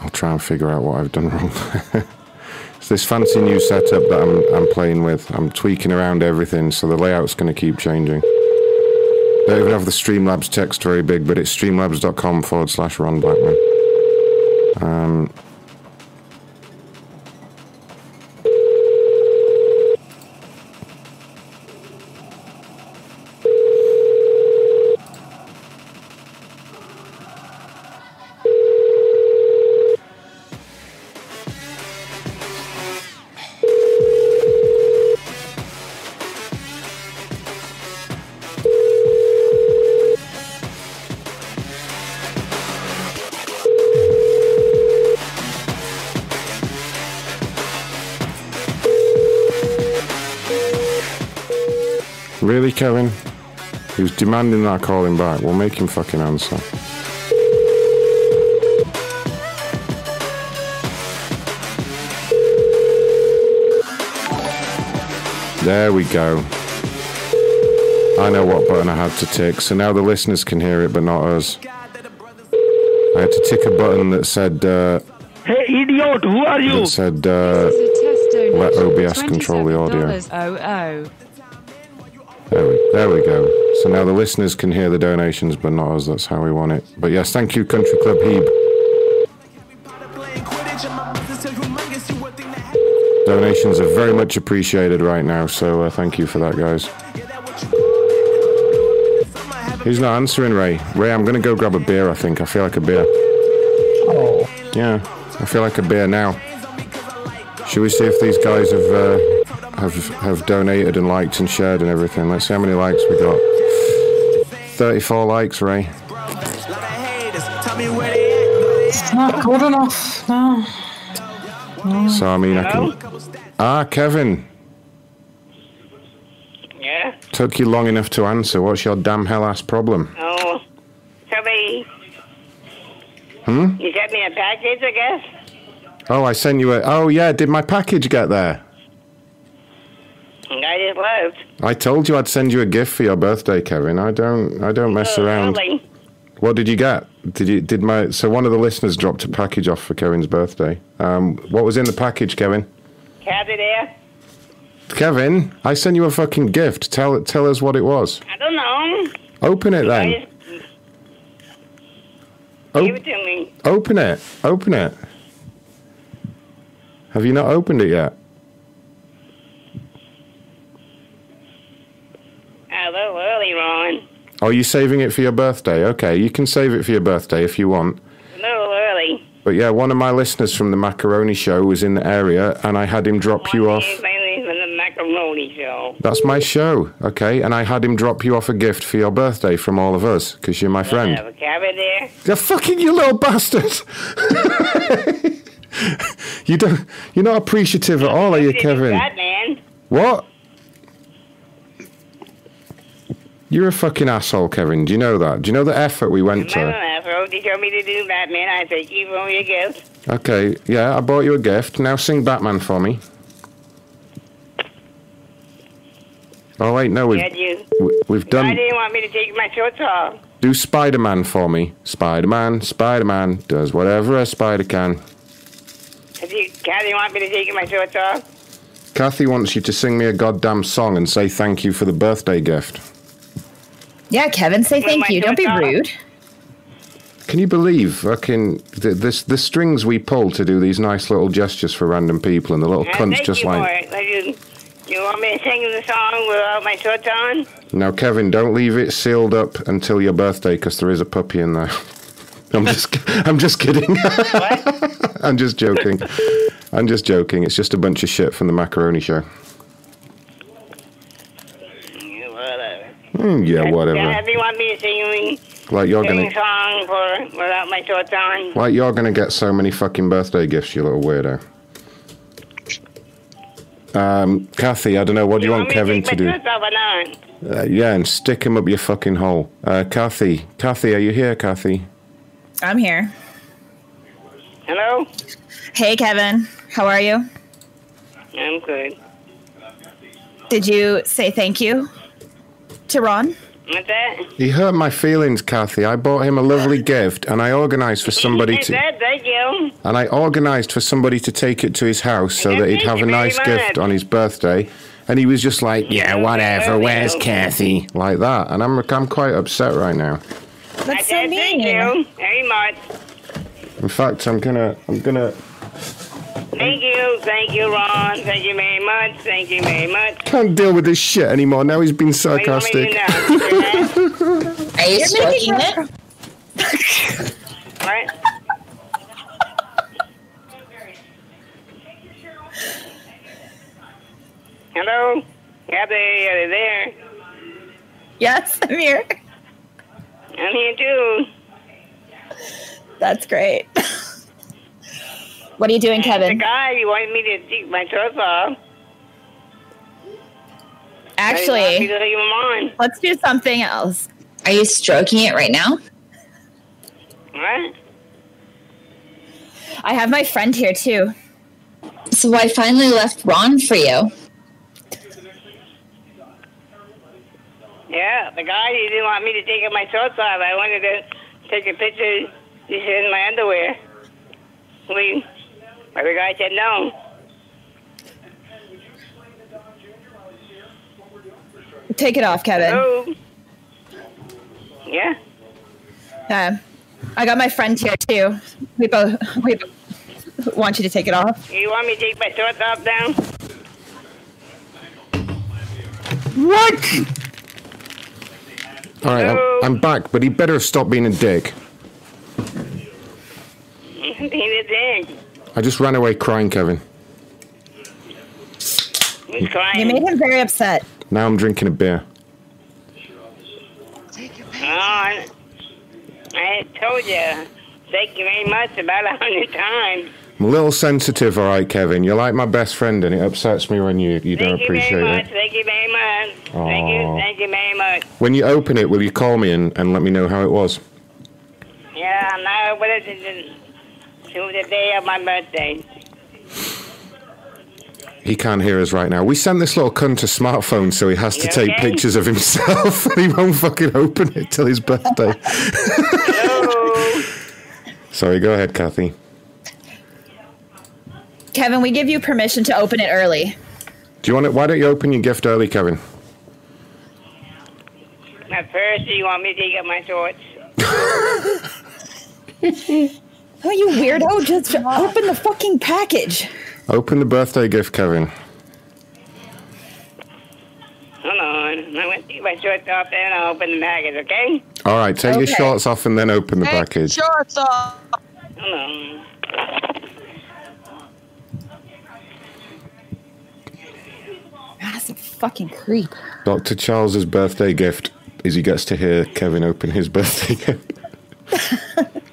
I'll try and figure out what I've done wrong. it's this fancy new setup that I'm, I'm playing with. I'm tweaking around everything, so the layout's going to keep changing. Don't even have the Streamlabs text very big, but it's streamlabs.com forward slash Ron Blackman. Um, demanding that I call him back. We'll make him fucking answer. There we go. I know what button I had to tick, so now the listeners can hear it, but not us. I had to tick a button that said, uh, Hey, idiot, who are you? that said, uh, let OBS control the audio. $27.00. There we, there we go. So now the listeners can hear the donations, but not us. That's how we want it. But yes, thank you, Country Club Hebe. Donations are very much appreciated right now, so uh, thank you for that, guys. He's not answering, Ray. Ray, I'm going to go grab a beer, I think. I feel like a beer. Oh. Yeah, I feel like a beer now. Should we see if these guys have uh, have have donated and liked and shared and everything? Let's see how many likes we got. 34 likes, Ray. It's not good enough. No. No. So, I mean, I can. Ah, Kevin. Yeah. Took you long enough to answer. What's your damn hell ass problem? Oh, somebody, Hmm? you sent me a package, I guess. Oh, I sent you a. Oh, yeah. Did my package get there? I just left. I told you I'd send you a gift for your birthday, Kevin. I don't. I don't mess Oh, around. really? What did you get? Did you did my so one of the listeners dropped a package off for Kevin's birthday. Um, what was in the package, Kevin? There? Kevin, I sent you a fucking gift. Tell tell us what it was. I don't know. Open it then. Just give it to me. Open it. Open it. Have you not opened it yet? Ron. Are you saving it for your birthday? Okay, you can save it for your birthday if you want. A little early. But yeah, one of my listeners from the Macaroni Show was in the area, and I had him drop you off. It's mainly from the macaroni show. That's my show, okay? And I had him drop you off a gift for your birthday from all of us, because you're my Have friend. a cabin there? You're fucking you little bastard! you don't. You're not appreciative at all, are you, Kevin? What? You're a fucking asshole, Kevin. Do you know that? Do you know the effort we went to? that, bro? You told me to do Batman. I said, keep on your gift. Okay, yeah, I bought you a gift. Now sing Batman for me. Oh wait, no, we've Had you. we- we've Why done. do you want me to take my shorts off? Do Spider Man for me. Spider Man, Spider Man does whatever a spider can. Have you, Kathy, want me to take my shorts off? Kathy wants you to sing me a goddamn song and say thank you for the birthday gift. Yeah, Kevin, say With thank you. Don't be shorts rude. Can you believe fucking the, this the strings we pull to do these nice little gestures for random people and the little Uh, cunts thank just you like for it. Like, you, you want me to sing the song without my shorts on? Now, Kevin, don't leave it sealed up until your birthday because there is a puppy in there. I'm just, I'm just kidding. I'm just joking. I'm just joking. It's just a bunch of shit from the macaroni show. Yeah, Whatever. Mm, yeah, whatever. Yeah, if you want me to sing, Like you're sing gonna, song for without my shorts on. like you're gonna get so many fucking birthday gifts, you little weirdo. Um, Kathy, I don't know. What do you want me Kevin to to do? shorts off or not? Uh, yeah, and stick him up your fucking hole. Uh, Kathy, Kathy, are you here, Kathy? I'm here. Hello? Hey, Kevin. How are you? I'm good. Did you say thank you to Ron? What's that? He hurt my feelings, Kathy. I bought him a lovely gift, and I organised for somebody to, Dad, thank you. and I organised for somebody to take it to his house so that he'd have a nice gift on his birthday. And he was just like, "Yeah, whatever. Where's Kathy?" Like that, and I'm I'm quite upset right now. I said thank you very much. In fact, I'm gonna I'm gonna Thank you, thank you, Ron. Thank you very much. Thank you very much. can't deal with this shit anymore. Now he's been What do you want me to sarcastic. Are you stroking it? What? Hello? Kathy, are you there? Yes, I'm here. I'm here too. That's great. what are you doing, Kevin? The guy, you wanted me to take my shorts off. I didn't want Actually, you to leave 'em on. let's do something else. Are you stroking it right now? What? I have my friend here too. So I finally left Ron for you. Yeah, the guy, he didn't want me to take my shorts off. I wanted to take a picture. He said in my underwear. We, but the guy said no. Take it off, Kevin. Hello? Yeah? Uh, I got my friend here too. We both we both want you to take it off. You want me to take my shorts off now? What? All right, I'm, I'm back, but he better stop being a dick. Being a dick. I just ran away crying, Kevin. He's crying. You made him very upset. Now I'm drinking a beer. Oh, I, I told you. Thank you very much about a hundred times. I'm a little sensitive, all right, Kevin. You're like my best friend, and it upsets me when you, you don't Thank you very appreciate much. it. Thank you very much. Thank you. Thank you very much. When you open it, will you call me and, and let me know how it was? Yeah, now what is it? To the day of my birthday. He can't hear us right now. We sent this little cunt a smartphone, so he has to You take okay? pictures of himself, and he won't fucking open it till his birthday. Sorry, go ahead, Kathy. Kevin, we give you permission to open it early. Do you want it? Why don't you open your gift early, Kevin? At first, you want me to take up my shorts. Oh, you weirdo! Just open the fucking package. Open the birthday gift, Kevin. Hold on. I'm going to take my shorts off and I'll open the package, okay? All right, take your shorts off and then open the package. Shorts off. Hold on. That's a fucking creep. Dr. Charles's birthday gift is he gets to hear Kevin open his birthday gift.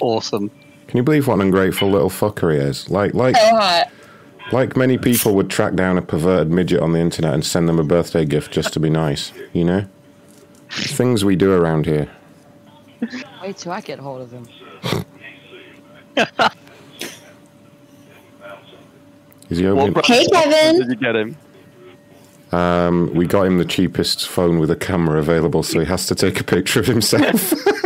Awesome. Can you believe what an ungrateful little fucker he is? Like, like, So like many people would track down a perverted midget on the internet and send them a birthday gift just to be nice. You know, things we do around here. Wait till I get hold of him. Is he opening? Hey, Kevin. Did you get him? Um, we got him the cheapest phone with a camera available, so he has to take a picture of himself.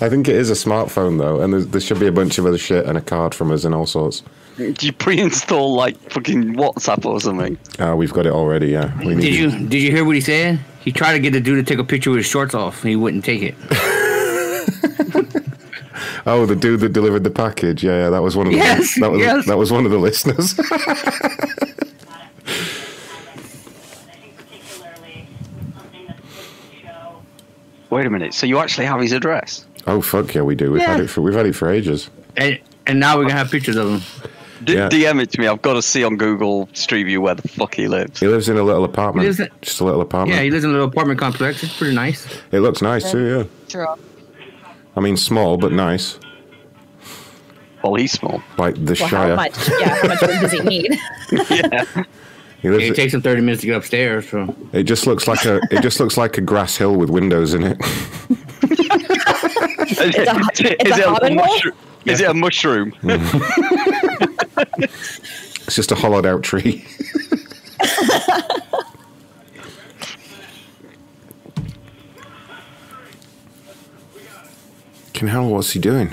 I think it is a smartphone though, and there should be a bunch of other shit and a card from us and all sorts. Do you pre-install like fucking WhatsApp or something? Uh, we've got it already. Yeah. We Did you did you hear what he said? He tried to get the dude to take a picture with his shorts off, and he wouldn't take it. Oh, the dude that delivered the package. Yeah, yeah, that was one of the Yes, that was yes. that was one of the listeners. Wait a minute. So you actually have his address? oh fuck yeah, we do. We've had it for we've had it for ages. And and now we're gonna have pictures of him. D- Yeah. DM it to me. I've got to see on Google Street View where the fuck he lives. He lives in a little apartment. In- just a little apartment. Yeah, he lives in a little apartment complex. It's pretty nice. it looks nice too. Yeah. True. I mean, small but mm-hmm. nice. Well, he's small. Like the Well, Shire. how much? Yeah, how much room does he need? He lives It takes him 30 minutes to get upstairs. So. It just looks like a. It just looks like a grass hill with windows in it. Is It's a- is a it hobbit hole? mushroom? Is it a mushroom? It's just a hollowed out tree. Can hell, what's he doing?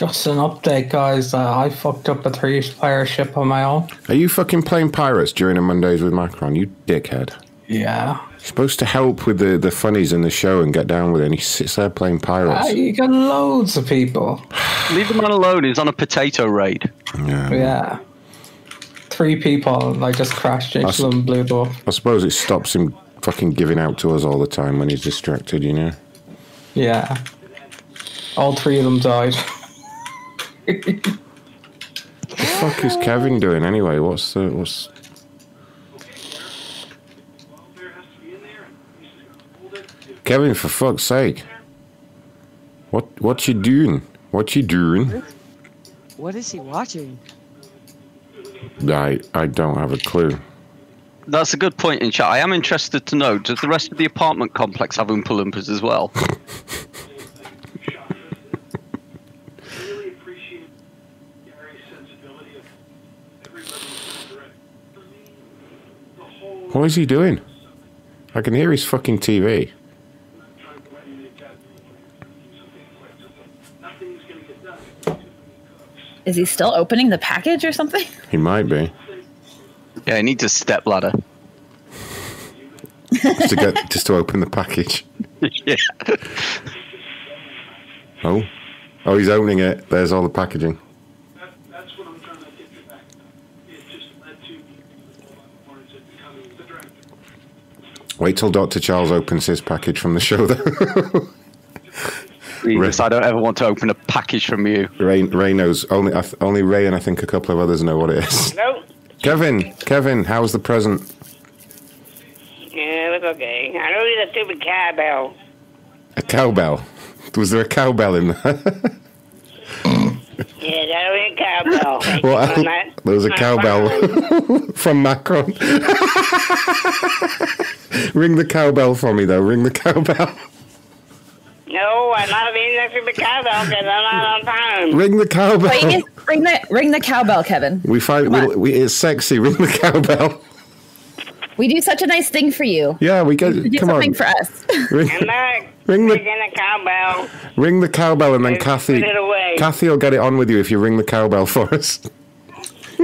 Just an update, guys. Uh, I fucked up a three-player ship on my own. Are you fucking playing pirates during a Mondays with Macron? You dickhead. Yeah. You're supposed to help with the, the funnies in the show and get down with it, and he sits there playing pirates. Ah, you got loads of people. Leave the man alone. He's on a potato raid. Yeah. Yeah. Three people, and I just crashed into That's- them and blew them up. I suppose it stops him fucking giving out to us all the time when he's distracted, you know? Yeah. All three of them died. What the fuck is Kevin doing anyway? What's the what's Kevin for fuck's sake. What what you doing? What you doing? What is he watching? I I don't have a clue. That's a good point in chat. I am interested to know does the rest of the apartment complex have Oompa Loompas as well? What is he doing? I can hear his fucking TV. Is he still opening the package or something? He might be. Yeah, he needs a step ladder. Just to get just to open the package. yeah. Oh. Oh he's opening it. There's all the packaging. Wait till Dr. Charles opens his package from the show though. Jesus, I don't ever want to open a package from you. Ray, Ray knows only only Ray and I think a couple of others know what it is. Hello? Kevin, Kevin, how's the present? Yeah, it was okay. I know need a stupid cowbell. A cowbell. Was there a cowbell in there? Yes, I know he's a cowbell. well, I'm not- There was a I'm cowbell from Macron. Ring the cowbell for me though. Ring the cowbell. No, I'm not being the cowbell because I'm not on time. Ring the cowbell. Please ring the ring the cowbell, Kevin. We find we, we, it's sexy. Ring the cowbell. We do such a nice thing for you. Yeah, we get. Do Come something on. for us. Ring, I'm not ring the a cowbell. ring the cowbell, and then Put Kathy. it away. Kathy will get it on with you if you ring the cowbell for us. I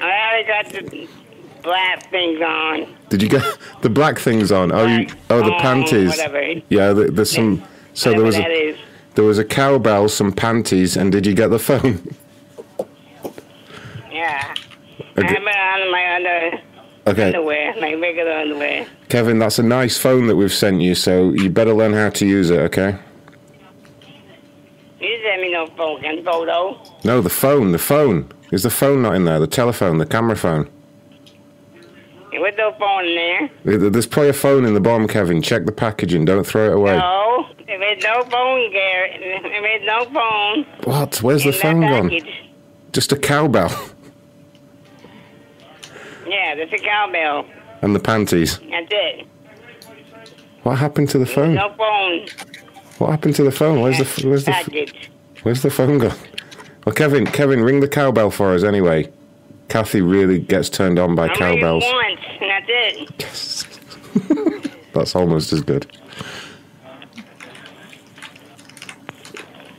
already got the black things on. Did you get the black things on? Oh, you, oh, the Oh, panties. whatever. Yeah, there- there's some. So there was a there was a cowbell, some panties, and did you get the phone? Yeah. Okay. I have it on my under, Okay, underwear, my regular underwear. Kevin, that's a nice phone that we've sent you. So you better learn how to use it. Okay. You send me no fucking photo. No, the phone. The phone. Is the phone not in there? The telephone, the camera phone. With no phone in there. There- There's probably a phone in the bottom, Kevin. Check the packaging. Don't throw it away. No, there is no phone, Garrett. There is no phone. What? Where's the phone gone? Just a cowbell Yeah, that's a cowbell. and the panties. That's it. What happened to the phone? No phone. What happened to the phone? Where's the where's the package. where's the phone gone? Well, Kevin, Kevin, ring the cowbell for us anyway. Kathy really gets turned on by I'm cowbells. ringing once, and that's it. That's almost as good.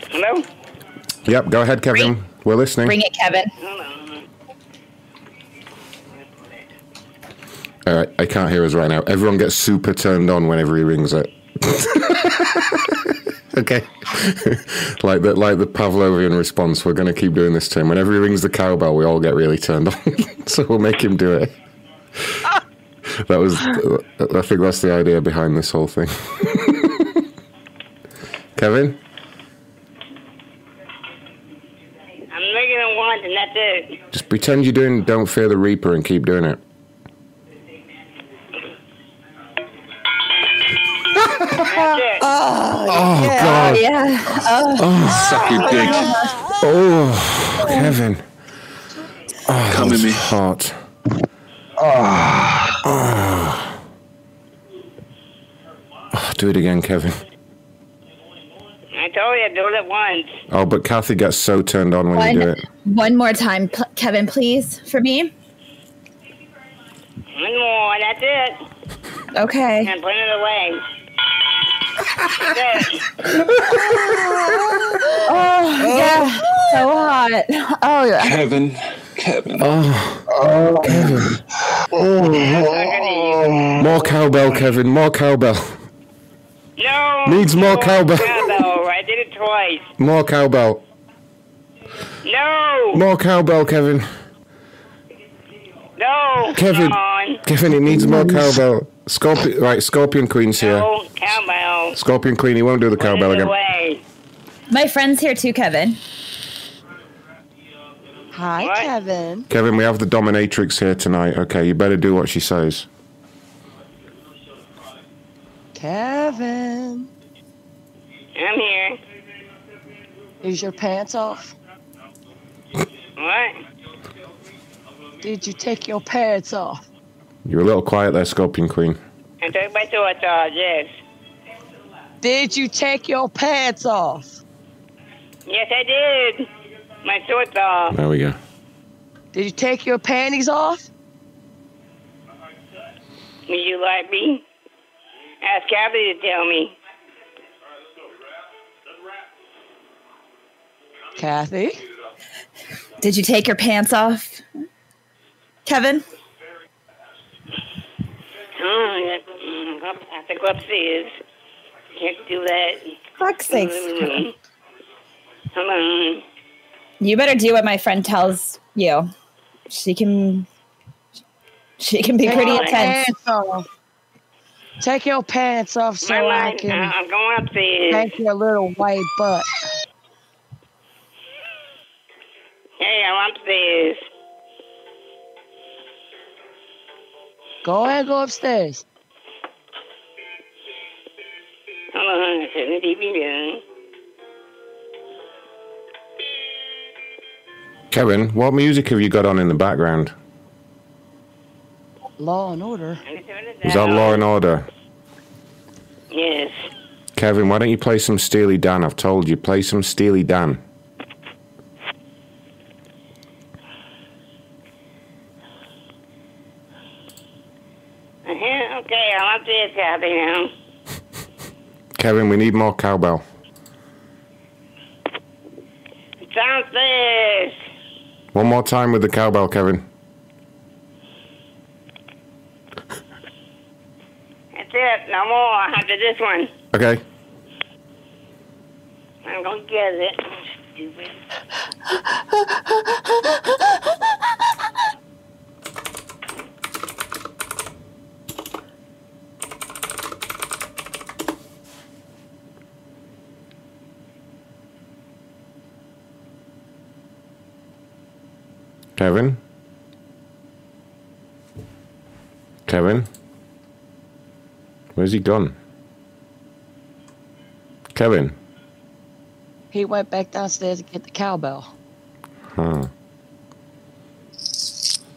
Hello? Yep, go ahead, Kevin. We're listening. Ring it, Kevin. All right, I can't hear us right now. Everyone gets super turned on whenever he rings it. okay, like the like the Pavlovian response. We're going to keep doing this to him. Whenever he rings the cowbell, we all get really turned on. so we'll make him do it. that was. I think that's the idea behind this whole thing. Kevin, I'm ringing That's it. Just pretend you're doing Don't Fear the Reaper and keep doing it. That's it. Oh, God. Yeah. Oh. Oh, Suck your dick. Oh, Kevin. Oh, Come that at was me. hot. Ah. Oh. Oh, do it again, Kevin. I told you, do it at once. Oh, but Kathy gets so turned on when you do it. one more time, pl- Kevin, please, for me. One more, that's it. Okay. And put it away. That's. Oh, yeah. So hot. Oh, yeah. Kevin. Kevin. Oh, oh. Kevin. Oh. More cowbell, Kevin. More cowbell. No. Needs more cowbell. Cowbell. I did it twice. More cowbell. No. More cowbell, Kevin. No. Kevin. Kevin, it needs more cowbell. Scorpion, right? Scorpion Queen's here. No cowbell. Scorpion Queen, he won't do the cowbell it again. away. My friend's here too, Kevin. Hi, Kevin. Kevin, we have the dominatrix here tonight. Okay, you better do what she says. Kevin. I'm here. Is your pants off? What? Did you take your pants off? You're a little quiet there, Scorpion Queen. I took my shorts uh, off, yes. Did you take your pants off? Yes, I did. My shorts off. There we go. Did you take your panties off? Would you like me? Ask Kathy to tell me. Kathy? Did you take your pants off? Kevin? Oh, yeah. I have to go upstairs. Can't do that. Fuck's sakes. Mm. Hold on. You better do what my friend tells you. She can she can be Take pretty your intense. pants off. Take your pants off so My I mind, can I'm going upstairs. thank your little white butt. Hey, I'm upstairs. Go ahead, go upstairs. Hold on, turn the TV down. Kevin, what music have you got on in the background? Law and order. Is that Law and Order? Yes. Kevin, why don't you play some Steely Dan? I've told you, play some Steely Dan. Okay, I'm upstairs, Kathy, now. Kevin, we need more cowbell. Downstairs. One more time with the cowbell, Kevin. That's it. No more after this one. Okay. I'm gonna get it. Stupid. Kevin? Kevin? Where's he gone? Kevin? He went back downstairs to get the cowbell. Huh.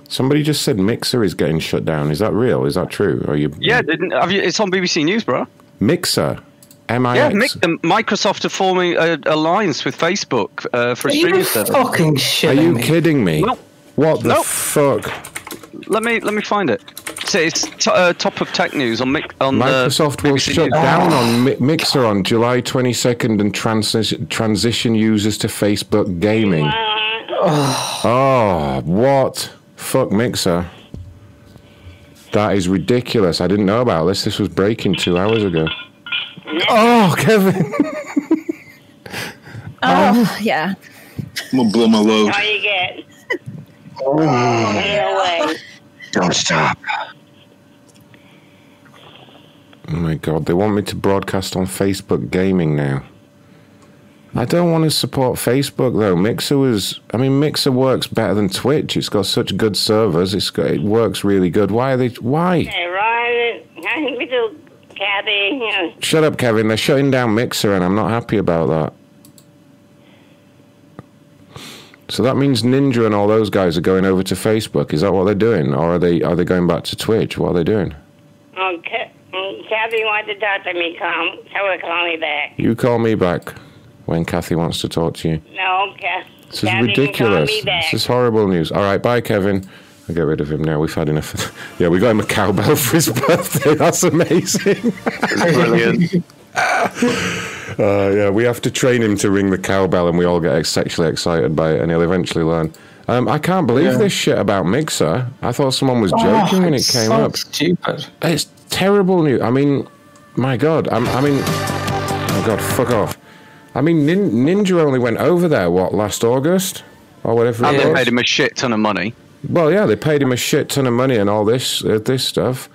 Somebody just said Mixer is getting shut down. Is that real? Is that true? Are you Yeah, didn't, have you, it's on BBC News, bro. Mixer? M I Yeah, X. Um, Microsoft are forming an alliance with Facebook uh, for a Are you streaming service. fucking Are you me? kidding me? What the Nope. fuck? Let me let me find it. So it's t- uh, top of tech news on Mic- on the Microsoft will BBC shut News. down on Mi- Mixer on July 22nd and transi- transition users to Facebook gaming. Oh, what? Fuck Mixer. That is ridiculous. I didn't know about this. This was breaking two hours ago. Oh, Kevin. Oh, yeah. I'm gonna blow my load. All you get. Oh. No way. Don't stop. Oh my god, they want me to broadcast on Facebook gaming now. I don't want to support Facebook though. Mixer was, I mean, Mixer works better than Twitch. It's got such good servers. It's got, it works really good. Why are they? Why? Hey, Ron, I think we do, Kathy, Shut up, Kevin. They're shutting down Mixer, and I'm not happy about that. So that means Ninja and all those guys are going over to Facebook. Is that what they're doing, or are they are they going back to Twitch? What are they doing? um, Ca- um, Kathy wants to talk to me. Come, tell her to call me back. You call me back when Kathy wants to talk to you. No, okay. This is Kathy ridiculous. can call me back. This is horrible news. All right, bye, Kevin. I'll get rid of him now. We've had enough. yeah, we got him a cowbell for his birthday. That's amazing. brilliant. Uh, yeah, we have to train him to ring the cowbell, and we all get sexually excited by it, and he'll eventually learn. Um, I can't believe Yeah. this shit about Mixer. I thought someone was Oh, joking when it came so up. Stupid. It's terrible news. I mean, my God. I'm, I mean, oh God, fuck off. I mean, Nin- Ninja only went over there what last August or whatever. And it they was. paid him a shit ton of money. Well, yeah, they paid him a shit ton of money and all this uh, this stuff.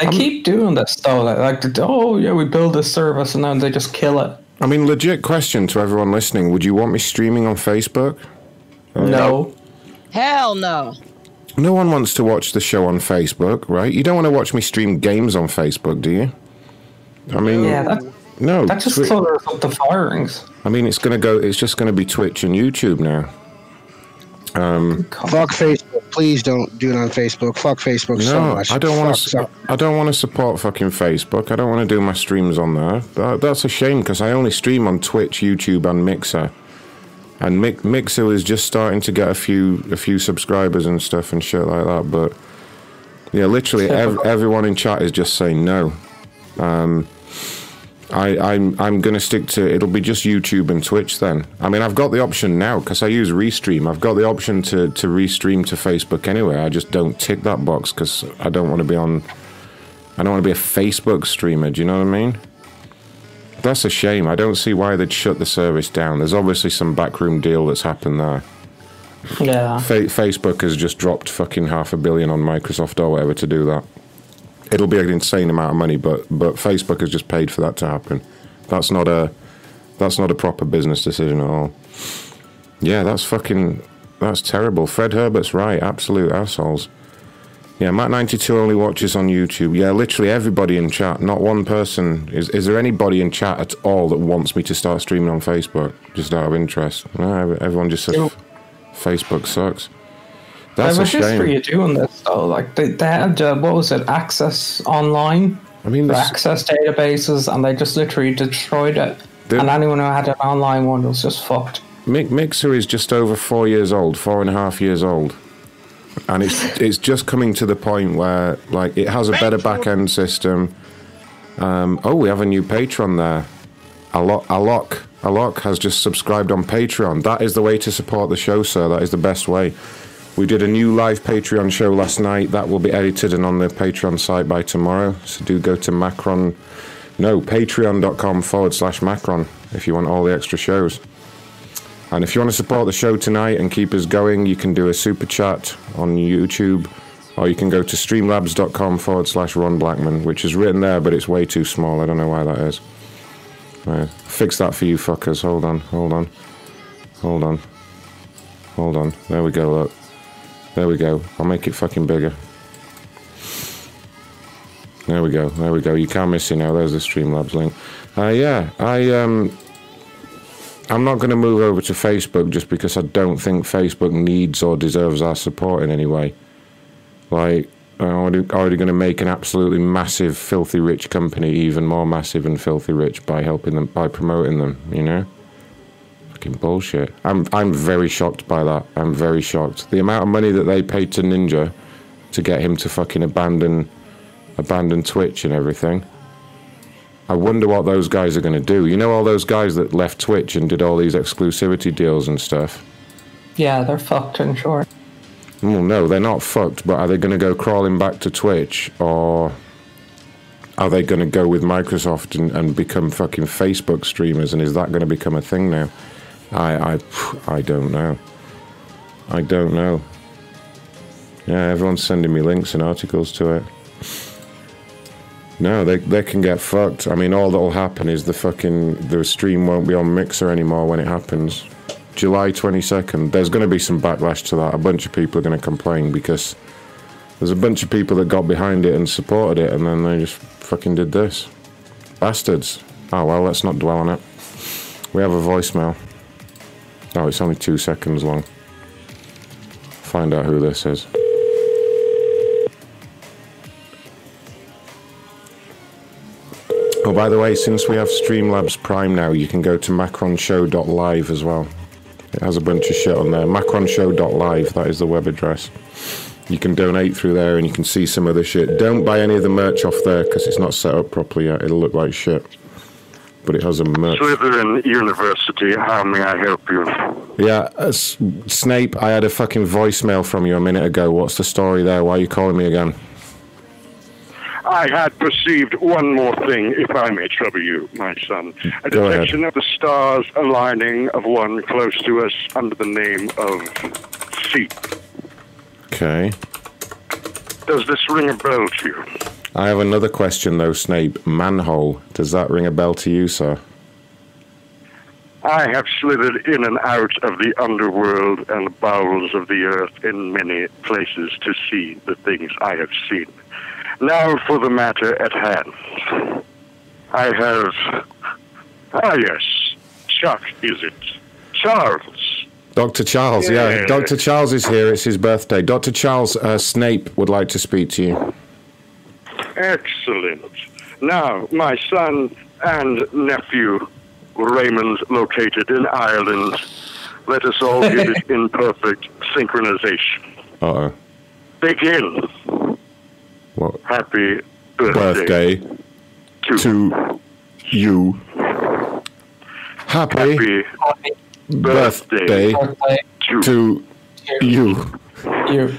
They keep doing this though. Like, like, oh yeah, we build this service and then they just kill it. I mean, legit question to everyone listening: Would you want me streaming on Facebook? Uh, No. Hell no. No one wants to watch the show on Facebook, right? You don't want to watch me stream games on Facebook, do you? I mean, Yeah, that, no. that just Twi- clutters up the firings. I mean, it's gonna go. It's just gonna be Twitch and YouTube now. Um, Fuck Facebook. Please don't do it on Facebook. Fuck Facebook so no, much. I don't want to. I don't want to support fucking Facebook. I don't want to do my streams on there. That, that's a shame because I only stream on Twitch, YouTube, and Mixer. And Mi- Mixer is just starting to get a few a few subscribers and stuff and shit like that. But yeah, literally ev- everyone in chat is just saying no. Um, I, I'm I'm gonna stick to it'll be just YouTube and Twitch then. I mean I've got the option now because I use Restream. I've got the option to to restream to Facebook anyway. I just don't tick that box because I don't want to be on. I don't want to be a Facebook streamer. Do you know what I mean? That's a shame. I don't see why they'd shut the service down. There's obviously some backroom deal that's happened there. Yeah. Fa- Facebook has just dropped fucking half a billion on Microsoft or whatever to do that. It'll be an insane amount of money, but but Facebook has just paid for that to happen. That's not a that's not a proper business decision at all. Yeah, that's fucking that's terrible. Fred Herbert's right. Absolute assholes. Yeah, Matt ninety two only watches on YouTube. Yeah, literally everybody in chat. Not one person. Is is there anybody in chat at all that wants me to start streaming on Facebook? Just out of interest. No, everyone just says Facebook sucks. That's there was history of doing this though. Like they, they had uh, what was it? Access online. I mean, for access databases, and they just literally destroyed it. And anyone who had an online one was just fucked. Mi- Mixer is just over four years old, four and a half years old, and it's it's just coming to the point where like it has a better back end system. Um, oh, we have a new patron there. Alok, Alok, Alok has just subscribed on Patreon. That is the way to support the show, sir. That is the best way. We did a new live Patreon show last night. That will be edited and on the Patreon site by tomorrow. So do go to Macron, no, patreon.com forward slash Macron if you want all the extra shows. And if you want to support the show tonight and keep us going, you can do a super chat on YouTube, or you can go to streamlabs.com forward slash Ron Blackman, which is written there, but it's way too small. I don't know why that is. Right, fix that for you fuckers. Hold on, hold on, hold on, hold on. There we go. Look, there we go. I'll make it fucking bigger. There we go. There we go. You can't miss it now. There's the Streamlabs link. Uh, yeah, I um, I'm not going to move over to Facebook just because I don't think Facebook needs or deserves our support in any way. Like, I'm already, already going to make an absolutely massive, filthy rich company even more massive and filthy rich by helping them, by promoting them, you know? Fucking bullshit. I'm, I'm very shocked by that. I'm very shocked. The amount of money that they paid to Ninja to get him to fucking abandon, abandon Twitch and everything. I wonder what those guys are going to do. You know, all those guys that left Twitch and did all these exclusivity deals and stuff. Yeah, they're fucked in short. Well, no, they're not fucked, but are they going to go crawling back to Twitch or are they going to go with Microsoft and, and become fucking Facebook streamers? And is that going to become a thing now? I, I, I don't know. I don't know. Yeah, everyone's sending me links and articles to it. No, they they can get fucked. I mean, all that'll happen is the fucking the stream won't be on Mixer anymore when it happens. July twenty second. There's going to be some backlash to that. A bunch of people are going to complain because there's a bunch of people that got behind it and supported it, and then they just fucking did this. Bastards. Oh well, let's not dwell on it. We have a voicemail. Oh, it's only two seconds long. Find out who this is. Oh, by the way, since we have Streamlabs Prime now, you can go to macronshow.live as well. It has a bunch of shit on there. Macronshow.live, that is the web address. You can donate through there and you can see some of the shit. Don't buy any of the merch off there because it's not set up properly yet. It'll look like shit. But it has a merch. Slytherin University, how may I help you? Yeah, uh, S- Snape, I had a fucking voicemail from you a minute ago. What's the story there? Why are you calling me again? I had perceived one more thing, if I may trouble you, my son. A Go ahead. detection of the stars aligning of one close to us under the name of C. Okay. Does this ring a bell to you? I have another question though, Snape. Manhole. Does that ring a bell to you, sir? I have slithered in and out of the underworld and bowels of the earth in many places to see the things I have seen. Now for the matter at hand. I have. Ah, yes. Chuck, is it? Charles. Dr. Charles, yeah. Yeah. Dr. Charles is here. It's his birthday. Dr. Charles uh, Snape would like to speak to you. Excellent. Now, my son and nephew, Raymond, located in Ireland. Let us all give it in perfect synchronization. Uh oh. Begin. What? Happy birthday. Birthday to you. Happy, birthday, to you. You.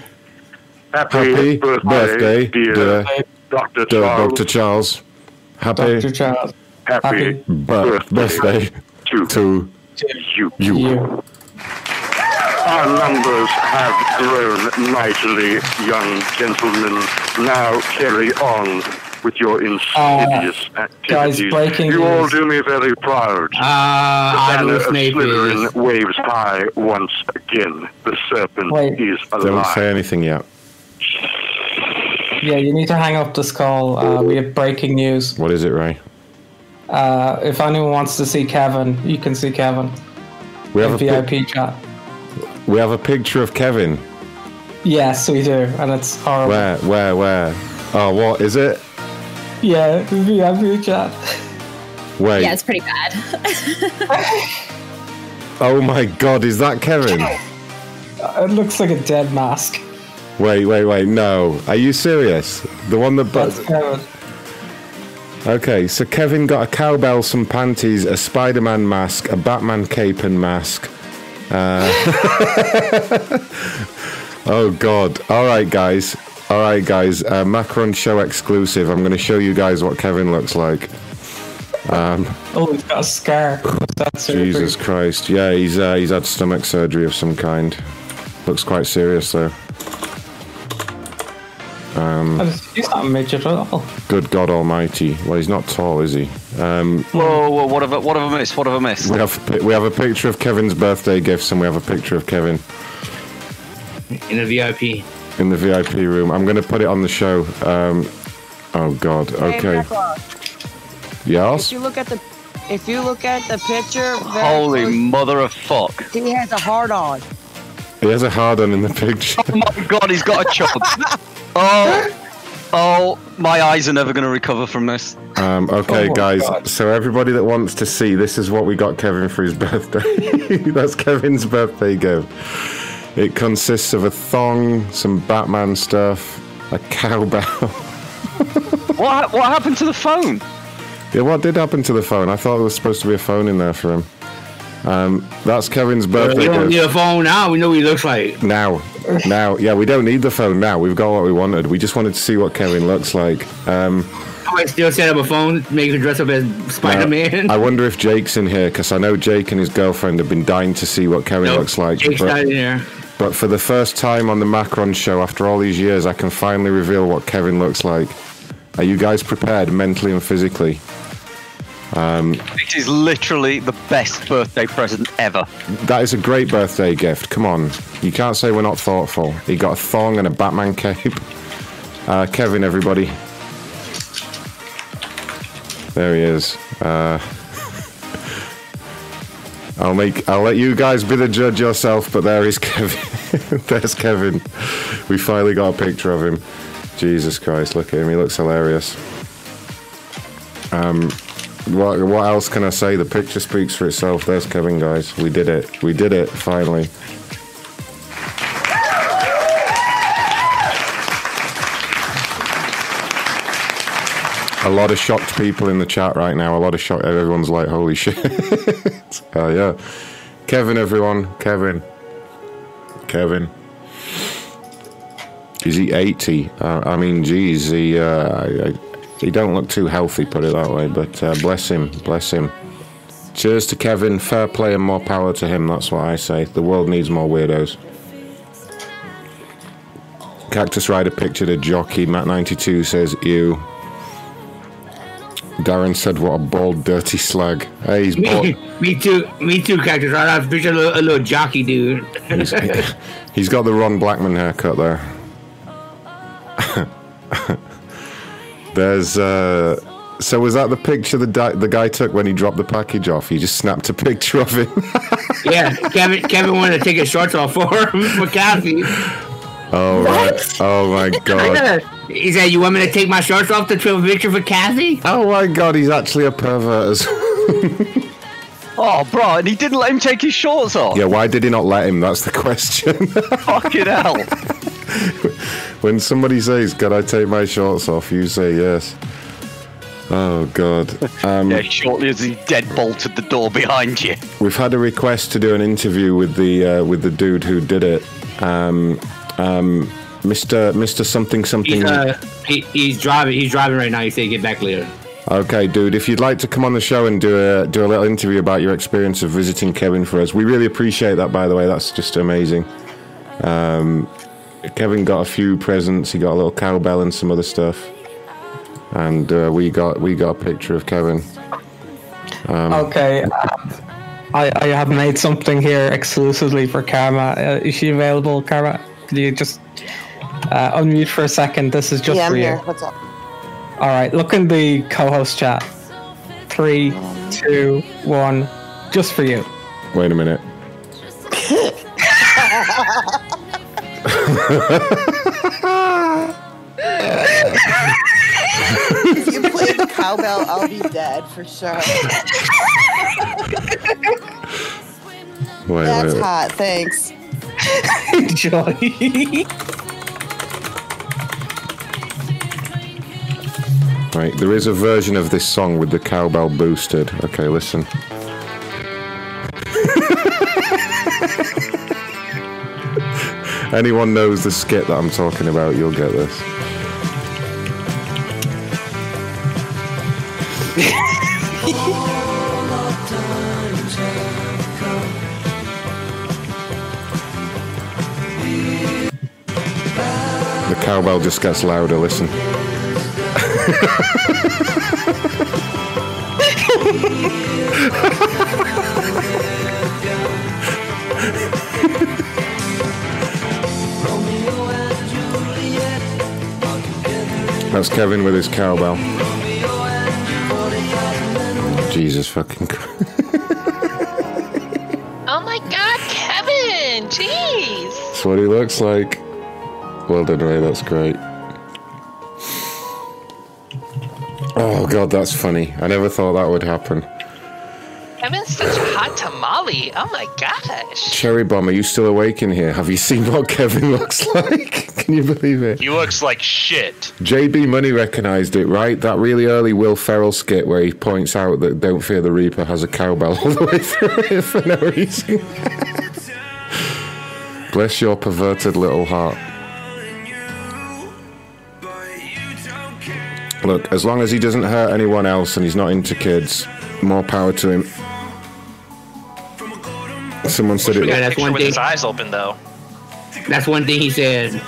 Happy, Happy birthday, dear, dear Dr. dear Charles. Dr. Charles. Happy, Dr. Charles. Happy bir- birthday to, you. you. Our numbers have grown mightily, young gentlemen. Now carry on with your insidious activities. breaking you all do me very proud. Ah, I the know banner of Slytherin is. waves high once again. The serpent Wait. is Don't say anything yet. Yeah, you need to hang up this call. Uh, we have breaking news. What is it, Ray? Uh, if anyone wants to see Kevin, you can see Kevin. We have in a pic- VIP chat. we have a picture of Kevin. Yes, we do, and it's horrible. Where, where, where? Oh, what is it? Yeah, VIP chat. Wait. Yeah, it's pretty bad. Oh my God, is that Kevin? It looks like a dead mask. Wait, wait, wait. No, are you serious? The one that. That's Kevin. Okay, so Kevin got a cowbell, some panties, a Spider-Man mask, a Batman cape and mask. Uh, oh God! All right, guys. All right, guys. Uh, Macron show exclusive. I'm going to show you guys what Kevin looks like. Um, Oh, he's got a scar. That's. Jesus Christ! Yeah, he's uh, he's had stomach surgery of some kind. Looks quite serious though. Um, He's not a midget at all. good God Almighty! Well, he's not tall, is he? Um, Whoa, whoa, what have I, what have I missed? What have I missed? We have we have a picture of Kevin's birthday gifts, and we have a picture of Kevin in the VIP. in the VIP room. I'm going to put it on the show. Um, oh God. Okay. Macron, Yes. If you look at the, if you look at the picture, Holy close, mother of fuck. he has a heart on. He has a hard on in the picture. Oh my god, he's got a chub. oh, oh, my eyes are never going to recover from this. Um, okay, Oh guys. God. So everybody that wants to see, this is what we got Kevin for his birthday. That's Kevin's birthday gift. It consists of a thong, some Batman stuff, a cowbell. What, what happened to the phone? Yeah, what did happen to the phone? I thought there was supposed to be a phone in there for him. Um, that's Kevin's birthday we don't gift. need a phone now. We know what he looks like. Now, now, yeah, we don't need the phone now. We've got what we wanted. We just wanted to see what Kevin looks like. Um, I might still set up a phone, make him dress up as Spider Man. I wonder if Jake's in here because I know Jake and his girlfriend have been dying to see what Kevin No, looks like. Jake's but, not in there. but for the first time on the Macron show, after all these years, I can finally reveal what Kevin looks like. Are you guys prepared mentally and physically? Um, It is literally the best birthday present ever. that is a great birthday gift. Come on, you can't say we're not thoughtful. He got a thong and a Batman cape. Uh, Kevin, everybody. There he is. Uh, I'll make. I'll let you guys be the judge yourself. But there is Kevin. There's Kevin. We finally got a picture of him. Jesus Christ! Look at him. He looks hilarious. Um, what what else can I say? The picture speaks for itself. There's Kevin, guys. We did it. We did it finally. A lot of shocked people in the chat right now. A lot of shocked. Everyone's like, "Holy shit!" Oh yeah, Kevin, everyone, Kevin, Kevin. Is he eighty? Uh, I mean, geez, he uh, I- I- he don't look too healthy, put it that way. But uh, bless him, bless him. Cheers to Kevin. Fair play and more power to him. That's what I say. The world needs more weirdos. Cactus Rider pictured a jockey. Matt92 says, ew. Darren said, what a bald, dirty slag. Hey, he's bald. Me, too. Me too, Cactus. Rider. I've pictured a little, a little jockey dude. He's, he's got the Ron Blackman haircut there. There's, uh, so was that the picture the, di- the guy took when he dropped the package off? He just snapped a picture of him. yeah, Kevin. Kevin wanted to take his shorts off for him for Kathy. oh, right. Oh, my God. He said, "You want me to take my shorts off to take a picture for Kathy?" Oh, my God. He's actually a pervert as Oh, bro, and he didn't let him take his shorts off. Yeah, why did he not let him? That's the question. Fucking hell. When somebody says, Can I take my shorts off? You say yes. Oh, God. Um, yeah, shortly as he dead bolted the door behind you. We've had a request to do an interview with the uh, with the dude who did it, um, um, Mr. Mr. Something Something. He's uh, he, he's driving. He's driving right now. He said, "Get back later." Okay, dude, if you'd like to come on the show and do a do a little interview about your experience of visiting Kevin for us, we really appreciate that. By the way, that's just amazing. Um, Kevin got a few presents. He got a little cowbell and some other stuff, and uh, we got we got a picture of Kevin. Um, Okay. I, I have made something here exclusively for Karma. Uh, is she available, Karma? Could you just uh, unmute for a second? This is just yeah, I'm for you. here. What's up? All right, look in the co-host chat. Three, two, one, just for you. Wait a minute. If you play the cowbell, I'll be dead for sure. Wait, That's wait, wait. hot. Thanks. Enjoy. Right, there is a version of this song with the cowbell boosted. Okay, listen. Anyone knows the skit that I'm talking about, you'll get this. The cowbell just gets louder, listen. That's Kevin with his cowbell. Jesus fucking Christ. Oh my god, Kevin! Jeez! That's what he looks like. Well done, Ray. That's great. Oh god, that's funny. I never thought that would happen. Kevin's such a hot tamale. Oh my gosh. Cherry Bomb, are you still awake in here? Have you seen what Kevin looks like? Can you believe it? He looks like shit. JB Money recognized it, right? That really early Will Ferrell skit where he points out that Don't Fear the Reaper has a cowbell all the way through it for no reason. Bless your perverted little heart. Look, as long as he doesn't hurt anyone else and he's not into kids, more power to him. Someone said We it. got a that's picture one with his eyes open though. That's one thing he said.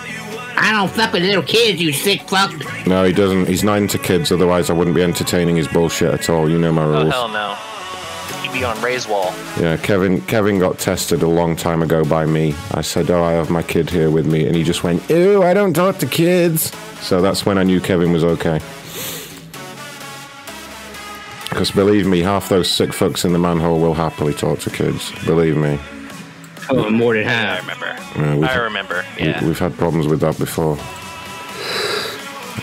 I don't fuck with little kids, you sick fuck. No, he doesn't. He's not into kids. Otherwise, I wouldn't be entertaining his bullshit at all. You know my rules. Oh rules. hell no. He'd be on Ray's wall. Yeah, Kevin. Kevin got tested a long time ago by me. I said, "Oh, I have my kid here with me," and he just went, "Ew, I don't talk to kids." So that's when I knew Kevin was okay. Because believe me, half those sick fucks in the manhole will happily talk to kids. Believe me. Oh, more than half. I remember. Yeah, we've- I remember. We- Yeah. We've had problems with that before.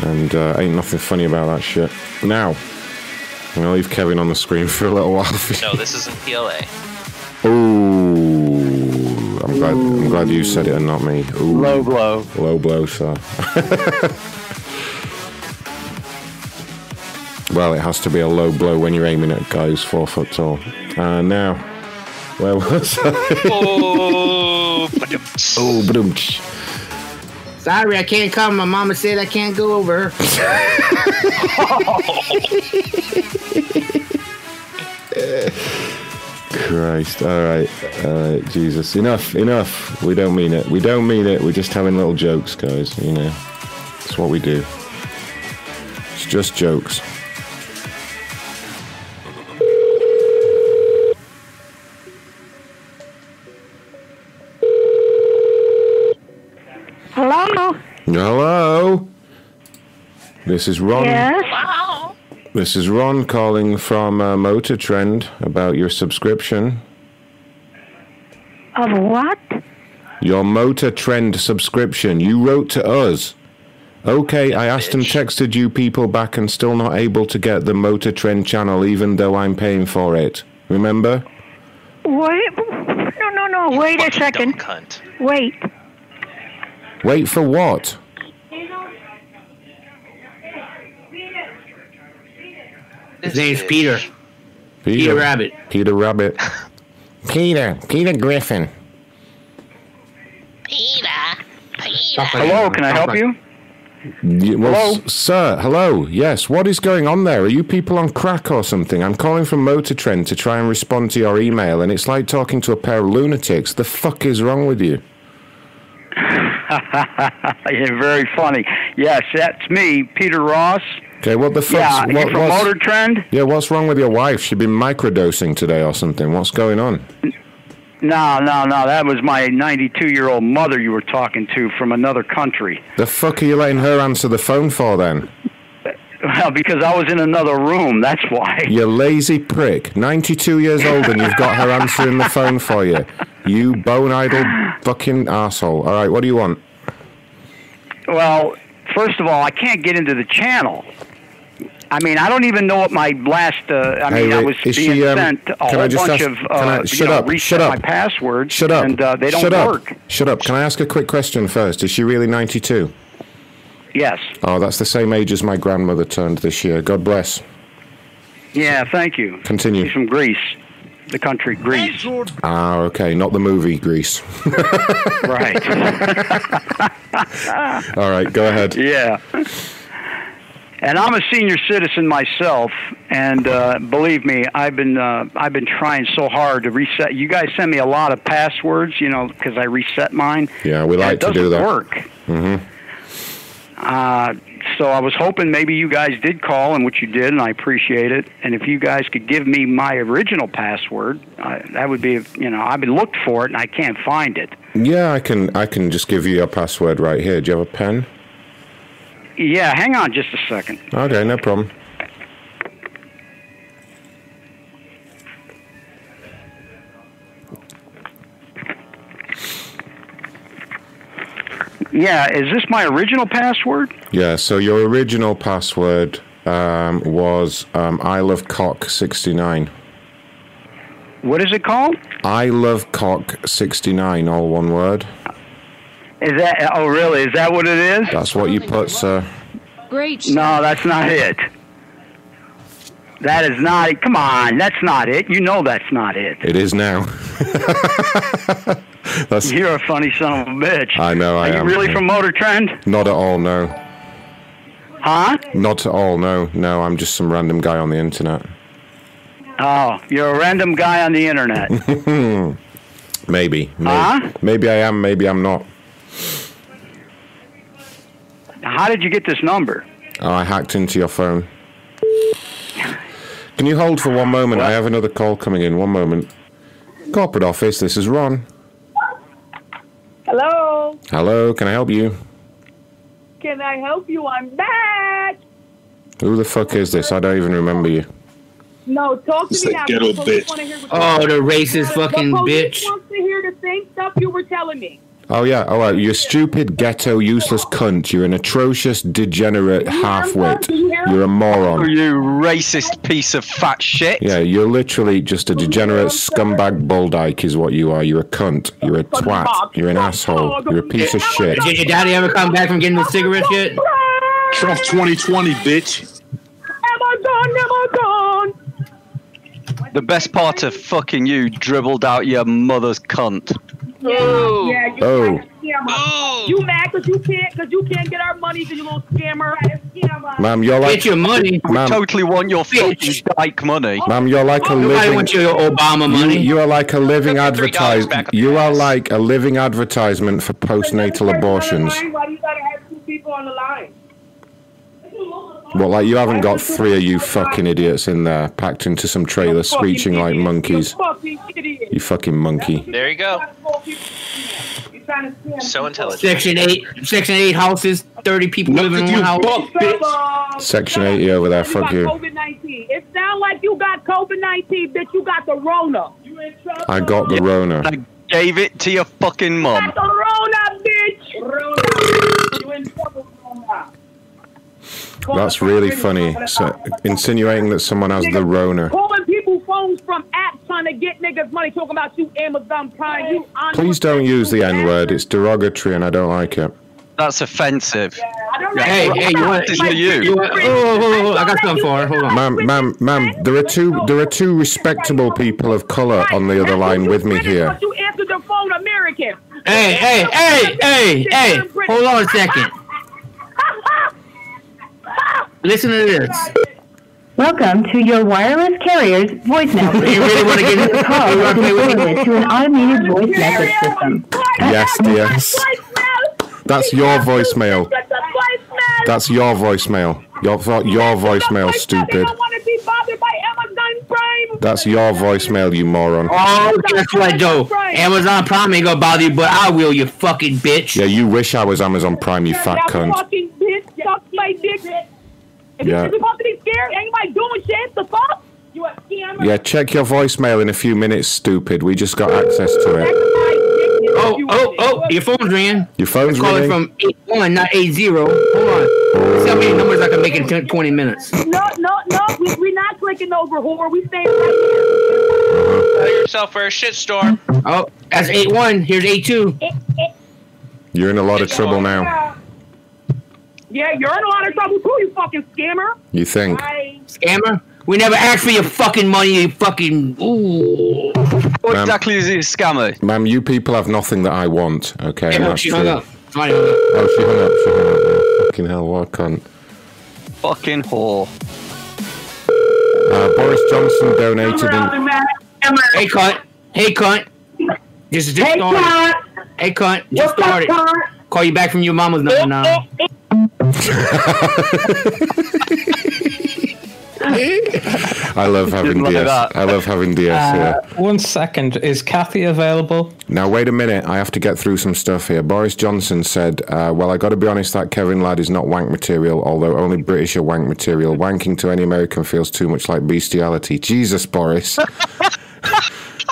And uh, ain't nothing funny about that shit. Now, I'm gonna leave Kevin on the screen for a little while. No, this isn't PLA. Ooh, I'm glad. I'm glad you said it and not me. Ooh. Low blow. Low blow, sir. well, it has to be a low blow when you're aiming at guys four foot tall. And now, where was I? Oh, oh, boom. Sorry, I can't come. My mama said I can't go over. Christ. All right. All right. Jesus. Enough. Enough. We don't mean it. We don't mean it. We're just having little jokes, guys. You know, it's what we do. It's just jokes. Hello? Hello. This is Ron. Yes? This is Ron calling from uh, Motor Trend about your subscription. Of what? Your Motor Trend subscription. You wrote to us. Okay, I asked and texted you people back and still not able to get the Motor Trend channel even though I'm paying for it. Remember? Wait. No, no, no. Wait a second. cunt. Wait. Wait for what? His name's Peter. Peter, Peter Rabbit. Peter Rabbit. Peter. Peter Griffin. Peter. Peter. Hello, can I help you? Y- well, s- sir, hello. Yes, what is going on there? Are you people on crack or something? I'm calling from Motor Trend to try and respond to your email, and it's like talking to a pair of lunatics. The fuck is wrong with you? You're very funny. Yes, that's me, Peter Ross. Okay, what the fuck? Yeah, what, from Motor Trend? Yeah, what's wrong with your wife? She's been microdosing today or something. What's going on? No, no, no. That was my 92 year old mother you were talking to from another country. The fuck are you letting her answer the phone for then? Well, because I was in another room. That's why. You lazy prick. 92 years old and you've got her answering the phone for you. You bone idle fucking asshole. All right, what do you want? Well, first of all, I can't get into the channel. I mean, I don't even know what my last. Uh, I Hey, mean, I was being she, um, sent a whole bunch ask- of can I- uh, shut know, up, reset shut up. my passwords. Shut up. And uh, they don't Shut up. work. Shut up. Can I ask a quick question first? Is she really 92? Yes. Oh, that's the same age as my grandmother turned this year. God bless. Yeah. Thank you. Continue. She's from Greece, the country Greece. Ah, okay. Not the movie Greece. right. All right, go ahead. Yeah. And I'm a senior citizen myself, and uh, believe me, I've been uh, I've been trying so hard to reset. You guys send me a lot of passwords, you know, because I reset mine. Yeah, we like to do that. work. Mm-hmm. Uh, so I was hoping maybe you guys did call, and which you did, and I appreciate it. And if you guys could give me my original password, uh, that would be, you know, I've been looked for it and I can't find it. Yeah, I can. I can just give you your password right here. Do you have a pen? Yeah, hang on just a second. Okay, no problem. Yeah, is this my original password? Yeah. So your original password um, was um, I love cock sixty nine. What is it called? I love cock sixty nine. All one word. Is that? Oh, really? Is that what it is? That's what you put, sir. Great. No, that's not it. That is not it. Come on, that's not it. You know that's not it. It is now. That's. You're a funny son of a bitch. I know. I Are you am. really from Motor Trend? Not at all. No. Huh? Not at all. No. No. I'm just some random guy on the internet. Oh, you're a random guy on the internet. maybe. Maybe. Huh? Maybe I am. Maybe I'm not. How did you get this number? Oh, I hacked into your phone. Can you hold for one moment? I have another call coming in. One moment. Corporate office, this is Ron. Hello. Hello, can I help you? Can I help you? I'm back. Who the fuck is this? I don't even remember you. No, talk to It's me now. ghetto bitch. wanna hear Oh, the racist fucking the bitch. wants to hear the same stuff you were telling me. Oh yeah, oh, all right. You're stupid ghetto useless cunt. You're an atrocious degenerate half-wit. You're a moron. You racist piece of fat shit. Yeah, you're literally just a degenerate scumbag bulldyke is what you are. You're a cunt. You're a twat. You're an asshole. You're a piece of shit. Did your daddy ever come back from getting the cigarettes yet? Trump 2020, bitch. Am I gone? Am I gone? The best part of fucking you dribbled out your mother's cunt. Yeah, oh. yeah, you Oh. like a scammer. Oh. You mad because you can't because you can't get our money because you little scammer. Scammer. Ma'am, you're like Get your money. We Ma'am. totally want your fucking dyke money. Oh, Ma'am, you're like a Nobody living. wants your Obama You, money. you are like a living $3 advertise. back up You are like a living advertisement for postnatal abortions. Why do you gotta have two people on the line? Well, like you haven't got three of you fucking idiots in there packed into some trailer screeching like monkeys. Fucking idiot. You fucking monkey. There you go. You trying to scam So intelligent. Section eight, section eight houses, thirty people Look living in you, one house. fuck, bitch. Section 80 over there, fuck got you. COVID nineteen. It sounds like you got COVID nineteen, bitch. You got the Rona. You in trouble? I got the Rona. I gave it to your fucking mum. got the Rona, bitch. Rona. You in trouble, Rona. That's really funny. So, insinuating that someone has the Rona. Calling people phones from apps trying to get niggas money, talking about you Amazon Prime, you Please don't use the N word. It's derogatory and I don't like it. That's offensive. I don't know. Hey, hey, you want? This is you. You want? Oh, oh, oh, oh, I got something for her. Hold on. Ma'am, ma'am, ma'am, there are two there are two respectable people of colour on the other line with me here. You answered the phone, American. Hey, hey, hey, hey, hey! Hold on a second. Listen to this. Welcome to your wireless carrier's voicemail system. You really wanna get in- Your call you wanna play with me? forwarded to an automated voice message system. Yes, dear. That's your voicemail. That's your voicemail. Your vo- your voicemail, stupid. I want to be bothered by Amazon Prime. That's your voicemail, you moron. Oh, guess what, though? Amazon Prime ain't gonna bother you, but I will, you fucking bitch. Yeah, you wish I was Amazon Prime, you fat cunt. fucking bitch suck my dick. If Yeah. you're supposed to be scared, anybody doing shit, the fuck? You a scammer? Yeah, check your voicemail in a few minutes, stupid. We just got access to it. Oh, oh, oh, your phone's ringing. Your phone's Calling ringing. from 81, not 80. Hold on. See how many numbers I can make in 10, 20 minutes. No, no, no. We, we're not clicking over, whore. We staying right Tell yourself for a shitstorm. Oh, that's 81. Here's 82. here. You're in a lot of trouble now. Yeah, you're in a lot of trouble too, you fucking scammer. You think? Bye. Scammer? We never asked for your fucking money, you fucking. Ooh. What exactly is it, scammer? Ma'am, you people have nothing that I want, okay? Hey, and look, that's she true. hung up. Somebody. Oh, she hung up, she hung up. Yeah. Fucking hell, what a cunt. Fucking whore. Uh, Boris Johnson donated in. Hey, cunt. Hey, cunt. Just, just Hey, started. cunt. Hey, cunt. Just What's up, started. cunt? Call you back from your mama's number now. I love having Didn't like DS. I love having DS Uh, here. one second. Is Kathy available? Now, wait a minute. I have to get through some stuff here. Boris Johnson said, uh, Well, I got to be honest, that Kevin lad is not wank material, although only British are wank material. Wanking to any American feels too much like bestiality. Jesus, Boris.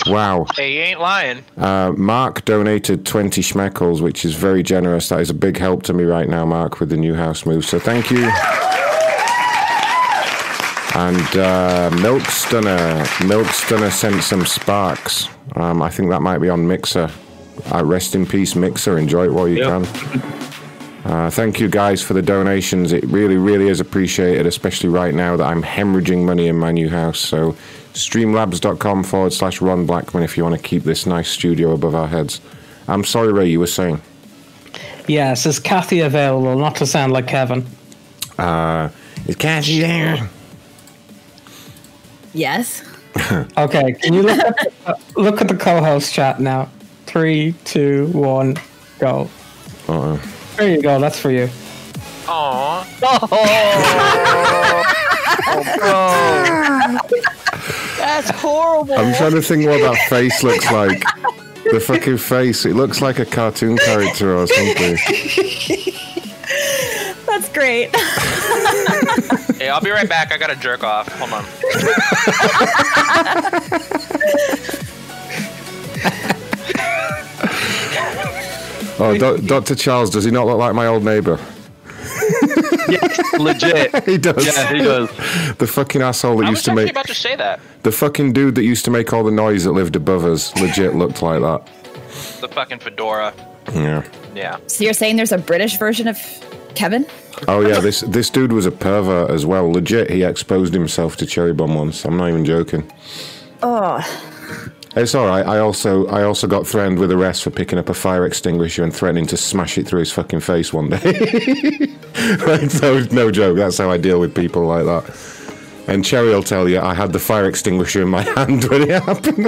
wow. Hey, you ain't lying. Uh, Mark donated 20 schmeckles, which is very generous. That is a big help to me right now, Mark, with the new house move. So thank you. And uh, Milk Stunner, Milk Stunner sent some sparks. Um, I think that might be on Mixer. Uh, rest in peace, Mixer. Enjoy it while you Yep. can. Uh, thank you guys for the donations. It really, really is appreciated, especially right now that I'm hemorrhaging money in my new house. So, streamlabs.com forward slash Ron Blackman if you want to keep this nice studio above our heads. I'm sorry, Ray, you were saying. Yes. Is Kathy available? Not to sound like Kevin. Uh, is Kathy there? Yes. Okay. Can you look at, uh, look at the co-host chat now? Three, two, one, go. Uh-oh. There you go. That's for you. Aww. That's horrible. I'm trying to think what that face looks like. The fucking face. It looks like a cartoon character or something. That's great. Hey, I'll be right back. I gotta jerk off. Hold on. Oh, Do- Dr. Charles, does he not look like my old neighbour? Legit. he does. Yeah, he does. The fucking asshole that I used was to actually make about to say that. the fucking dude that used to make all the noise that lived above us. Legit looked like that. The fucking fedora. Yeah. Yeah. So you're saying there's a British version of Kevin? Oh yeah, this this dude was a pervert as well. Legit, he exposed himself to Cherry Bomb once. I'm not even joking. Oh, It's all right. I also I also got threatened with arrest for picking up a fire extinguisher and threatening to smash it through his fucking face one day. no, no joke. That's how I deal with people like that. And Cherry will tell you I had the fire extinguisher in my hand when it happened.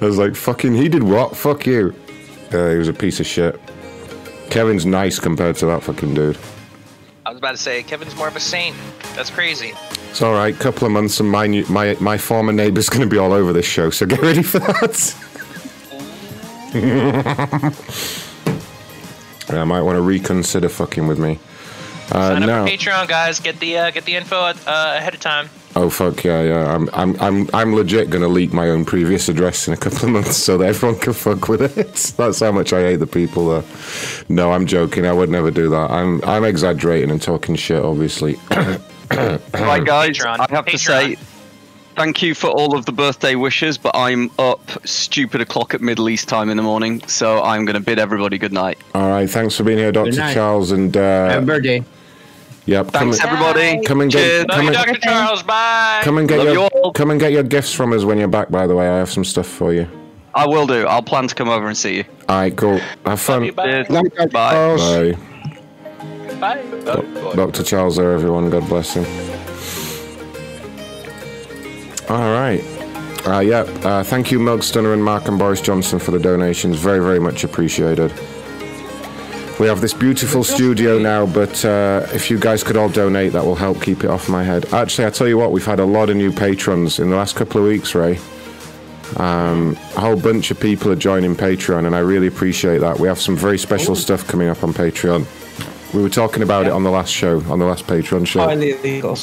I was like, "Fucking, he did what? Fuck you." Uh, he was a piece of shit. Kevin's nice compared to that fucking dude. I was about to say Kevin's more of a saint. That's crazy. It's all right. Couple of months and my new, my my former neighbor's going to be all over this show, so get ready for that. I might want to reconsider fucking with me. Uh, Sign up now, for Patreon, guys. Get the uh, get the info uh, ahead of time. Oh fuck yeah, yeah. I'm I'm I'm I'm legit going to leak my own previous address in a couple of months so that everyone can fuck with it. That's how much I hate the people. There. No, I'm joking. I would never do that. I'm I'm exaggerating and talking shit, obviously. Right, guys, I have to say, thank you for all of the birthday wishes, but I'm up stupid o'clock at Middle East time in the morning, so I'm going to bid everybody good night. All right, thanks for being here, Doctor. Charles, and uh, Happy birthday. Yep. Thanks, come, everybody. Come and Cheers. get come and, Dr. Charles, bye. come and get Love you your come and get your gifts from us when you're back. By the way, I have some stuff for you. I will do. I'll plan to come over and see you. All right, cool. Have fun. Cheers. Bye. Bye. Bye. Doctor Charles, there, everyone. God bless him. All right. Uh, yeah. Uh, thank you, Mug Stunner and Mark and Boris Johnson for the donations. Very, very much appreciated. We have this beautiful studio now, but uh, if you guys could all donate, that will help keep it off my head. Actually, I tell you what, we've had a lot of new patrons in the last couple of weeks, Ray. Um, a whole bunch of people are joining Patreon, and I really appreciate that. We have some very special stuff coming up on Patreon. We were talking about it on the last show, on the last Patreon show. Highly illegal.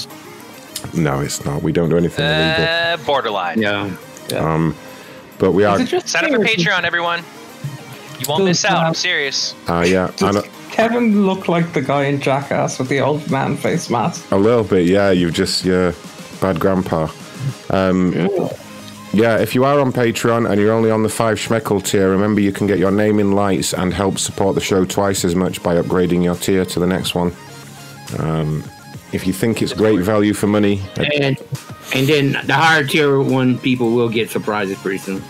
No, it's not. We don't do anything illegal. Uh, borderline. Yeah. Um, but we are. Sign up for Patreon, everyone. You won't miss out. I'm serious. Uh, yeah, and a, Kevin looked like the guy in Jackass with the old man face mask. a little bit. Yeah, you've just yeah, bad grandpa. Um, yeah, if you are on Patreon and you're only on the five schmeckel tier, remember you can get your name in lights and help support the show twice as much by upgrading your tier to the next one. Um, if you think it's great value for money, And and then the higher tier one people will get surprises pretty soon.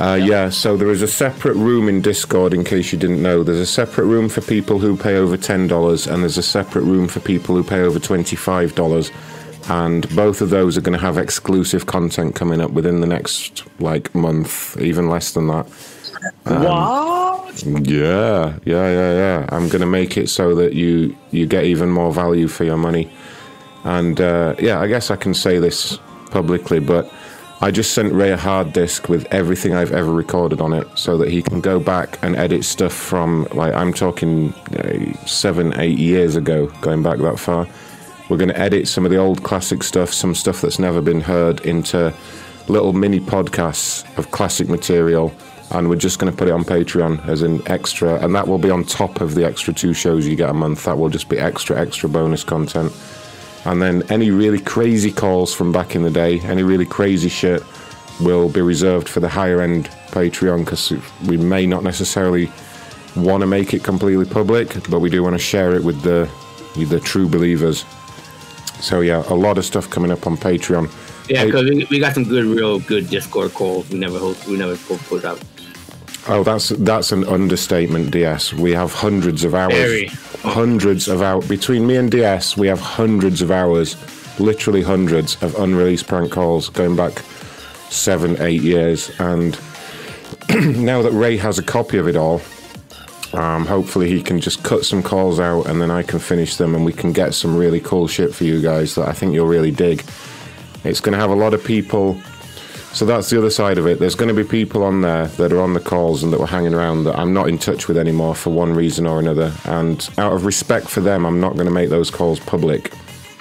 Uh, yeah, so there is a separate room in Discord in case you didn't know. There's a separate room for people who pay over $10, and there's a separate room for people who pay over $25. And both of those are going to have exclusive content coming up within the next, like, month, even less than that. Um, what? Yeah, yeah, yeah, yeah. I'm going to make it so that you, you get even more value for your money. And uh, yeah, I guess I can say this publicly, but I just sent Ray a hard disk with everything I've ever recorded on it so that he can go back and edit stuff from, like, I'm talking uh, seven, eight years ago, going back that far. We're going to edit some of the old classic stuff, some stuff that's never been heard, into little mini podcasts of classic material. And we're just going to put it on Patreon as an extra, and that will be on top of the extra two shows you get a month. That will just be extra, extra bonus content. And then any really crazy calls from back in the day, any really crazy shit, will be reserved for the higher end Patreon because we may not necessarily want to make it completely public, but we do want to share it with the with the true believers. So yeah, a lot of stuff coming up on Patreon. Yeah, because we, we got some good, real good Discord calls. We never host, we never put, put out. Oh, that's that's an understatement, DS. We have hundreds of hours, Very. hundreds of hours between me and DS. We have hundreds of hours, literally hundreds of unreleased prank calls going back seven, eight years. And now that Ray has a copy of it all, Um, hopefully, he can just cut some calls out and then I can finish them and we can get some really cool shit for you guys that I think you'll really dig. It's going to have a lot of people. So that's the other side of it. There's going to be people on there that are on the calls and that were hanging around that I'm not in touch with anymore for one reason or another. And out of respect for them, I'm not going to make those calls public.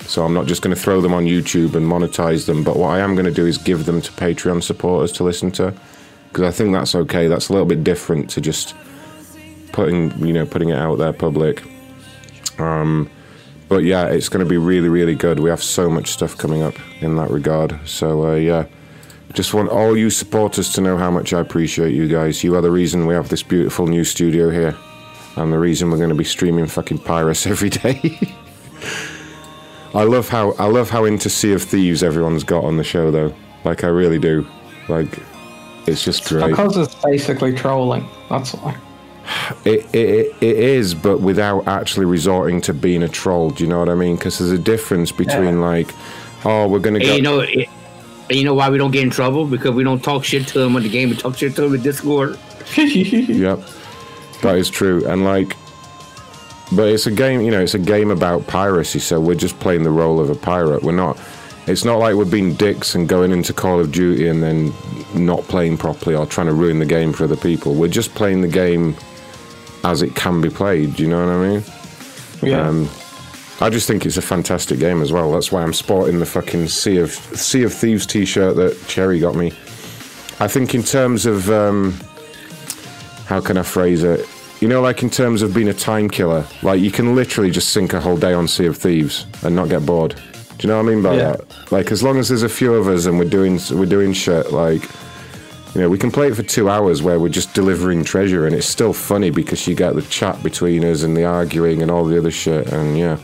So I'm not just going to throw them on YouTube and monetize them. But what I am going to do is give them to Patreon supporters to listen to, because I think that's okay. That's a little bit different to just putting you know putting it out there public. Um, but yeah, it's going to be really really good. We have so much stuff coming up in that regard. So uh, yeah. Just want all you supporters to know how much I appreciate you guys. You are the reason we have this beautiful new studio here. And the reason we're going to be streaming fucking Pyrus every day. I love how I love how into Sea of Thieves everyone's got on the show though. Like I really do. Like it's just great. Because it's basically trolling. That's why. It, it, it is, but without actually resorting to being a troll. Do you know what I mean? Because there's a difference between like, oh, we're gonna go. you know, it, and you know why we don't get in trouble? Because we don't talk shit to them on the game. We talk shit to them in Discord. yep, that is true. And like, but it's a game. You know, it's a game about piracy. So we're just playing the role of a pirate. We're not. It's not like we're being dicks and going into Call of Duty and then not playing properly or trying to ruin the game for other people. We're just playing the game as it can be played. Do you know what I mean? Yeah. Um, I just think it's a fantastic game as well. That's why I'm sporting the fucking Sea of Sea of Thieves T-shirt that Cherry got me. I think in terms of um, how can I phrase it? You know, like in terms of being a time killer, like you can literally just sink a whole day on Sea of Thieves and not get bored. Do you know what I mean by Yeah. that? Like as long as there's a few of us and we're doing we're doing shit like you know, we can play it for two hours where we're just delivering treasure, and it's still funny because you get the chat between us and the arguing and all the other shit, and yeah.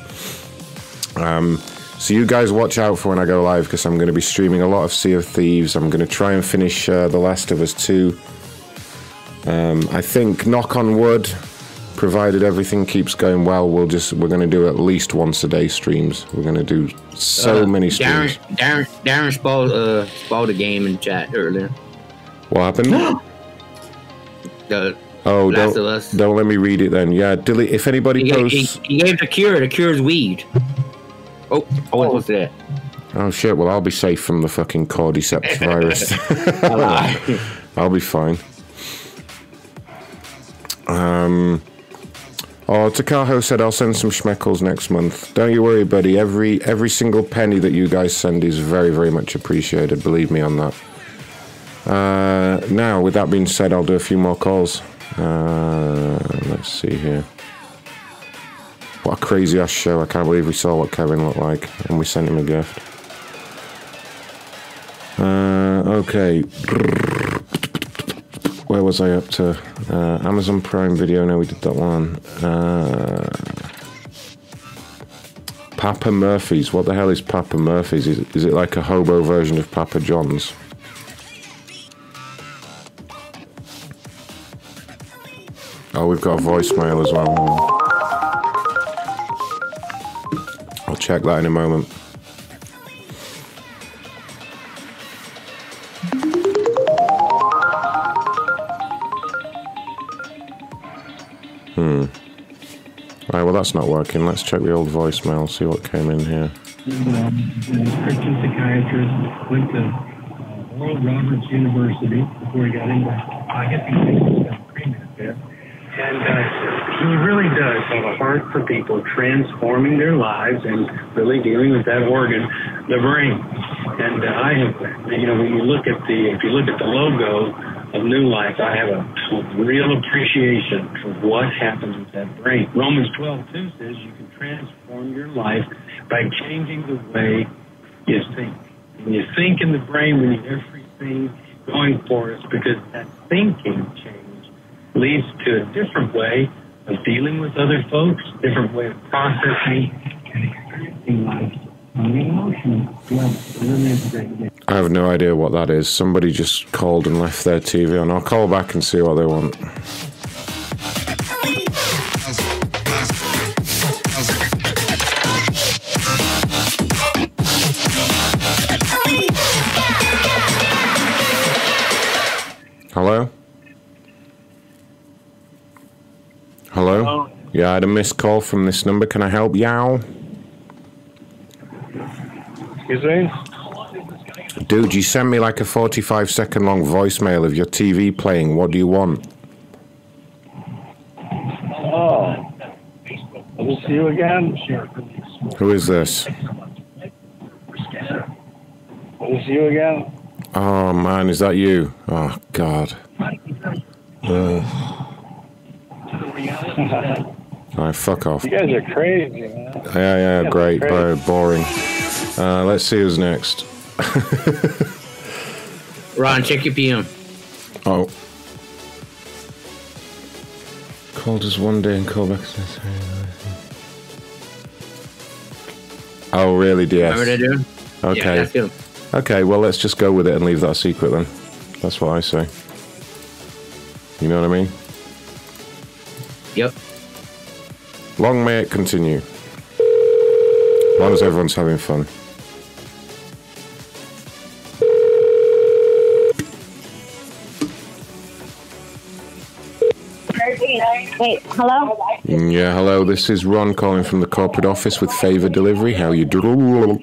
Um, so you guys watch out for when I go live because I'm going to be streaming a lot of Sea of Thieves. I'm going to try and finish uh, The Last of Us 2. Um, I think, knock on wood, provided everything keeps going well, we'll just we're going to do at least once a day streams. We're going to do so Uh, many Darren, streams. Darren, Darren spoiled, uh, spoiled the game in chat earlier. What happened? The Oh, Last don't, of Us. don't let me read it then. Yeah, delete. If anybody He, gave- posts. he, he gave the cure. The cure's weed. Oh, I wasn't supposed to do. Oh shit! Well, I'll be safe from the fucking cordyceps virus. I'll be fine. Um. Oh, Takaho said I'll send some schmeckles next month. Don't you worry, buddy. Every every single penny that you guys send is very very much appreciated. Believe me on that. Uh, now, with that being said, I'll do a few more calls. Uh, let's see here. What a crazy ass show! I can't believe we saw what Kevin looked like, and we sent him a gift. Uh, okay. Where was I up to? Uh, Amazon Prime Video. No, we did that one. Uh, Papa Murphy's. What the hell is Papa Murphy's? Is, is it like a hobo version of Papa John's? Oh, we've got a voicemail as well. I'll check that in a moment. Hmm. Right, well, that's not working. Let's check the old voicemail, see what came in here. Christian psychiatrist, went to uh, Oral Roberts University before he got into, I guess he got pre-med there. And uh, he really does have a heart for people transforming their lives and really dealing with that organ, the brain. And uh, I have, you know, when you look at the, if you look at the logo of New Life, I have a real appreciation for what happens with that brain. Romans 12, 2 says you can transform your life by changing the way you think. When you think in the brain, we need everything going for us because that thinking change leads to a different way of dealing with other folks, different way of processing and experiencing life. I have no idea what that is. Somebody just called and left their TV on. I'll call back and see what they want. Hello? Yeah, I had a missed call from this number. Can I help Yow? Excuse me? Dude, you sent me like a 45 second long voicemail of your TV playing. What do you want? Oh. Is this you again? Who is this? Is this you again? Oh man, is that you? Oh god. Ugh. Alright, fuck off. You guys are crazy, man. Yeah, yeah, Yeah, great, great. very boring. Uh, let's see who's next. Ron, check your PM. Oh. Called us one day and called back. Oh, really, DS? Remember that dude? Okay. Yeah. Okay, well, let's just go with it and leave that secret then. That's what I say. You know what I mean? Yep. Long may it continue. As long as everyone's having fun. Wait, hello? Yeah, hello, this is Ron calling from the corporate office with Favor Delivery. How you doing? Who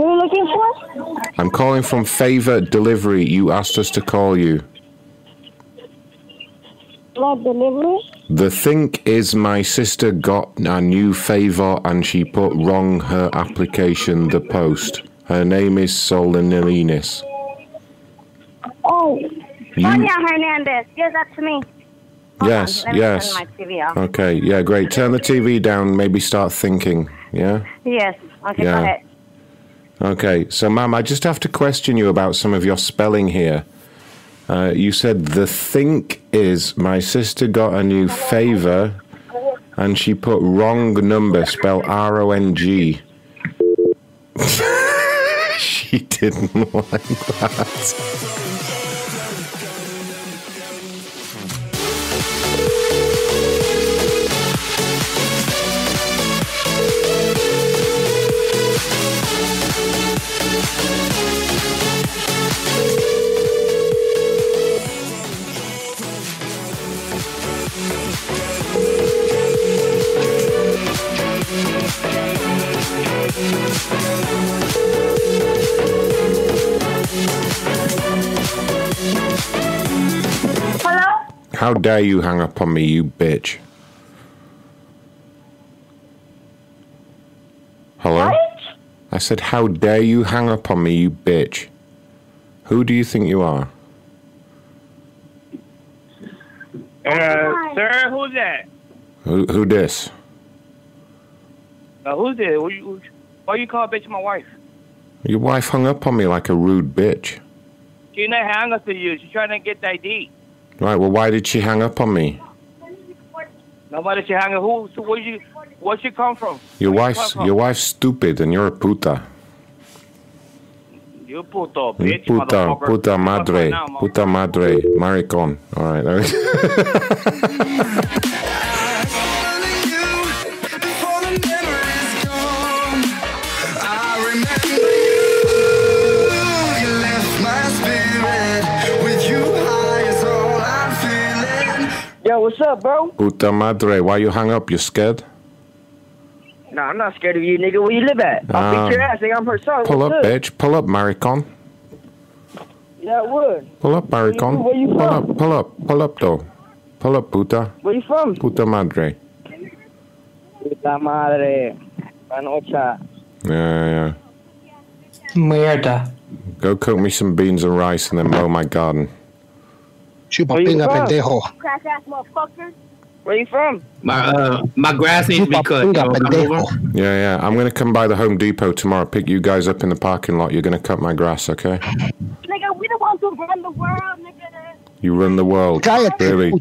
are you looking for? I'm calling from Favor Delivery. You asked us to call you. Blood delivery? The thing is, my sister got a new favor and she put wrong her application, the post. Her name is Solanilinis. Oh, You- Sonia Hernandez. Yes, that's me. Yes, me yes. TV off. Okay, yeah, great. Turn the TV down, maybe start thinking, yeah? Yes. Okay, Yeah. Okay, so, ma'am, I just have to question you about some of your spelling here. Uh, you said the think is my sister got a new favor and she put wrong number, spell R O N G. she didn't like that. How dare you hang up on me, you bitch? Hello? What? I said, how dare you hang up on me, you bitch? Who do you think you are? Uh, sir, who's that? Who, who this? Uh, who's this? Who you, why you call bitch my wife? Your wife hung up on me like a rude bitch. She not hang up to you. She's trying to get the ID. Right, well, why did she hang up on me? Nobody she hang up. Who? So where you? Where she come from? Your Where you wife's come from? your wife's stupid and you're a puta. You puto mm, bitch, puta, motherfucker. puta madre, puta madre, maricon. All right. there Yo, what's up, bro? puta madre, why you hung up? You scared? Nah, I'm not scared of you, nigga. Where you live at? I'll Ah. beat your ass, nigga. I'm her son. Pull What's up, up? bitch. Pull up, maricon. Yeah, I would. Pull up, maricon. Where you Pull from? up, pull up, pull up, though. Pull up, puta. Where you from? Puta madre. Puta madre. Panocha. Yeah, yeah. Mierda. Go cook me some beans and rice and then mow my garden. Chupa Where you pinga pendejo. Crack ass motherfucker. Where you from? My uh, my grass needs to be cut. Chupa Yo, come pendejo. over. Yeah, yeah. I'm gonna come by the Home Depot tomorrow. Pick you guys up in the parking lot. You're gonna cut my grass, okay? Nigga, we the ones who run the world, nigga. You run the world. Cállate, Really?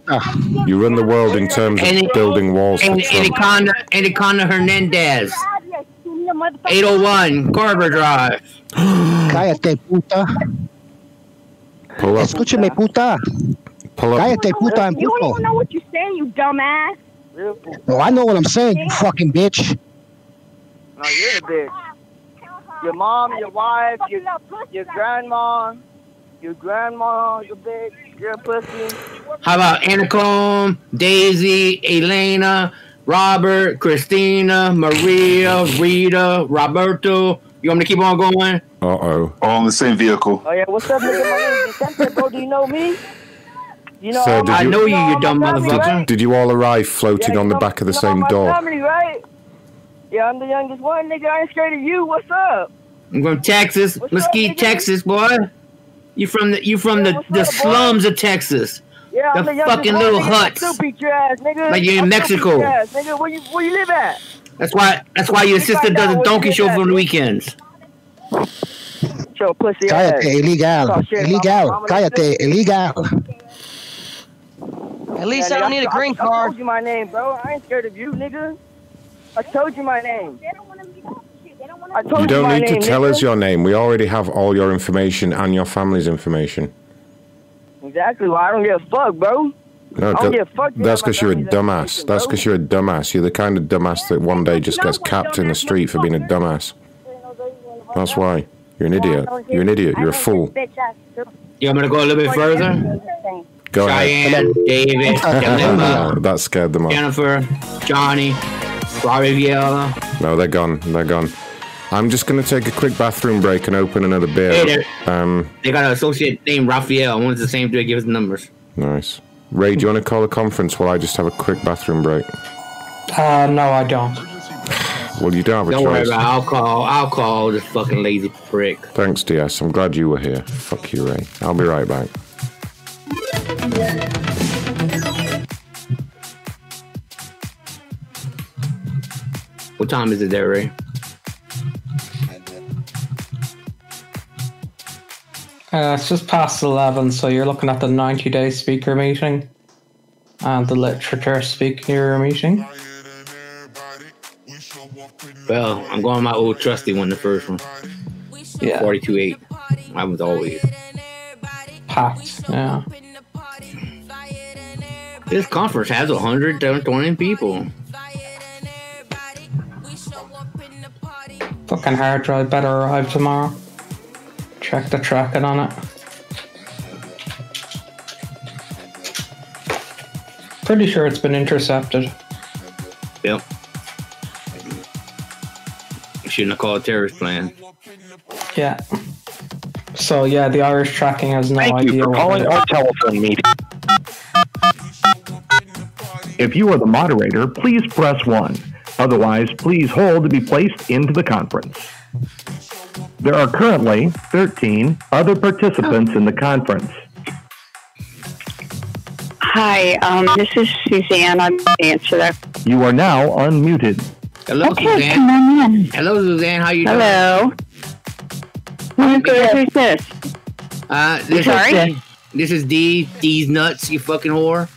You run the world in terms of Any- building walls for And Trump. Anaconda, Anaconda Hernandez. 801 Carver Drive. Cállate, puta. Pull up. Escúcheme, puta. Pull up. Cállate, puta, and You don't even know what you're saying, you dumbass. No, I know what I'm saying, you fucking bitch. No, you're the bitch. Your mom, your wife, your, your grandma, Your grandma, your bitch, your pussy. How about Anacomb, Daisy, Elena, Robert, Christina, Maria, Rita, Roberto? You want me to keep on going? Uh oh. All in the same vehicle. Oh yeah, what's up, nigga? My name is Vicente, bro. Do you know me? You know So all did you- I know you, all you my dumb family, Did, right? did you all arrive floating Yeah, on the know- back of the you know same my door? Family, right? Yeah, I'm the youngest one, nigga. I ain't scared of you. What's up? I'm from Texas, Mesquite, Texas, boy. You from the you from the, the up, boy? slums of Texas. Yeah, I'm the the fucking one, little nigga. huts. Still beat your ass, nigga. Like you're in I'll still beat Mexico. your ass, nigga. Where you where you live at? That's why that's why your sister does a donkey show live at, on the weekends. Show pussy ass. Cállate, illegal. Talk shit about Illegal. Cállate, illegal. At least Yeah, I don't need a green I, I told you my name, bro. I ain't scared of you, nigga. I told you my name. They don't want to meet up. Shit. They don't want to I told You don't my need to tell nigga. us your name. We already have all your information and your family's information. Exactly. Well, I don't give a fuck, bro. No, I don't that- give a fuck. that's because you're a dumbass. That's because you're a dumbass. You're the kind of dumbass that one day just gets capped in the street for being a dumbass. That's why. You're an idiot. You're an idiot. You're a fool. You want me to go a little bit further? Go Cheyenne, ahead. David, Jalima, that scared them off. Jennifer, Johnny, Riviera. No, they're gone. They're gone. I'm just going to take a quick bathroom break and open another beer. Hey Um, They got an associate named Raphael. One's the same dude. Give us the numbers. nice. Ray, do you want to call a conference while I just have a quick bathroom break? Uh, no, I don't. Well, you don't have a Don't worry choice. about it. I'll call. I'll call this fucking lazy prick. Thanks, DS. I'm glad you were here. Fuck you, Ray. I'll be right back. What time is it there, Ray? Uh, it's just past 11, so you're looking at the 90 day speaker meeting and the literature speaker meeting. Well, I'm going my old trusty one, the first one. Yeah. 42 8. I was always. Packed, yeah. This conference has 120 people. Fucking hard drive better arrive tomorrow. Check the tracking on it. Pretty sure it's been intercepted. Yep. Shouldn't have called a terrorist plan. Yeah. So yeah, the Irish tracking has no Thank idea. you for calling our telephone meeting. If you are the moderator, please press 1. Otherwise, please hold to be placed into the conference. There are currently 13 other participants in the conference. Hi, um, this is Suzanne. I'm the answer that. You are now unmuted. Hello, Okay, Suzanne. come on in. Hello, Suzanne. How are you doing? Hello. I'm good. Who's this? Uh, this Sorry? Is, this is D. D's nuts, you fucking whore.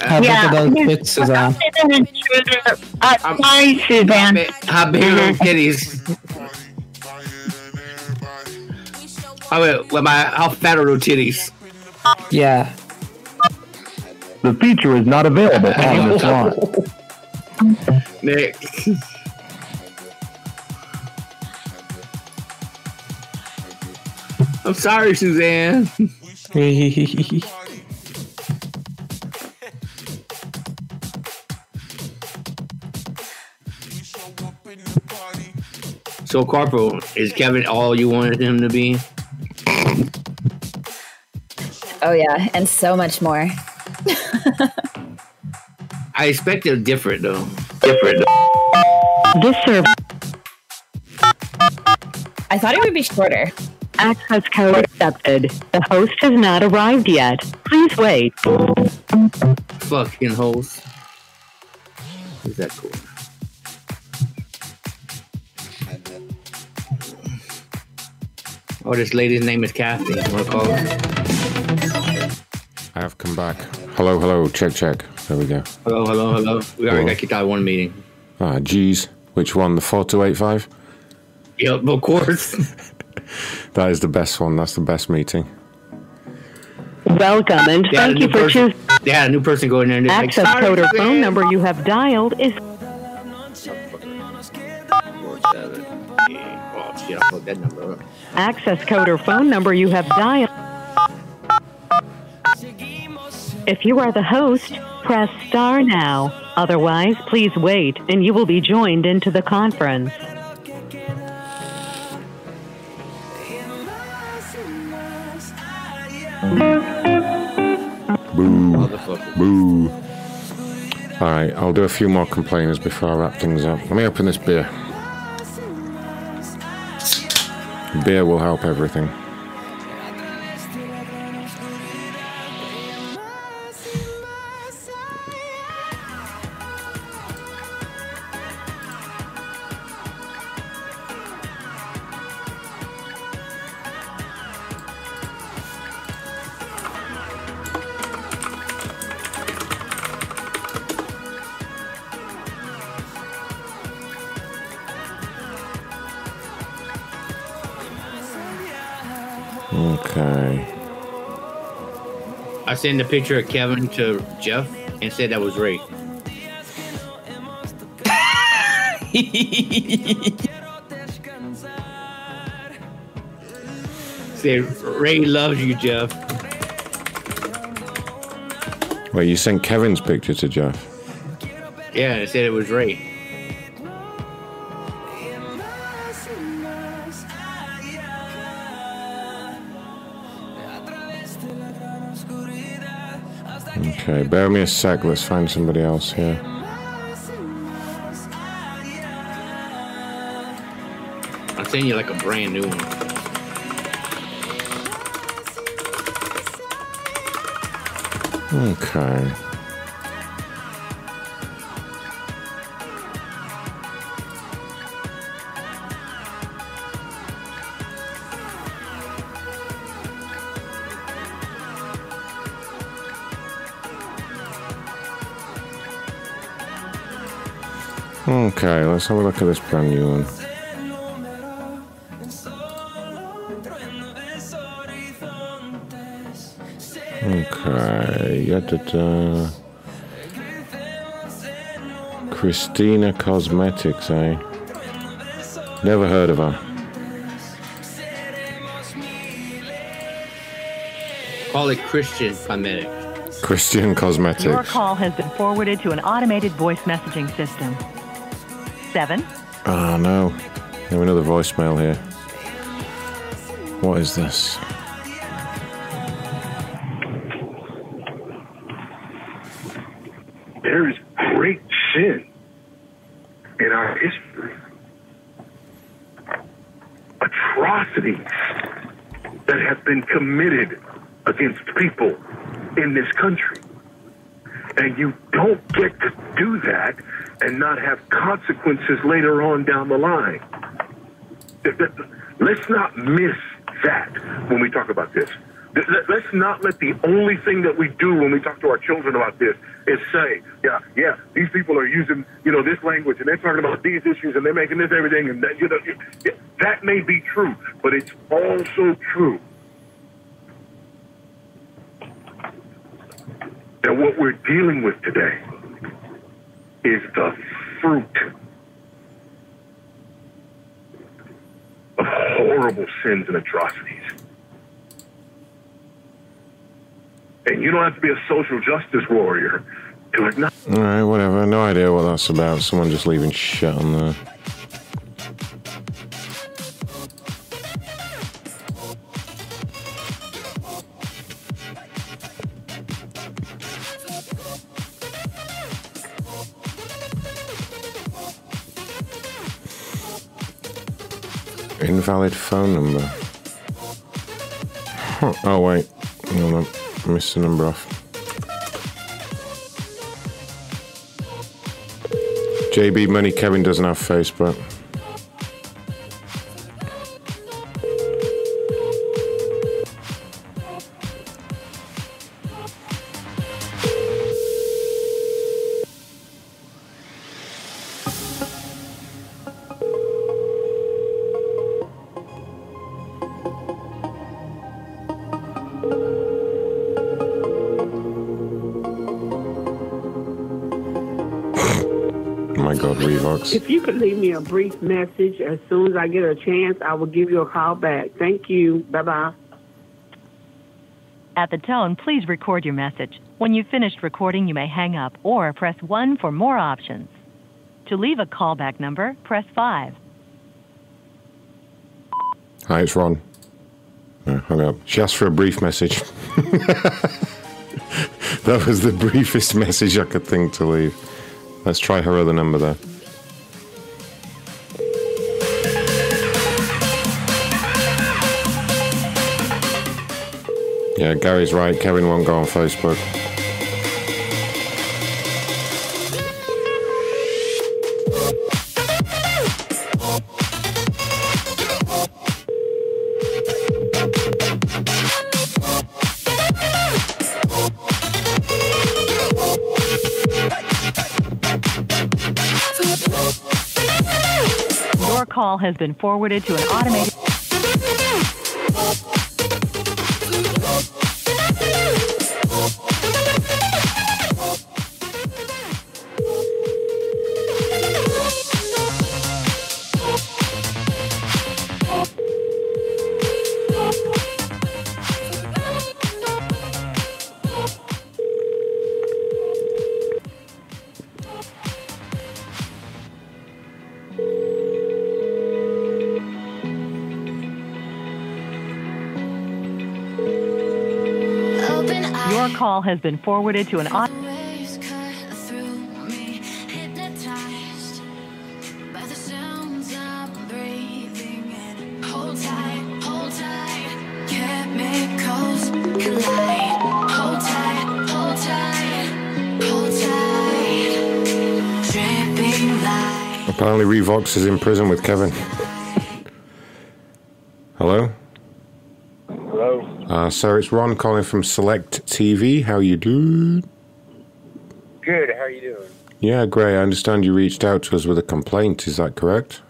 How big are those bits, Suzanne? Uh, hi, Suzanne. How big are those titties? How, wait, well, my, how fat are those titties? Yeah. The feature is not available on this line. Nick. I'm sorry, Suzanne. So, Corporal, is Kevin all you wanted him to be? Oh yeah, and so much more. I expected different, though. Different. This server. I thought it would be shorter. Access code accepted. The host has not arrived yet. Please wait. Fucking host. Is that cool? Oh, this lady's name is Kathy. Want to call her? I have come back. Hello, hello. Check, check. There we go. Hello, hello, hello. We already Hello. got kicked out of one meeting. Ah, geez. Which one? The 4285? Yep, of course. That is the best one. That's the best meeting. Welcome and They had a thank you for choosing. Yeah, a new person going in there. Access code or phone number you have dialed is shit! I fucked that number up. Access code or phone number you have dialed. If you are the host, press star now. Otherwise, please wait and you will be joined into the conference. Boo. Boo. All right, I'll do a few more complainers before I wrap things up. Let me open this beer. Beer will help everything. I sent a picture of Kevin to Jeff and said that was Ray. Say Ray loves you, Jeff. Wait, you sent Kevin's picture to Jeff? Yeah, I said it was Ray. Okay, bear me a sec. Let's find somebody else here. I'm sending you like a brand new one. Okay. Okay, let's have a look at this brand new one. Okay, yada Christina Cosmetics, eh? Never heard of her. Call it Christian Cosmetic. Christian Cosmetics. Your call has been forwarded to an automated voice messaging system. Seven. Oh no. We have another voicemail here. What is this? There is great sin in our history. Atrocities that have been committed against people in this country. And you don't get to do that and not have later on down the line. Let's not miss that when we talk about this. Let- Let's not let the only thing that we do when we talk to our children about this is say, yeah, yeah, these people are using, you know, this language and they're talking about these issues and they're making this everything and that, you know, that may be true, but it's also true that what we're dealing with today is the fruit of horrible sins and atrocities. And you don't have to be a social justice warrior to acknowledge. Alright, whatever. No idea what that's about. Someone just leaving shit on there. Invalid phone number. Huh. Oh wait, hold on. I missed the number off. JB Money Kevin doesn't have Facebook. Revox. If you could leave me a brief message as soon as I get a chance, I will give you a call back. Thank you. Bye bye. At the tone, please record your message. When you've finished recording, you may hang up or press 1 for more options. To leave a callback number, press 5. Hi, it's Ron. Uh, hung up. She asked for a brief message. that was the briefest message I could think to leave. Let's try her other number there. Yeah, Gary's right. Kevin won't go on Facebook. Your call has been forwarded to an automated. Call has been forwarded to an auto. Hold tight, hold tight. Chemicals collide. Hold tight, hold tight, hold tight. Dripping light. Apparently, Revox is in prison with Kevin. Uh, sir, it's Ron calling from Select TV. How you doing? Good. How are you doing? Yeah, great. I understand you reached out to us with a complaint. Is that correct?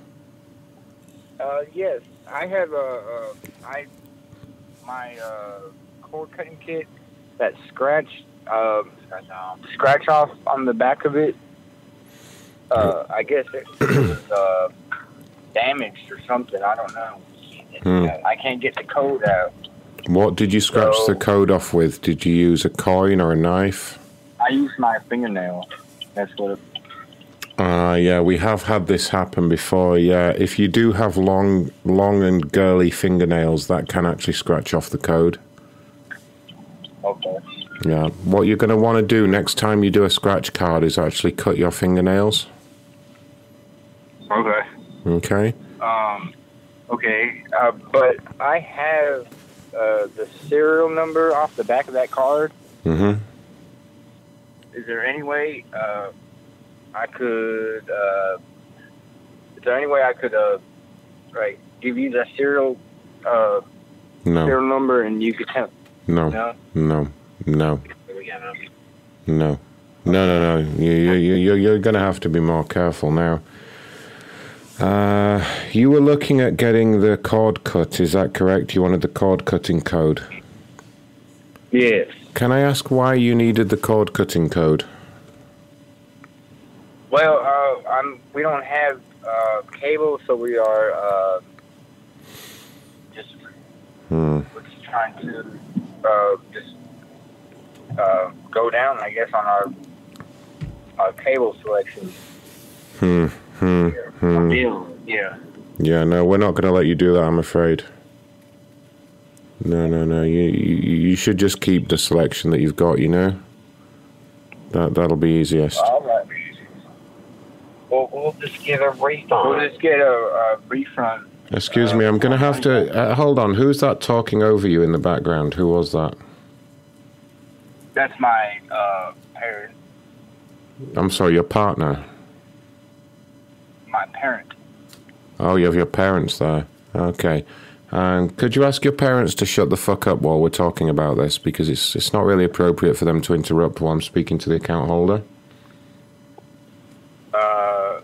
Uh, yes, I have a, uh, my uh, cord cutting kit that scratched, um, scratch off on the back of it. Uh, I guess it was uh, damaged or something. I don't know. Hmm. I can't get the code out. What did you scratch the code off with? Did you use a coin or a knife? I used my fingernail. That's what. It, Uh, yeah, we have had this happen before. Yeah, if you do have long, long and girly fingernails, that can actually scratch off the code. okay. Yeah, what you're going to want to do next time you do a scratch card is actually cut your fingernails. Okay. Okay. Um, okay, uh, but I have uh, the serial number off the back of that card. Mm-hmm. Is there any way uh, I could? Uh, is there any way I could, uh, right, give you the serial uh, No. serial number and you could tell? No. No. No. No. No. No, no, no. You, you, you, you're, you're going to have to be more careful now. Uh, you were looking at getting the cord cut, is that correct? You wanted the cord cutting code. Yes. Can I ask why you needed the cord cutting code? Well, uh, I'm. We don't have uh, cable, so we are uh, just Hmm. we're just trying to uh, just uh, go down, I guess, on our our cable selection. Hmm. Hmm. Hmm. Yeah. Yeah, no, we're not going to let you do that, I'm afraid. No, no, no. You, you you should just keep the selection that you've got, you know? That, that'll be easiest. All right. We'll, we'll just get a refund. We'll just get a, a refund. Excuse me, I'm going to have to. Uh, hold on, who's that talking over you in the background? Who was that? That's my uh, parent. I'm sorry, your partner. My parent. Oh, you have your parents there. Okay. And could you ask your parents to shut the fuck up while we're talking about this? Because it's, it's not really appropriate for them to interrupt while I'm speaking to the account holder. Uh,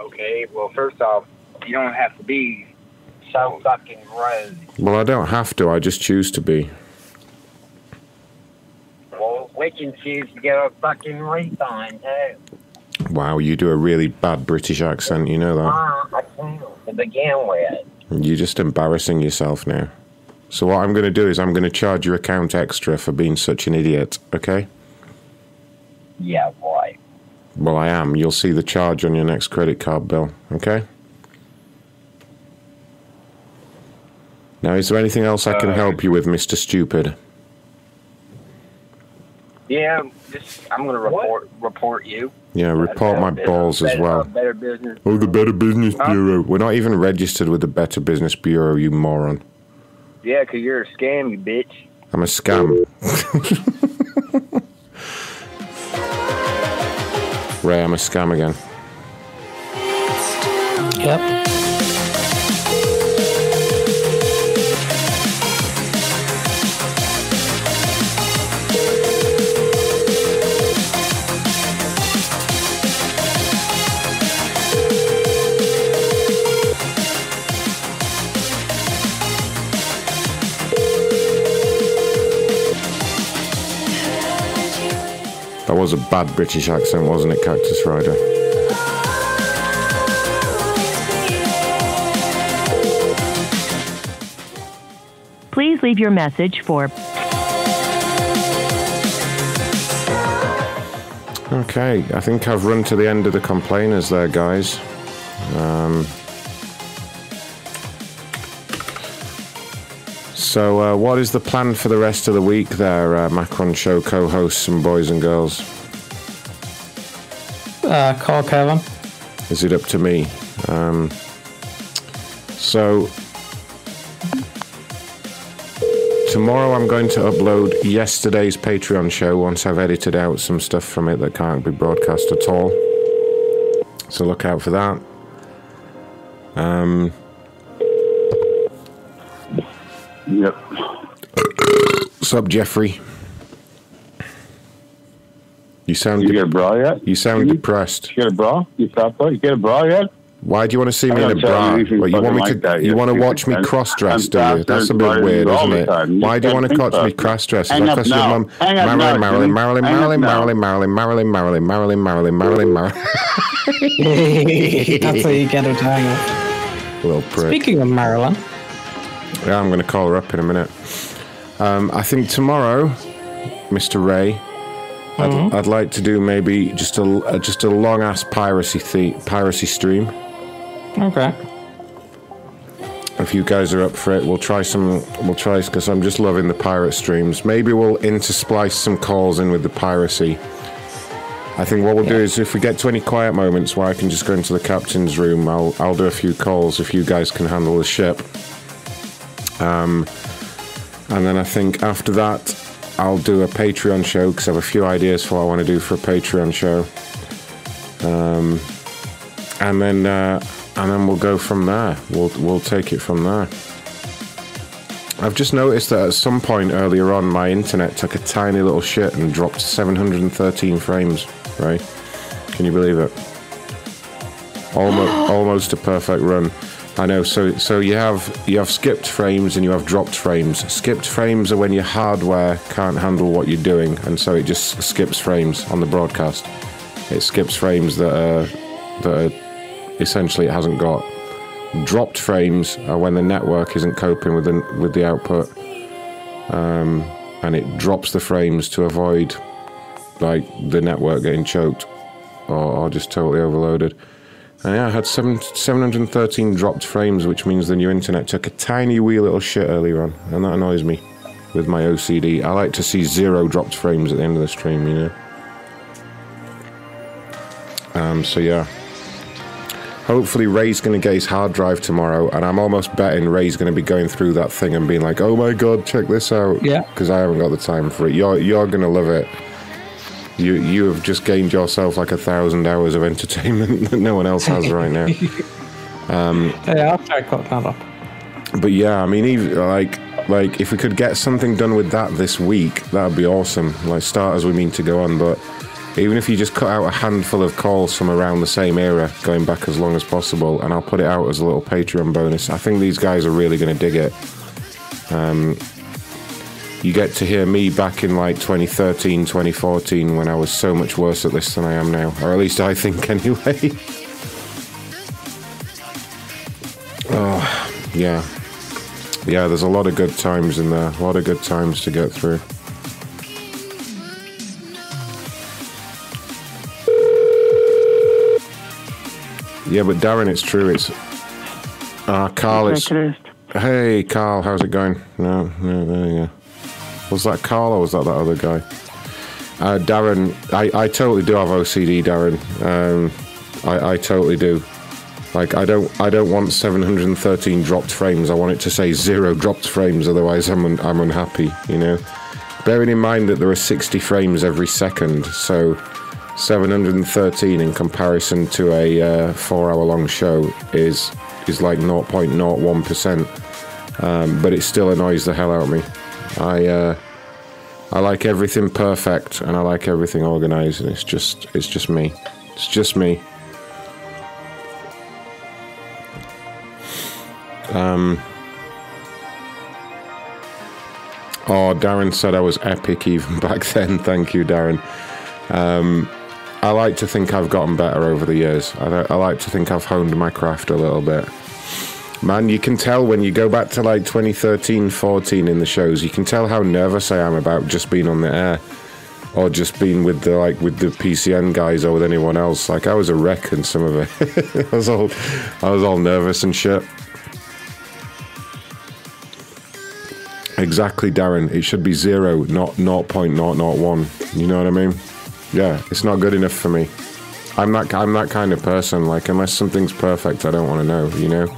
okay. Well, first off, you don't have to be so fucking rude. Well, I don't have to, I just choose to be. Well, we can choose to get a fucking refund too. Wow, you do a really bad British accent, you know that. Ah, I can't to begin with. You're just embarrassing yourself now. So what I'm going to do is I'm going to charge your account extra for being such an idiot, okay? Yeah, boy. Well, I am. You'll see the charge on your next credit card bill, okay? Now, is there anything else I can Uh, help you with, Mr. Stupid? Yeah, just I'm gonna report report you. Yeah, report my Better- balls as well. Better business. Oh, the Better Business Huh? Bureau. We're not even registered with the Better Business Bureau, you moron. Yeah, because you're a scam, you bitch. I'm a scam. Ray, I'm a scam again. Yep. That was a bad British accent, wasn't it, Cactus Rider? Please leave your message for Okay, I think I've run to the end of the complainers there, guys. Um, so, uh, what is the plan for the rest of the week there, uh, Macron Show co hosts and boys and girls? Uh, call Kevin. Is it up to me? Um, so, tomorrow I'm going to upload yesterday's Patreon show once I've edited out some stuff from it that can't be broadcast at all. So, look out for that. Um, Yep. What's up, Jeffrey? You sound. You get a bra yet? You sound depressed. You get a bra? You stop that? You get a bra yet? Why do you want to see me in a bra? you anything What, you want me fucking to? like that. you You- want to watch me cross dress, do you? That's a bit weird, than you all isn't it? Why do you want to think catch me cross dress? Is that because your mum? Marilyn, Marilyn, Marilyn, Marilyn. Marilyn, Marilyn, Marilyn, Marilyn, Marilyn, Marilyn, Marilyn, Marilyn. That's how you get her tangled. Little prick. Speaking of Marilyn, Yeah, I'm going to call her up in a minute. Um, I think tomorrow, Mr. Ray, I'd, Mhm. I'd like to do maybe just a uh, just a long ass piracy the- piracy stream. okay. If you guys are up for it, we'll try some. We'll try because I'm just loving the pirate streams. Maybe we'll intersplice some calls in with the piracy. I think what we'll do is if we get to any quiet moments where I can just go into the captain's room, I'll I'll do a few calls if you guys can handle the ship. Um, and then I think after that, I'll do a Patreon show because I have a few ideas for what I want to do for a Patreon show. Um, and then uh, and then we'll go from there. We'll we'll take it from there. I've just noticed that at some point earlier on, my internet took a tiny little shit and dropped 713 frames. Right? Can you believe it? Almost almost a perfect run. I know. So so you have you have skipped frames and you have dropped frames. Skipped frames are when your hardware can't handle what you're doing, and so it just skips frames on the broadcast. It skips frames that are that are essentially it hasn't got. Dropped frames are when the network isn't coping with the with the output, um, and it drops the frames to avoid like the network getting choked or, or just totally overloaded. And yeah, I had seven, 713 dropped frames, which means the new internet took a tiny wee little shit earlier on, and that annoys me with my OCD. I like to see zero dropped frames at the end of the stream, you know. Um, so yeah. Hopefully Ray's going to get his hard drive tomorrow, and I'm almost betting Ray's going to be going through that thing and being like, "Oh my god, check this out!" Yeah. Because I haven't got the time for it. You're you're going to love it. You you have just gained yourself like a thousand hours of entertainment that no one else has right now. Um, Yeah, I'll try cutting that up. but yeah, I mean, even, like like if we could get something done with that this week, that'd be awesome. Like start as we mean to go on, but even if you just cut out a handful of calls from around the same era, going back as long as possible, and I'll put it out as a little Patreon bonus. I think these guys are really going to dig it. Um, you get to hear me back in like 2013, 2014 when I was so much worse at this than I am now. Or at least I think anyway. oh, yeah. Yeah, there's a lot of good times in there. A lot of good times to get through. Yeah, but Darren, it's true. It's uh, Carl. It's hey, Carl. How's it going? No, no, there you go. Was that Carl or was that that other guy? Uh, Darren, I, I totally do have OCD, Darren. Um, I, I totally do. Like I don't I don't want 713 dropped frames. I want it to say zero dropped frames. Otherwise, I'm un, I'm unhappy. You know. Bearing in mind that there are 60 frames every second, so 713 in comparison to a uh, four-hour-long show is is like 0.01 percent. Um, but it still annoys the hell out of me. I uh, I like everything perfect and I like everything organized, and it's just it's just me. It's just me. Um. Oh, Darren said I was epic even back then. Thank you, Darren. Um, I like to think I've gotten better over the years. I, I like to think I've honed my craft a little bit. Man, you can tell when you go back to like 2013, 14 in the shows, you can tell how nervous I am about just being on the air or just being with the like with the PCN guys or with anyone else. Like I was a wreck in some of it. I was all I was all nervous and shit. Exactly, Darren. It should be zero, not 0.001. You know what I mean? Yeah, it's not good enough for me. I'm that I'm that kind of person. Like unless something's perfect, I don't want to know. You know,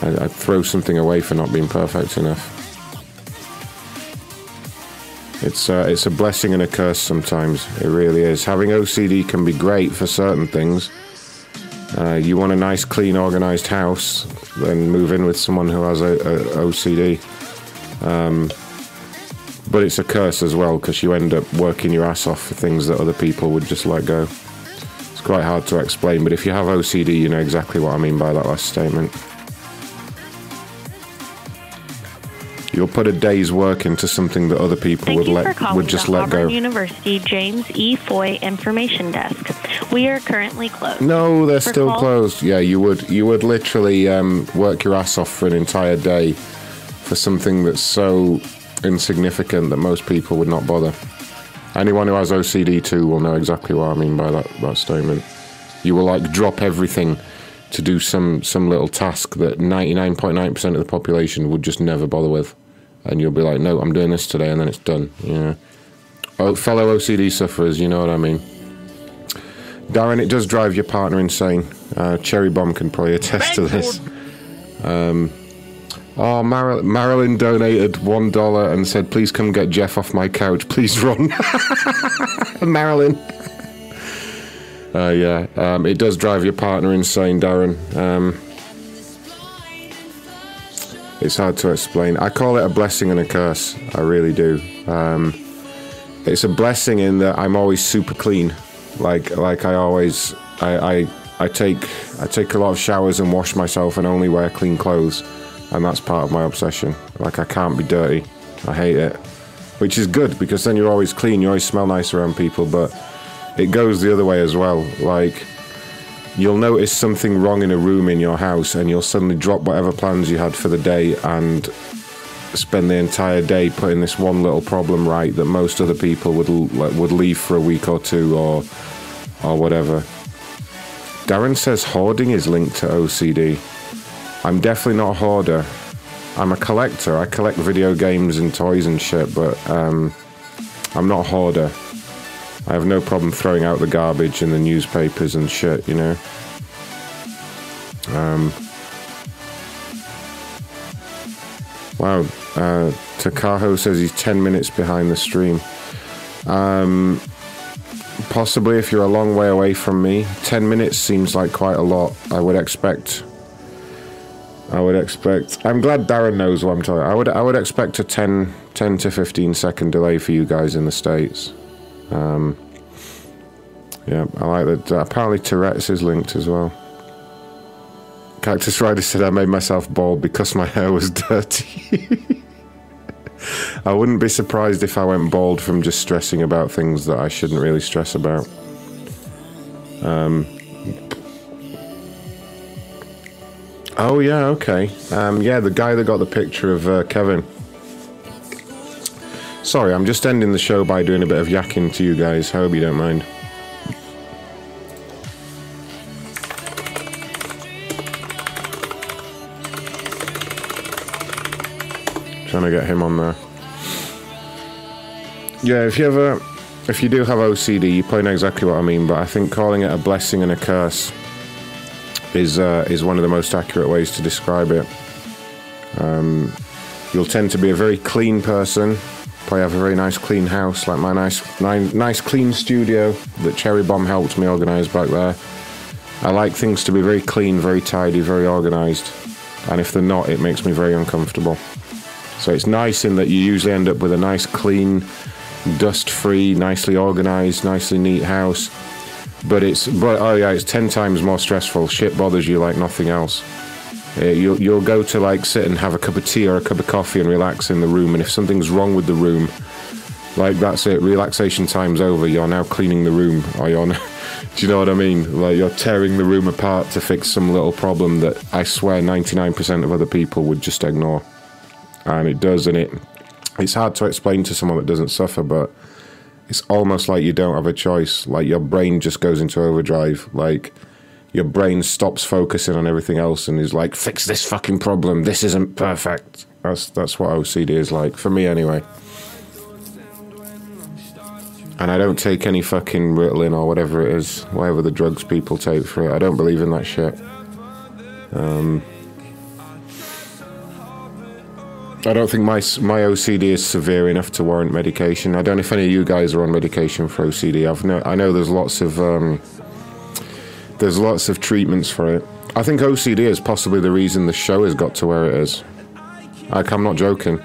I, I throw something away for not being perfect enough. It's uh, it's a blessing and a curse sometimes. It really is. Having OCD can be great for certain things. Uh, you want a nice, clean, organized house, then move in with someone who has a, a OCD. Um, but it's a curse as well because you end up working your ass off for things that other people would just let go. It's quite hard to explain, but if you have OCD, you know exactly what I mean by that last statement. You'll put a day's work into something that other people Thank would let would just let Auburn go. University James E. Foy Information Desk. We are currently closed. No, they're For still calls- closed. Yeah, you would you would literally um, work your ass off for an entire day for something that's so insignificant that most people would not bother. Anyone who has OCD too will know exactly what I mean by that, that statement. You will like drop everything to do some some little task that 99.9% of the population would just never bother with. And you'll be like, no, I'm doing this today, and then it's done. You know, oh, fellow OCD sufferers, you know what I mean. Darren, it does drive your partner insane. Uh, Cherry Bomb can probably attest to this. Um, oh, Mar- Marilyn donated one dollar and said, "Please come get Jeff off my couch. Please run." Marilyn. Uh, yeah, um, it does drive your partner insane, Darren. Um, it's hard to explain. I call it a blessing and a curse. I really do. Um, it's a blessing in that I'm always super clean. Like like I always I, I I take I take a lot of showers and wash myself and only wear clean clothes, and that's part of my obsession. Like I can't be dirty. I hate it. Which is good because then you're always clean. You always smell nice around people. But it goes the other way as well. Like you'll notice something wrong in a room in your house and you'll suddenly drop whatever plans you had for the day and spend the entire day putting this one little problem right that most other people would like, would leave for a week or two or or whatever. Darren says hoarding is linked to OCD. I'm definitely not a hoarder. I'm a collector. I collect video games and toys and shit, but um, I'm not a hoarder. I have no problem throwing out the garbage in the newspapers and shit, you know. Um, wow, uh, Takaho says he's 10 minutes behind the stream. Um, possibly if you're a long way away from me, 10 minutes seems like quite a lot. I would expect. I would expect. I'm glad Darren knows what I'm talking. I would. I would expect a 10, 10 to 15 second delay for you guys in the states. Um, yeah, I like that. Uh, apparently, Tourette's is linked as well. Cactus Rider said I made myself bald because my hair was dirty. I wouldn't be surprised if I went bald from just stressing about things that I shouldn't really stress about. Um, oh yeah, okay. Um, yeah, the guy that got the picture of uh, Kevin. Sorry, I'm just ending the show by doing a bit of yakking to you guys. Hope you don't mind. Trying to get him on there. Yeah, if you ever, if you do have OCD, you probably know exactly what I mean. But I think calling it a blessing and a curse is uh, is one of the most accurate ways to describe it. Um, you'll tend to be a very clean person. Probably have a very nice clean house, like my nice, nice, clean studio that Cherry Bomb helped me organise back there. I like things to be very clean, very tidy, very organised, and if they're not, it makes me very uncomfortable. So it's nice in that you usually end up with a nice, clean, dust-free, nicely organised, nicely neat house. But it's but oh yeah, it's ten times more stressful. Shit bothers you like nothing else. Uh, you'll you'll go to like sit and have a cup of tea or a cup of coffee and relax in the room, and if something's wrong with the room, like that's it. Relaxation time's over. You're now cleaning the room, or you're. Do you know what I mean? Like you're tearing the room apart to fix some little problem that I swear 99% of other people would just ignore and it does and it it's hard to explain to someone that doesn't suffer but it's almost like you don't have a choice like your brain just goes into overdrive like your brain stops focusing on everything else and is like fix this fucking problem. This isn't perfect. That's that's what OCD is like for me anyway. And I don't take any fucking Ritalin or whatever it is whatever the drugs people take for it. I don't believe in that shit. Um I don't think my my OCD is severe enough to warrant medication. I don't know if any of you guys are on medication for OCD. I've no, I know there's lots of um, there's lots of treatments for it. I think OCD is possibly the reason the show has got to where it is. Like I'm not joking.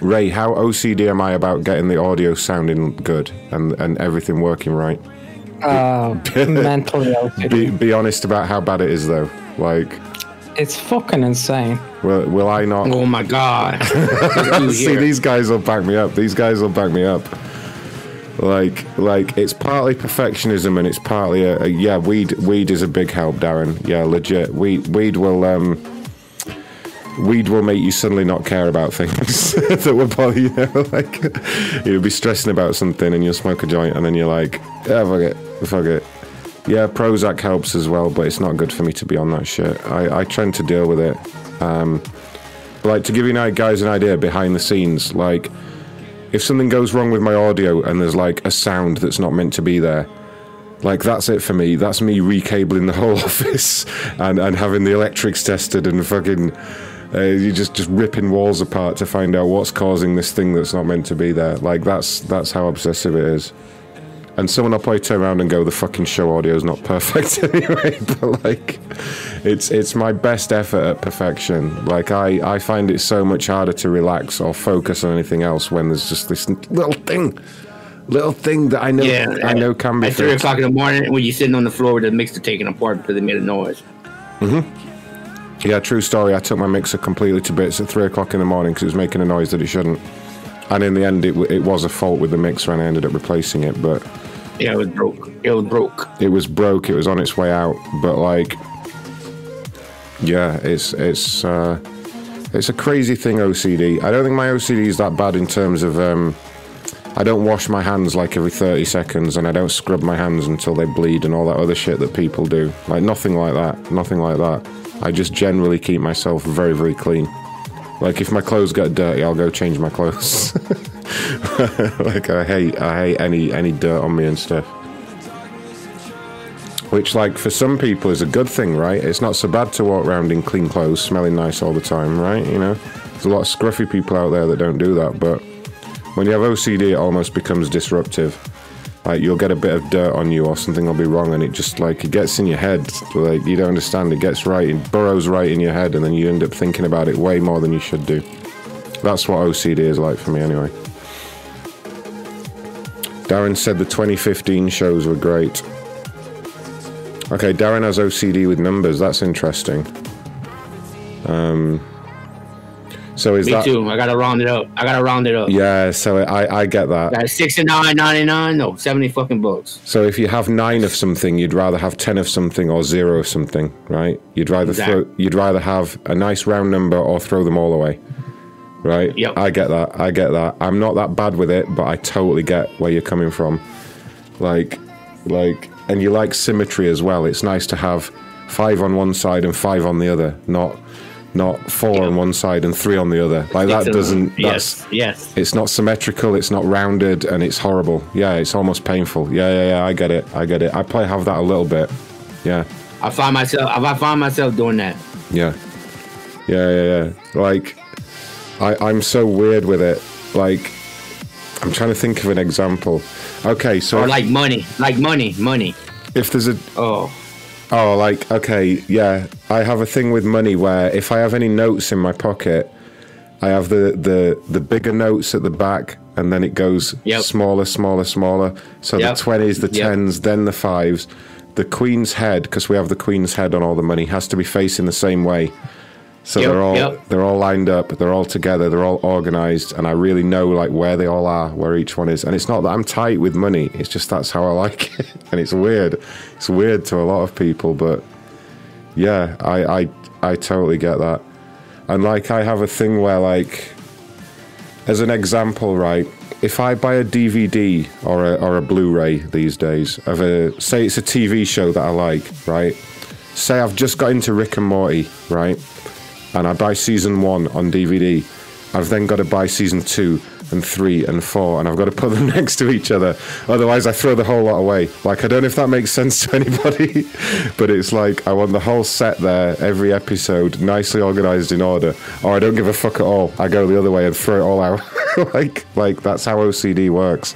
Ray, how OCD am I about getting the audio sounding good and and everything working right? Uh, mentally OCD. Be, be honest about how bad it is though. Like, It's fucking insane. will, will I not? Oh my god. See, these guys will back me up. These guys will back me up. Like, like it's partly perfectionism and it's partly a, a yeah. Weed, weed is a big help, Darren. Yeah, legit. Weed, weed will um, weed will make you suddenly not care about things that would bother you. like, you'll be stressing about something and you'll smoke a joint and then you're like, yeah, fuck it, fuck it. Yeah, Prozac helps as well, but it's not good for me to be on that shit. I, I tend to deal with it. Um, like to give you guys an idea behind the scenes, like if something goes wrong with my audio and there's like a sound that's not meant to be there, like that's it for me. That's me recabling the whole office and, and having the electrics tested and fucking uh, you just just ripping walls apart to find out what's causing this thing that's not meant to be there. Like that's that's how obsessive it is. And someone will probably turn around and go, "The fucking show audio is not perfect anyway." but like, it's it's my best effort at perfection. Like I I find it so much harder to relax or focus on anything else when there's just this little thing, little thing that I know I know can be At three o'clock in the morning when you're sitting on the floor with the mixer taken apart because it made a noise. hmm Yeah, true story. I took my mixer completely to bits at three o'clock in the morning because it was making a noise that it shouldn't. And in the end, it, it was a fault with the mixer, and I ended up replacing it. But yeah, it was broke. It was broke. It was broke. It was on its way out. But like, yeah, it's it's uh, it's a crazy thing. OCD. I don't think my OCD is that bad in terms of. Um, I don't wash my hands like every 30 seconds and I don't scrub my hands until they bleed and all that other shit that people do. Like, nothing like that. Nothing like that. I just generally keep myself very, very clean. Like, if my clothes get dirty, I'll go change my clothes. like, I hate, I hate any, any dirt on me and stuff. Which, like, for some people is a good thing, right? It's not so bad to walk around in clean clothes, smelling nice all the time, right? You know? There's a lot of scruffy people out there that don't do that, but when you have OCD, it almost becomes disruptive. Like you'll get a bit of dirt on you, or something will be wrong, and it just like it gets in your head. Like you don't understand. It gets right, it burrows right in your head, and then you end up thinking about it way more than you should do. That's what OCD is like for me, anyway. Darren said the 2015 shows were great. Okay, Darren has OCD with numbers. That's interesting. Um, So is Me that too. I gotta round it up. I gotta round it up. yeah? So I I get that. Got sixty nine ninety nine. No, seventy fucking bucks. So if you have nine of something, you'd rather have ten of something or zero of something, right? You'd rather Exactly. throw, you'd rather have a nice round number or throw them all away, right? Yep. I get that. I get that. I'm not that bad with it, but I totally get where you're coming from. Like, like, and you like symmetry as well. It's nice to have five on one side and five on the other, not not four on one side and three on the other. Like that It's a- doesn't. That's, Yes, yes. it's not symmetrical. It's not rounded, and it's horrible. Yeah, it's almost painful. Yeah, yeah, yeah. I get it. I get it. I play have that a little bit. Yeah, I find myself. I find myself doing that. yeah, yeah, yeah, yeah. Like, I I'm so weird with it. Like, I'm trying to think of an example. Okay, so oh, Or if- like money, like money, money. if there's a oh oh like okay yeah i have a thing with money where if i have any notes in my pocket i have the the the bigger notes at the back and then it goes smaller smaller smaller so Yep. the 20s the Yep. 10s then the 5s the queen's head because we have the queen's head on all the money has to be facing the same way so Yep, they're all yep. they're all lined up they're all together they're all organized and i really know like where they all are where each one is. And it's not that i'm tight with money it's just that's how i like it. And it's weird it's weird to a lot of people but yeah i i i totally get that. And like i have a thing where like as an example right if i buy a dvd or a, or a blu-ray these days of a say it's a tv show that i like right? Say i've just got into rick and morty right and I buy season one on DVD, I've then got to buy season two and three and four, and I've got to put them next to each other. Otherwise, I throw the whole lot away. Like, I don't know if that makes sense to anybody, but it's like I want the whole set there, every episode, nicely organized in order, or I don't give a fuck at all. I go the other way and throw it all out. like, like that's how OCD works.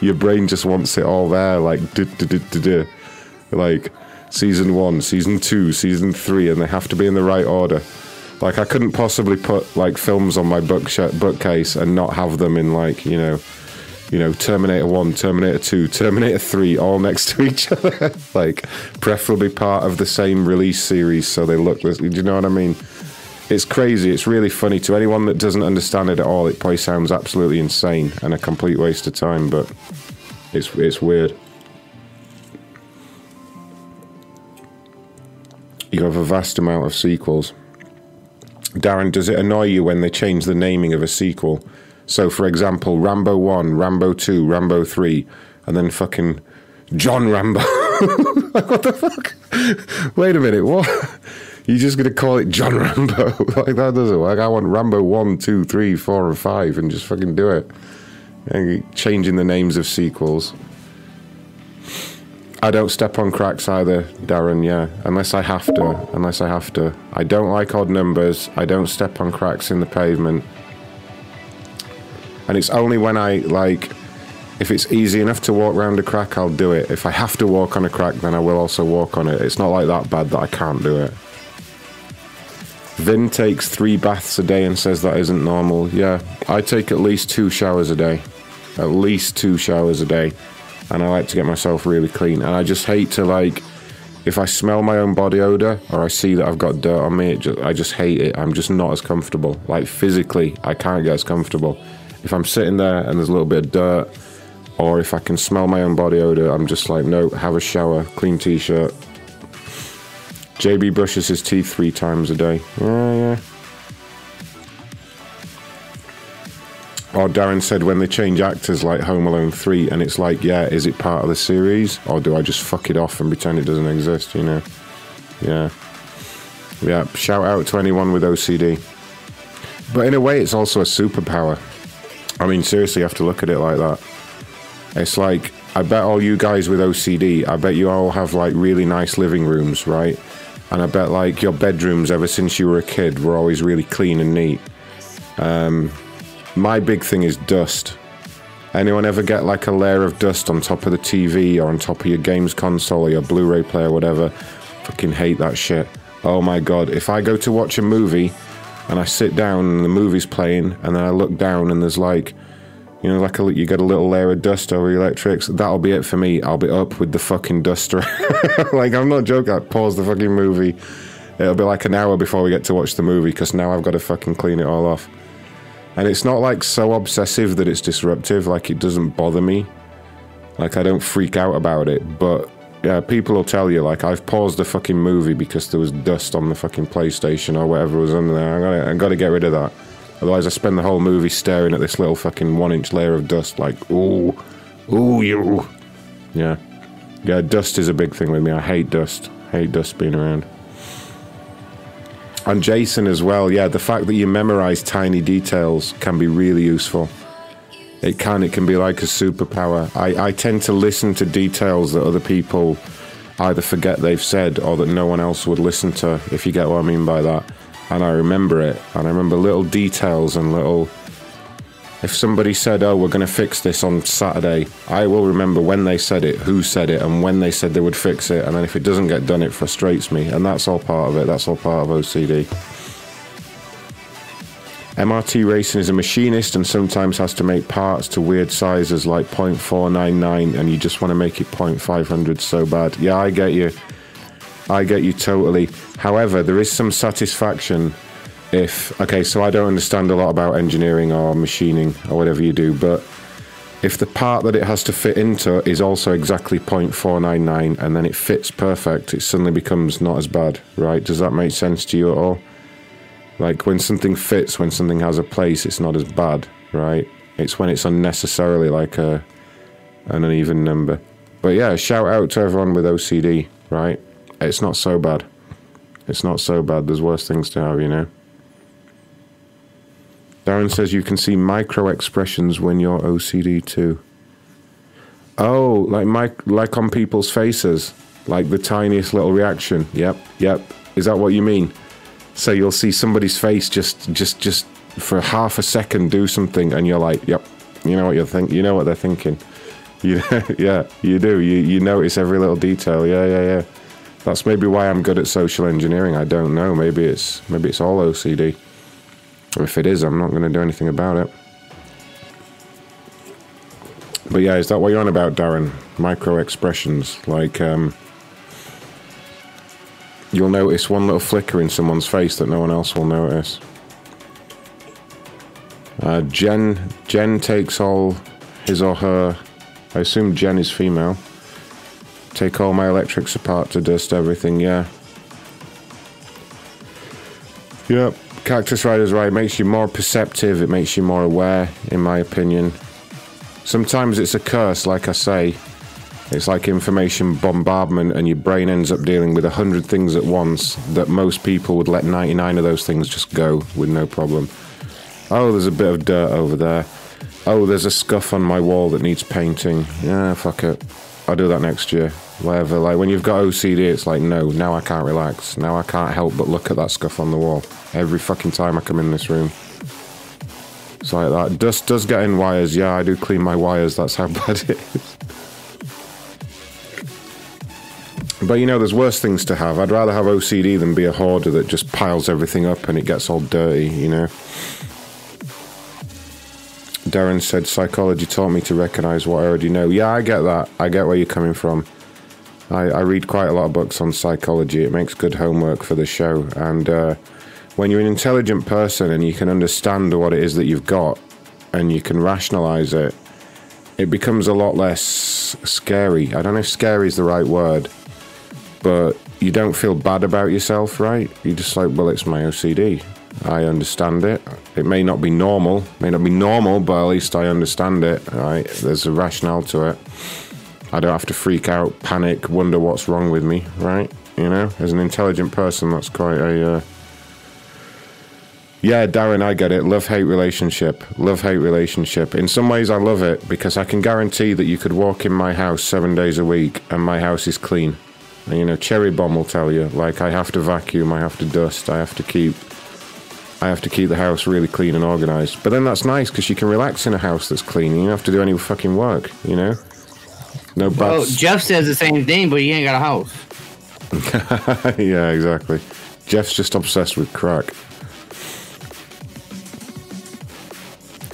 Your brain just wants it all there, like, du- du- du- du- du. like season one, season two, season three, and they have to be in the right order. Like I couldn't possibly put like films on my book bookcase and not have them in like you know, you know Terminator One, Terminator Two, Terminator Three, all next to each other. like preferably part of the same release series, so they look. Do you know what I mean? It's crazy. It's really funny to anyone that doesn't understand it at all. It probably sounds absolutely insane and a complete waste of time, but it's it's weird. You have a vast amount of sequels. Darren, does it annoy you when they change the naming of a sequel? So, for example, Rambo 1, Rambo 2, Rambo 3, and then fucking John Rambo. like, what the fuck? Wait a minute, what? You're just going to call it John Rambo? like, that doesn't work. I want Rambo 1, 2, 3, 4, and 5 and just fucking do it. And changing the names of sequels. I don't step on cracks either, Darren, yeah. Unless I have to. Unless I have to. I don't like odd numbers. I don't step on cracks in the pavement. And it's only when I, like, if it's easy enough to walk around a crack, I'll do it. If I have to walk on a crack, then I will also walk on it. It's not like that bad that I can't do it. Vin takes three baths a day and says that isn't normal. Yeah, I take at least two showers a day. At least two showers a day and I like to get myself really clean. And I just hate to like, if I smell my own body odor or I see that I've got dirt on me, just, I just hate it. I'm just not as comfortable. Like physically, I can't get as comfortable. If I'm sitting there and there's a little bit of dirt, or if I can smell my own body odor, I'm just like, no, have a shower, clean t-shirt. JB brushes his teeth three times a day. Yeah, yeah. Or Darren said when they change actors like Home Alone 3, and it's like, yeah, is it part of the series? Or do I just fuck it off and pretend it doesn't exist, you know? Yeah. Yeah, shout out to anyone with OCD. But in a way, it's also a superpower. I mean, seriously, you have to look at it like that. It's like, I bet all you guys with OCD, I bet you all have like really nice living rooms, right? And I bet like your bedrooms ever since you were a kid were always really clean and neat. Um, my big thing is dust. Anyone ever get like a layer of dust on top of the TV or on top of your games console or your Blu ray player, whatever? Fucking hate that shit. Oh my god. If I go to watch a movie and I sit down and the movie's playing and then I look down and there's like, you know, like a, you get a little layer of dust over your electrics, that'll be it for me. I'll be up with the fucking duster. like, I'm not joking. I pause the fucking movie It'll be like an hour before we get to watch the movie because now I've got to fucking clean it all off. And it's not like so obsessive that it's disruptive. Like it doesn't bother me. Like I don't freak out about it. But yeah, people will tell you like I've paused the fucking movie because there was dust on the fucking PlayStation or whatever was under there. I got I got to get rid of that. Otherwise, I spend the whole movie staring at this little fucking one-inch layer of dust. Like, ooh, ooh, you. Yeah, yeah. Dust is a big thing with me. I hate dust. Hate dust being around. And Jason as well. Yeah, the fact that you memorize tiny details can be really useful. It can. It can be like a superpower. I, I tend to listen to details that other people either forget they've said or that no one else would listen to, if you get what I mean by that. And I remember it. And I remember little details and little. If somebody said, oh, we're going to fix this on Saturday, I will remember when they said it, who said it, and when they said they would fix it. And then if it doesn't get done, it frustrates me. And that's all part of it. That's all part of OCD. MRT Racing is a machinist and sometimes has to make parts to weird sizes like 0.499 and you just want to make it 0.500 so bad. Yeah, I get you. I get you totally. However, there is some satisfaction if, okay, so I don't understand a lot about engineering or machining or whatever you do, but if the part that it has to fit into is also exactly 0.499 and then it fits perfect, it suddenly becomes not as bad, right? Does that make sense to you at all? Like when something fits, when something has a place, it's not as bad, right? It's when it's unnecessarily like a an uneven number. But yeah, shout out to everyone with OCD, right? It's not so bad. It's not so bad. There's worse things to have, you know. Darren says you can see micro expressions when you're OCD too. Oh, like mic- like on people's faces, like the tiniest little reaction. Yep, yep. Is that what you mean? So you'll see somebody's face just just just for half a second do something, and you're like, "Yep, you know what you're think, you know what they're thinking." You, yeah, you do. You you notice every little detail. Yeah, yeah, yeah. That's maybe why I'm good at social engineering. I don't know. Maybe it's maybe it's all OCD. If it is, I'm not going to do anything about it. But yeah, is that what you're on about, Darren? Micro expressions, like um, you'll notice one little flicker in someone's face that no one else will notice. Uh, Jen Jen takes all his or her. I assume Jen is female. Take all my electrics apart to dust everything. Yeah. Yep. Cactus Rider's right. It makes you more perceptive. It makes you more aware, in my opinion. Sometimes it's a curse, like I say. It's like information bombardment, and your brain ends up dealing with a hundred things at once that most people would let 99 of those things just go with no problem. Oh, there's a bit of dirt over there. Oh, there's a scuff on my wall that needs painting. Yeah, fuck it. I'll do that next year. Whatever. Like when you've got OCD, it's like, no, now I can't relax. Now I can't help but look at that scuff on the wall every fucking time I come in this room. It's like that. Dust does get in wires. Yeah, I do clean my wires. That's how bad it is. But you know, there's worse things to have. I'd rather have OCD than be a hoarder that just piles everything up and it gets all dirty, you know? Darren said, psychology taught me to recognize what I already know. Yeah, I get that. I get where you're coming from. I, I read quite a lot of books on psychology. It makes good homework for the show. And uh, when you're an intelligent person and you can understand what it is that you've got and you can rationalize it, it becomes a lot less scary. I don't know if scary is the right word, but you don't feel bad about yourself, right? You're just like, well, it's my OCD. I understand it. It may not be normal, may not be normal, but at least I understand it, right? There's a rationale to it. I don't have to freak out, panic, wonder what's wrong with me, right? You know, as an intelligent person, that's quite a. Uh... Yeah, Darren, I get it. Love hate relationship. Love hate relationship. In some ways, I love it because I can guarantee that you could walk in my house seven days a week and my house is clean. And, you know, Cherry Bomb will tell you, like, I have to vacuum, I have to dust, I have to keep. I have to keep the house really clean and organized. But then that's nice because you can relax in a house that's clean. You don't have to do any fucking work, you know? No bad. Well, Jeff says the same thing, but he ain't got a house. yeah, exactly. Jeff's just obsessed with crack.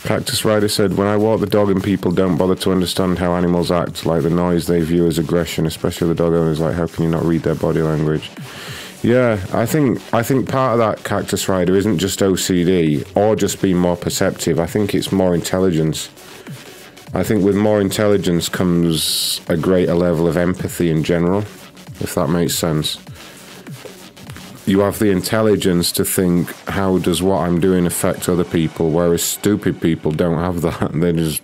Cactus Rider said, When I walk the dog and people don't bother to understand how animals act, like the noise they view as aggression, especially the dog owners, like, how can you not read their body language? Yeah, I think I think part of that cactus rider isn't just OCD or just being more perceptive. I think it's more intelligence. I think with more intelligence comes a greater level of empathy in general, if that makes sense. You have the intelligence to think, how does what I'm doing affect other people? Whereas stupid people don't have that. They just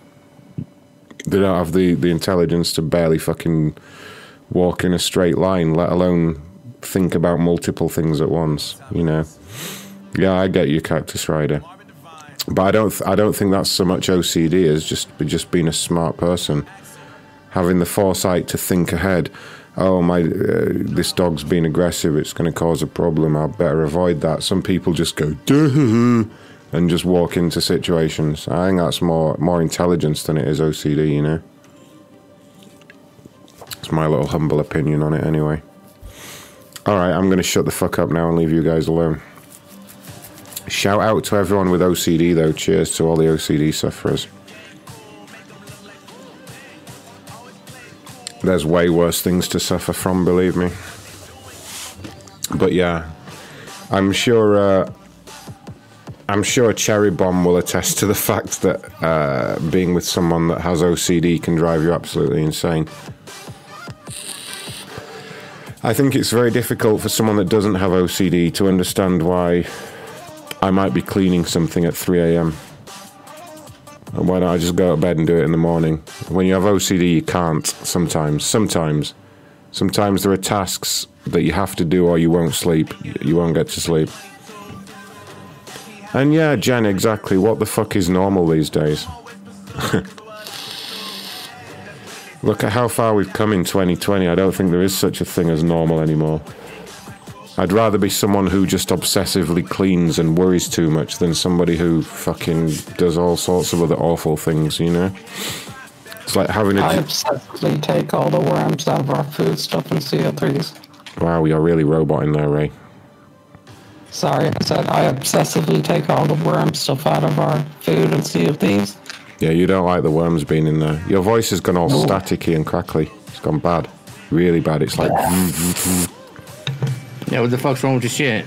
they don't have the, the intelligence to barely fucking walk in a straight line, let alone think about multiple things at once. You know. Yeah, I get you, Cactus Rider. But I don't. I don't think that's so much OCD as just just being a smart person, having the foresight to think ahead. Oh my, uh, this dog's being aggressive. It's going to cause a problem. I better avoid that. Some people just go duh and just walk into situations. I think that's more more intelligence than it is OCD. You know. It's my little humble opinion on it, anyway. All right, I'm going to shut the fuck up now and leave you guys alone. Shout out to everyone with OCD, though. Cheers to all the OCD sufferers. There's way worse things to suffer from, believe me. But yeah, I'm sure. Uh, I'm sure Cherry Bomb will attest to the fact that uh, being with someone that has OCD can drive you absolutely insane. I think it's very difficult for someone that doesn't have OCD to understand why I might be cleaning something at 3 a.m. And why don't I just go to bed and do it in the morning? When you have OCD, you can't sometimes. Sometimes. Sometimes there are tasks that you have to do or you won't sleep. You won't get to sleep. And yeah, Jen, exactly. What the fuck is normal these days? Look at how far we've come in 2020. I don't think there is such a thing as normal anymore. I'd rather be someone who just obsessively cleans and worries too much than somebody who fucking does all sorts of other awful things, you know? It's like having a. I obsessively take all the worms out of our food stuff and CO3s. Wow, you're really robot in there, Ray. Sorry, I said I obsessively take all the worm stuff out of our food and CO3s. Yeah, you don't like the worms being in there. Your voice has gone all No. staticky and crackly. It's gone bad. Really bad. It's like. Yeah, what the fuck's wrong with your shit?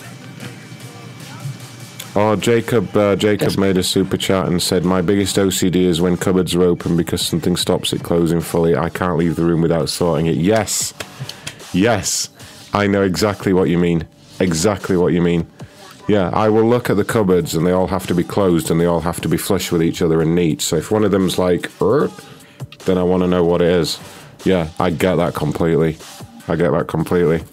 Oh, Jacob! Uh, Jacob made a super chat and said, "My biggest OCD is when cupboards are open because something stops it closing fully. I can't leave the room without sorting it." Yes, yes, I know exactly what you mean. Exactly what you mean. Yeah, I will look at the cupboards and they all have to be closed and they all have to be flush with each other and neat. So if one of them's like, "Er," then I want to know what it is. Yeah, I get that completely. I get that completely.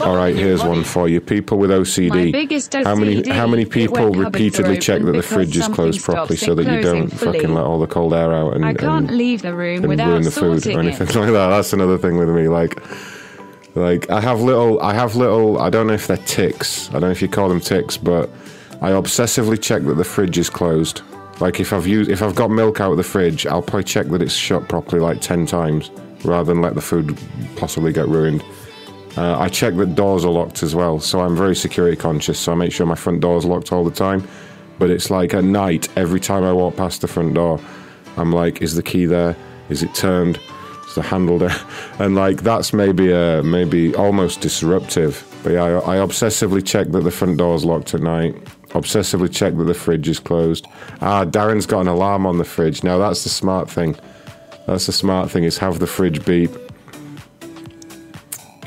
All right, here's one for you. People with OCD. How many how many people repeatedly check that the fridge is closed properly so that you don't fucking let all the cold air out and, I can't and, leave the room and without ruin the food or anything it. like that. That's another thing with me. Like, like I have little, I have little. I don't know if they're ticks. I don't know if you call them ticks, but I obsessively check that the fridge is closed. Like if I've used, if I've got milk out of the fridge, I'll probably check that it's shut properly like ten times, rather than let the food possibly get ruined. Uh, I check that doors are locked as well, so I'm very security conscious. So I make sure my front door is locked all the time. But it's like at night, every time I walk past the front door, I'm like, is the key there? Is it turned? The handle there? And like that's maybe uh, maybe almost disruptive. But yeah, I, I obsessively check that the front door's locked at night. Obsessively check that the fridge is closed. Ah, Darren's got an alarm on the fridge. Now that's the smart thing. That's the smart thing is have the fridge beep.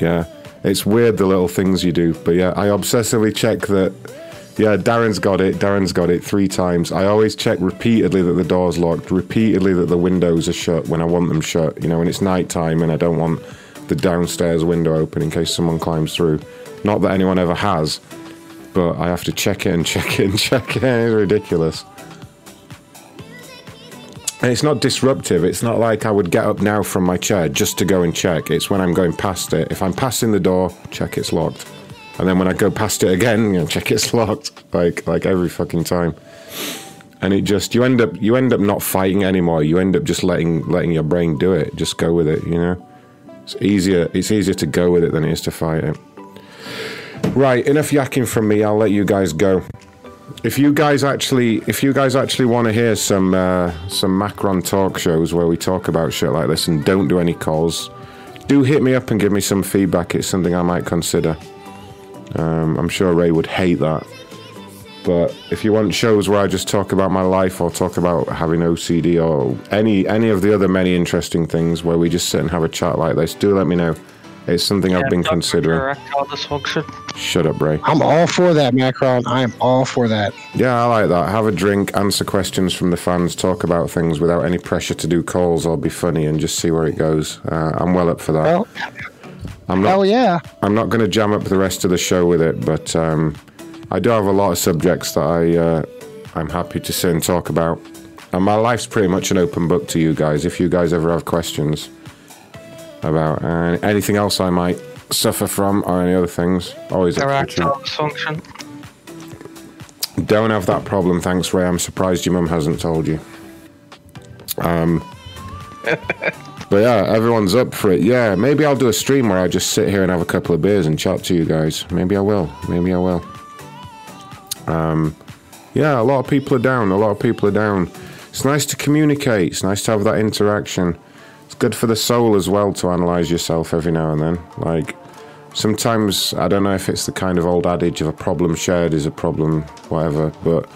Yeah, it's weird the little things you do, but yeah, I obsessively check that. Yeah, Darren's got it. Darren's got it three times. I always check repeatedly that the door's locked, repeatedly that the windows are shut when I want them shut. You know, when it's night time and I don't want the downstairs window open in case someone climbs through. Not that anyone ever has, but I have to check it and check it and check it. It's ridiculous. And it's not disruptive. It's not like I would get up now from my chair just to go and check. It's when I'm going past it. If I'm passing the door, check it's locked. And then when I go past it again, you know, check it's locked. Like like every fucking time. And it just you end up you end up not fighting anymore. You end up just letting letting your brain do it. Just go with it, you know? It's easier it's easier to go with it than it is to fight it. Right, enough yakking from me. I'll let you guys go. If you guys actually, if you guys actually want to hear some uh, some Macron talk shows where we talk about shit like this and don't do any calls, do hit me up and give me some feedback. It's something I might consider. Um, I'm sure Ray would hate that. But if you want shows where I just talk about my life or talk about having OCD or any any of the other many interesting things where we just sit and have a chat like this, do let me know. It's something I've been considering. Shut up, Ray. I'm all for that, Macron. I am all for that. Yeah, I like that. Have a drink, answer questions from the fans, talk about things without any pressure to do calls or be funny, and just see where it goes. Uh, I'm well up for that. Well, I'm not, hell yeah. I'm not going to jam up the rest of the show with it, but um, I do have a lot of subjects that I uh, I'm happy to sit and talk about. And my life's pretty much an open book to you guys. If you guys ever have questions about uh, anything else I might suffer from or any other things, always up for. Erectile dysfunction. Don't have that problem, thanks, Ray. I'm surprised your mum hasn't told you. Um, but yeah, everyone's up for it. Yeah, maybe I'll do a stream where I just sit here and have a couple of beers and chat to you guys. Maybe I will. Maybe I will. Um, yeah, a lot of people are down. A lot of people are down. It's nice to communicate. It's nice to have that interaction. It's good for the soul as well to analyze yourself every now and then. Like, sometimes, I don't know if it's the kind of old adage of a problem shared is a problem, whatever, but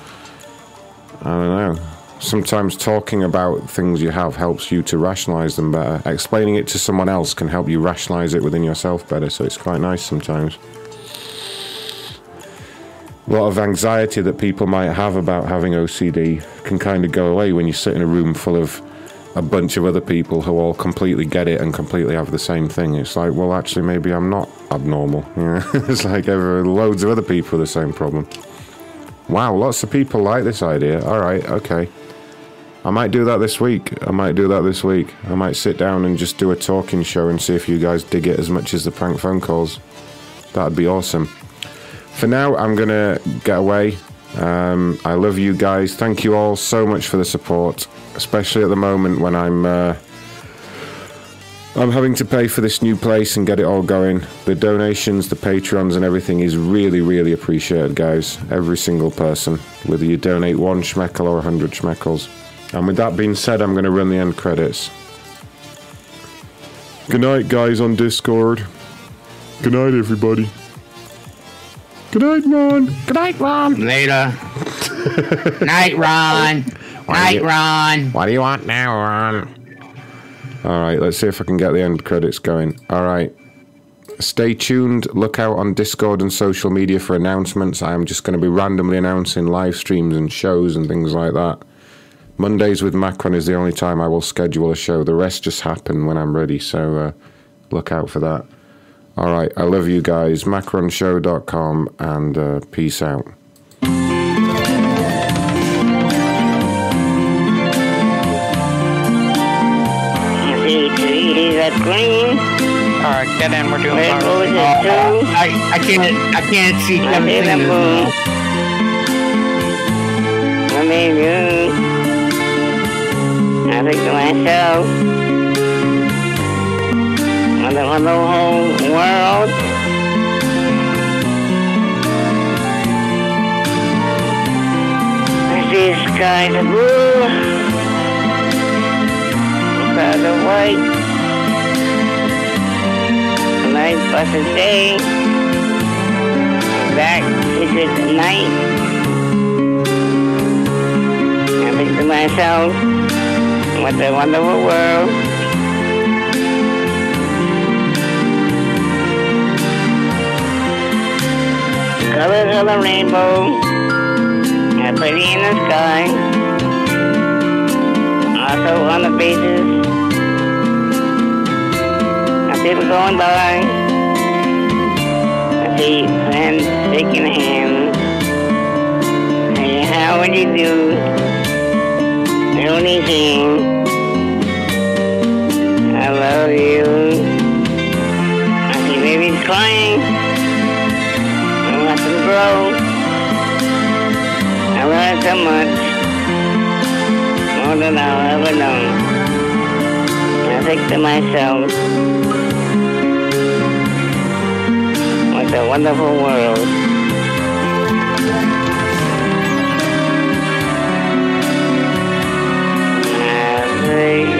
I don't know. Sometimes talking about things you have helps you to rationalize them better. Explaining it to someone else can help you rationalize it within yourself better, so it's quite nice sometimes. A lot of anxiety that people might have about having OCD can kind of go away when you sit in a room full of a bunch of other people who all completely get it and completely have the same thing. It's like, well, actually, maybe I'm not abnormal. Know? it's like ever loads of other people with the same problem. Wow, lots of people like this idea. All right, okay. I might do that this week. I might do that this week. I might sit down and just do a talking show and see if you guys dig it as much as the prank phone calls. That'd be awesome. For now, I'm going to get away. Um, I love you guys. Thank you all so much for the support, especially at the moment when I'm uh, I'm having to pay for this new place and get it all going. The donations, the patrons, and everything is really, really appreciated, guys. Every single person, whether you donate one schmeckel or a hundred schmeckels. And with that being said, I'm going to run the end credits. Good night, guys on Discord. Good night, everybody. Good night, Ron. Good night, Ron. Later. night, Ron. Night, Ron. What do you want now, Ron? All right, let's see if I can get the end credits going. All right. Stay tuned. Look out on Discord and social media for announcements. I am just going to be randomly announcing live streams and shows and things like that. Mondays with Macron is the only time I will schedule a show. The rest just happen when I'm ready, so uh, look out for that. All right, I love you guys. MacronShow.com and uh, peace out. All right, get in. We're doing Red our- Oh, at. I, I can't I can't see I Kevin did a Singers move. now. I mean, you. I think to myself, on the, on the whole world, I see of blue, clouds of white, night blessed day, back is it night. I to myself, what a wonderful world. Colors of the rainbow are pretty in the sky. Also on the beaches, are people going by. I see friends shaking hands. Hey, how would you do? Anything. I crying. I let them grow. I learned so much. More than I'll ever know. I think to myself, what a wonderful world. I